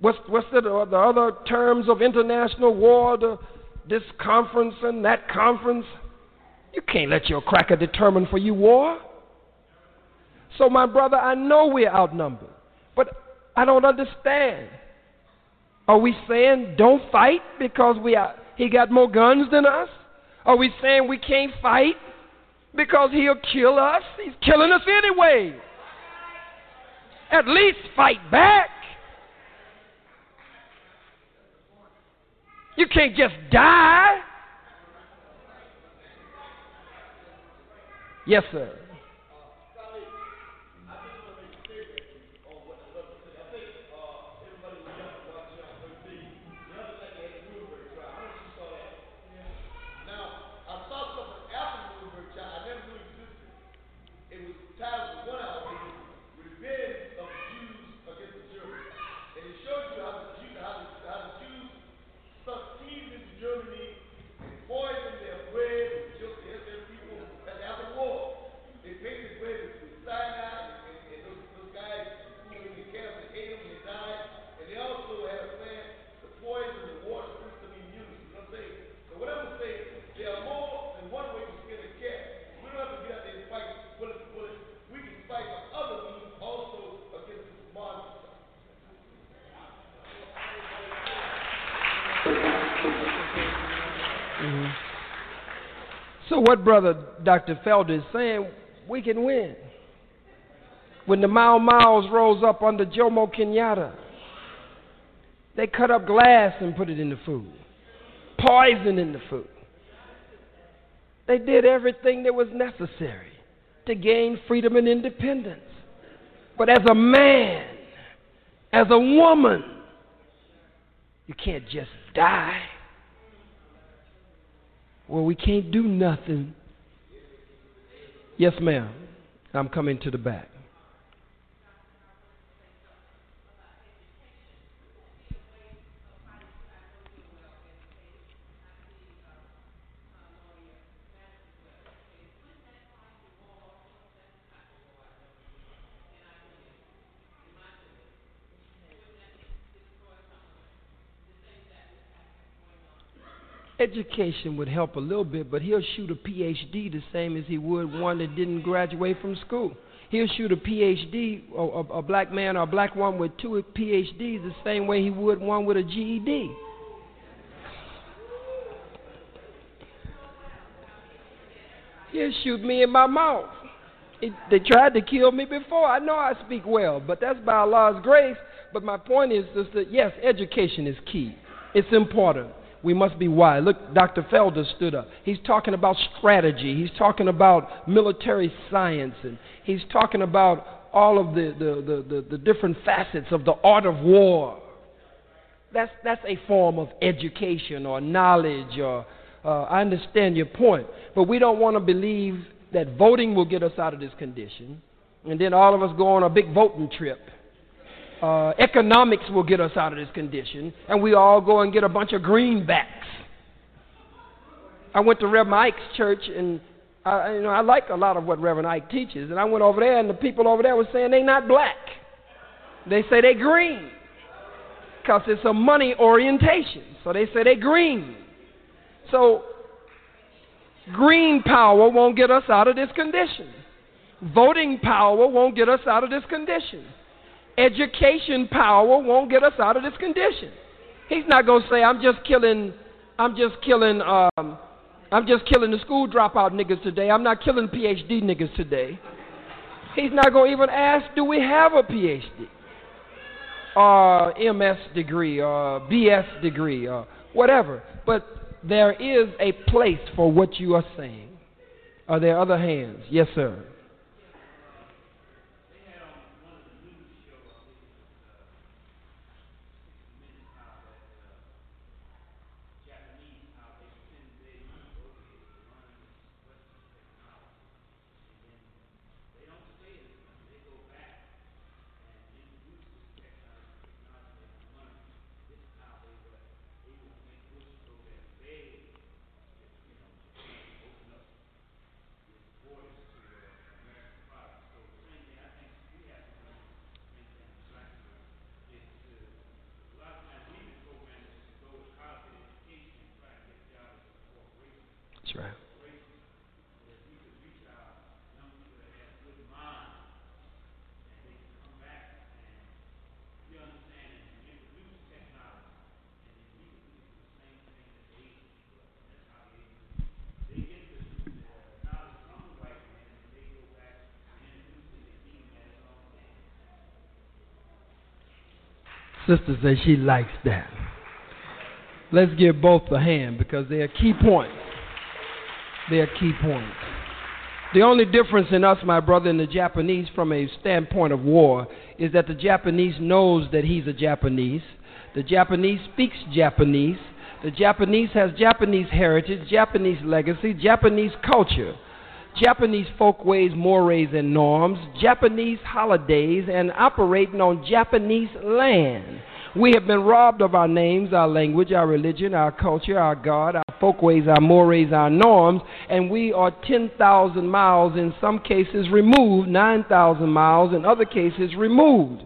What's, what's the, the other terms of international war? The, this conference and that conference? You can't let your cracker determine for you war. So, my brother, I know we're outnumbered, but I don't understand. Are we saying don't fight because we are, he got more guns than us? Are we saying we can't fight because he'll kill us? He's killing us anyway. At least fight back. You can't just die. Yes, sir. So, what Brother Dr. Felder is saying, we can win. When the Mau Mau's rose up under Jomo Kenyatta, they cut up glass and put it in the food, poison in the food. They did everything that was necessary to gain freedom and independence. But as a man, as a woman, you can't just die. Well, we can't do nothing. Yes, ma'am. I'm coming to the back. Education would help a little bit, but he'll shoot a PhD the same as he would one that didn't graduate from school. He'll shoot a PhD, a, a, a black man or a black woman with two PhDs the same way he would one with a GED. He'll shoot me in my mouth. It, they tried to kill me before. I know I speak well, but that's by Allah's grace. But my point is that yes, education is key. It's important. We must be wise. Look, Dr. Felder stood up. He's talking about strategy. He's talking about military science, and he's talking about all of the, the, the, the, the different facets of the art of war. That's, that's a form of education or knowledge. Or uh, I understand your point, but we don't want to believe that voting will get us out of this condition, and then all of us go on a big voting trip uh, economics will get us out of this condition, and we all go and get a bunch of greenbacks. I went to Reverend Ike's church, and I, you know I like a lot of what Reverend Ike teaches, and I went over there, and the people over there were saying they're not black. They say they green, because it's a money orientation. So they say they green. So green power won't get us out of this condition. Voting power won't get us out of this condition education power won't get us out of this condition. He's not going to say, I'm just killing, I'm just killing, um, I'm just killing the school dropout niggas today. I'm not killing PhD niggas today. He's not going to even ask, do we have a PhD? Or uh, MS degree, uh, or BS degree, or whatever. But there is a place for what you are saying. Are there other hands? Yes, sir. Sister says she likes that. Let's give both a hand because they are key points. They are key points. The only difference in us, my brother, and the Japanese from a standpoint of war is that the Japanese knows that he's a Japanese. The Japanese speaks Japanese. The Japanese has Japanese heritage, Japanese legacy, Japanese culture. Japanese folkways, mores, and norms, Japanese holidays, and operating on Japanese land. We have been robbed of our names, our language, our religion, our culture, our God, our folkways, our mores, our norms, and we are 10,000 miles, in some cases removed, 9,000 miles, in other cases removed.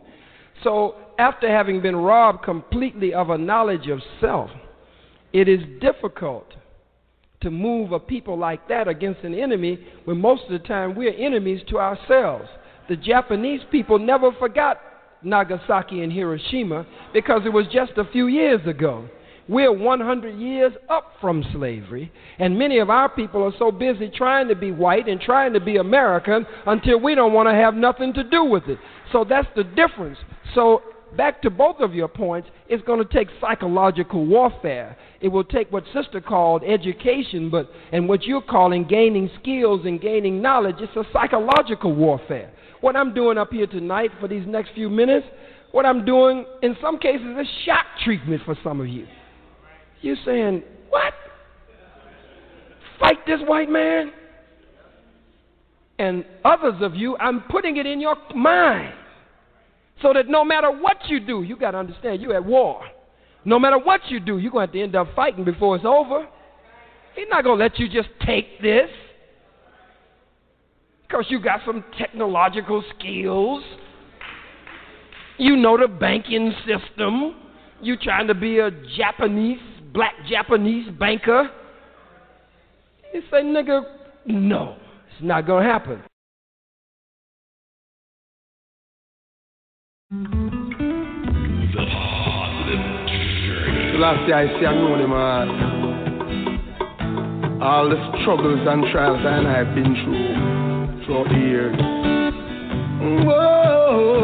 So, after having been robbed completely of a knowledge of self, it is difficult to move a people like that against an enemy when most of the time we're enemies to ourselves. The Japanese people never forgot Nagasaki and Hiroshima because it was just a few years ago. We're 100 years up from slavery, and many of our people are so busy trying to be white and trying to be American until we don't want to have nothing to do with it. So that's the difference. So back to both of your points, it's going to take psychological warfare. It will take what sister called education, but and what you're calling gaining skills and gaining knowledge. It's a psychological warfare. What I'm doing up here tonight for these next few minutes, what I'm doing in some cases is shock treatment for some of you. You're saying, What? Fight this white man? And others of you, I'm putting it in your mind so that no matter what you do, you got to understand you're at war. No matter what you do, you're going to have to end up fighting before it's over. He's not going to let you just take this because you got some technological skills. You know the banking system. You trying to be a Japanese black Japanese banker. He say, nigga, no, it's not going to happen. The last year I see I know them all. All the struggles and trials and I have been through throughout the years. Whoa,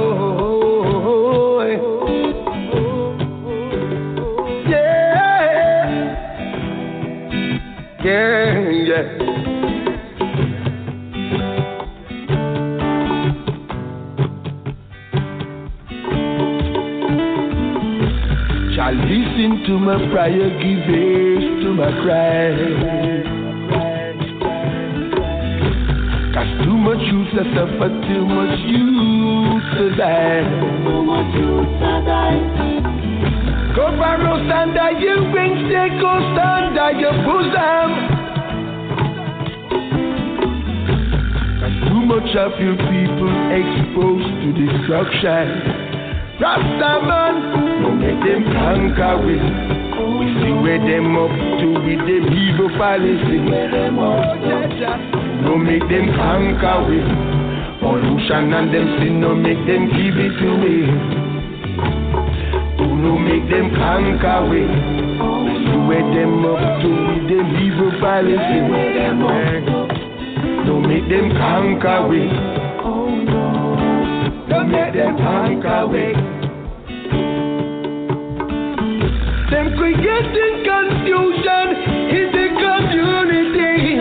yeah, yeah, yeah. To my prayer, give ears to my cry. Cause too much youth has suffered, too much youth to die. Too much youth to die. Go barrows under your wings, they go under your bosom. Cause too much of your people exposed to destruction. Rasta man, make them conquer we. We see where them up to with them evil policy. No make them conquer we. Pollution and them sin, no make them give it away. No make them conquer we. We see where them up to with them evil policy. No make them conquer we. Don't make them conquer we. Them creating confusion in the community.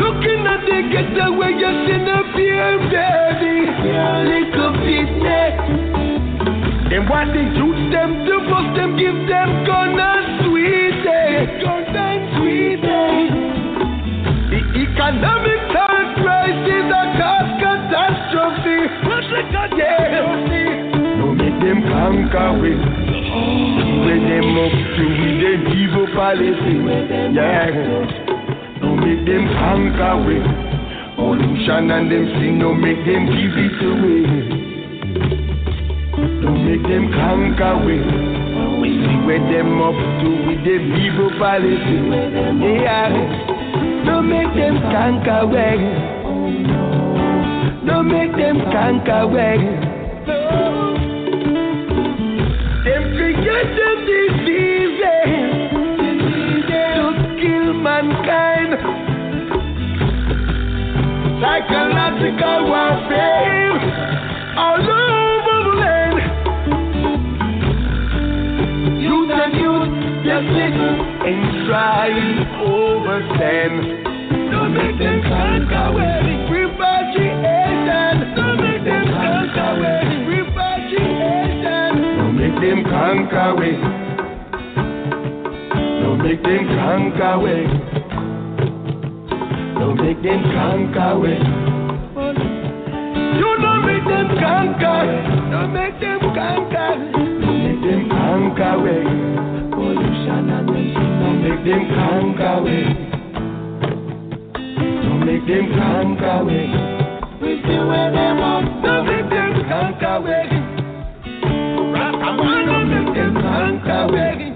Looking at the getaway, you see the fear, baby. Little business. Them want the youth them to bust them, give them gun and sweet Gun and sweet The economic the catastrophe? No make them conquer we. When them up to with them evil policy. Yeah. No make them conquer we. Pollution and them sin, no make them give it away. No make them conquer we. We see where them up to with them evil policy. Yeah. No make them conquer we. No make them conquer we. Them created diseases to kill mankind. Psychological warfare all over the land. Youth and youth, they sit and strive over sin. Don't make them conquer wedding them conquer we. Don't make them conquer we. Don't make them conquer we. You don't make them conquer. Don't make them conquer. Don't make them conquer we. Pollution and. Don't make them conquer we. Don't make them conquer we. We see where them up. Don't make them conquer we wano not mankawe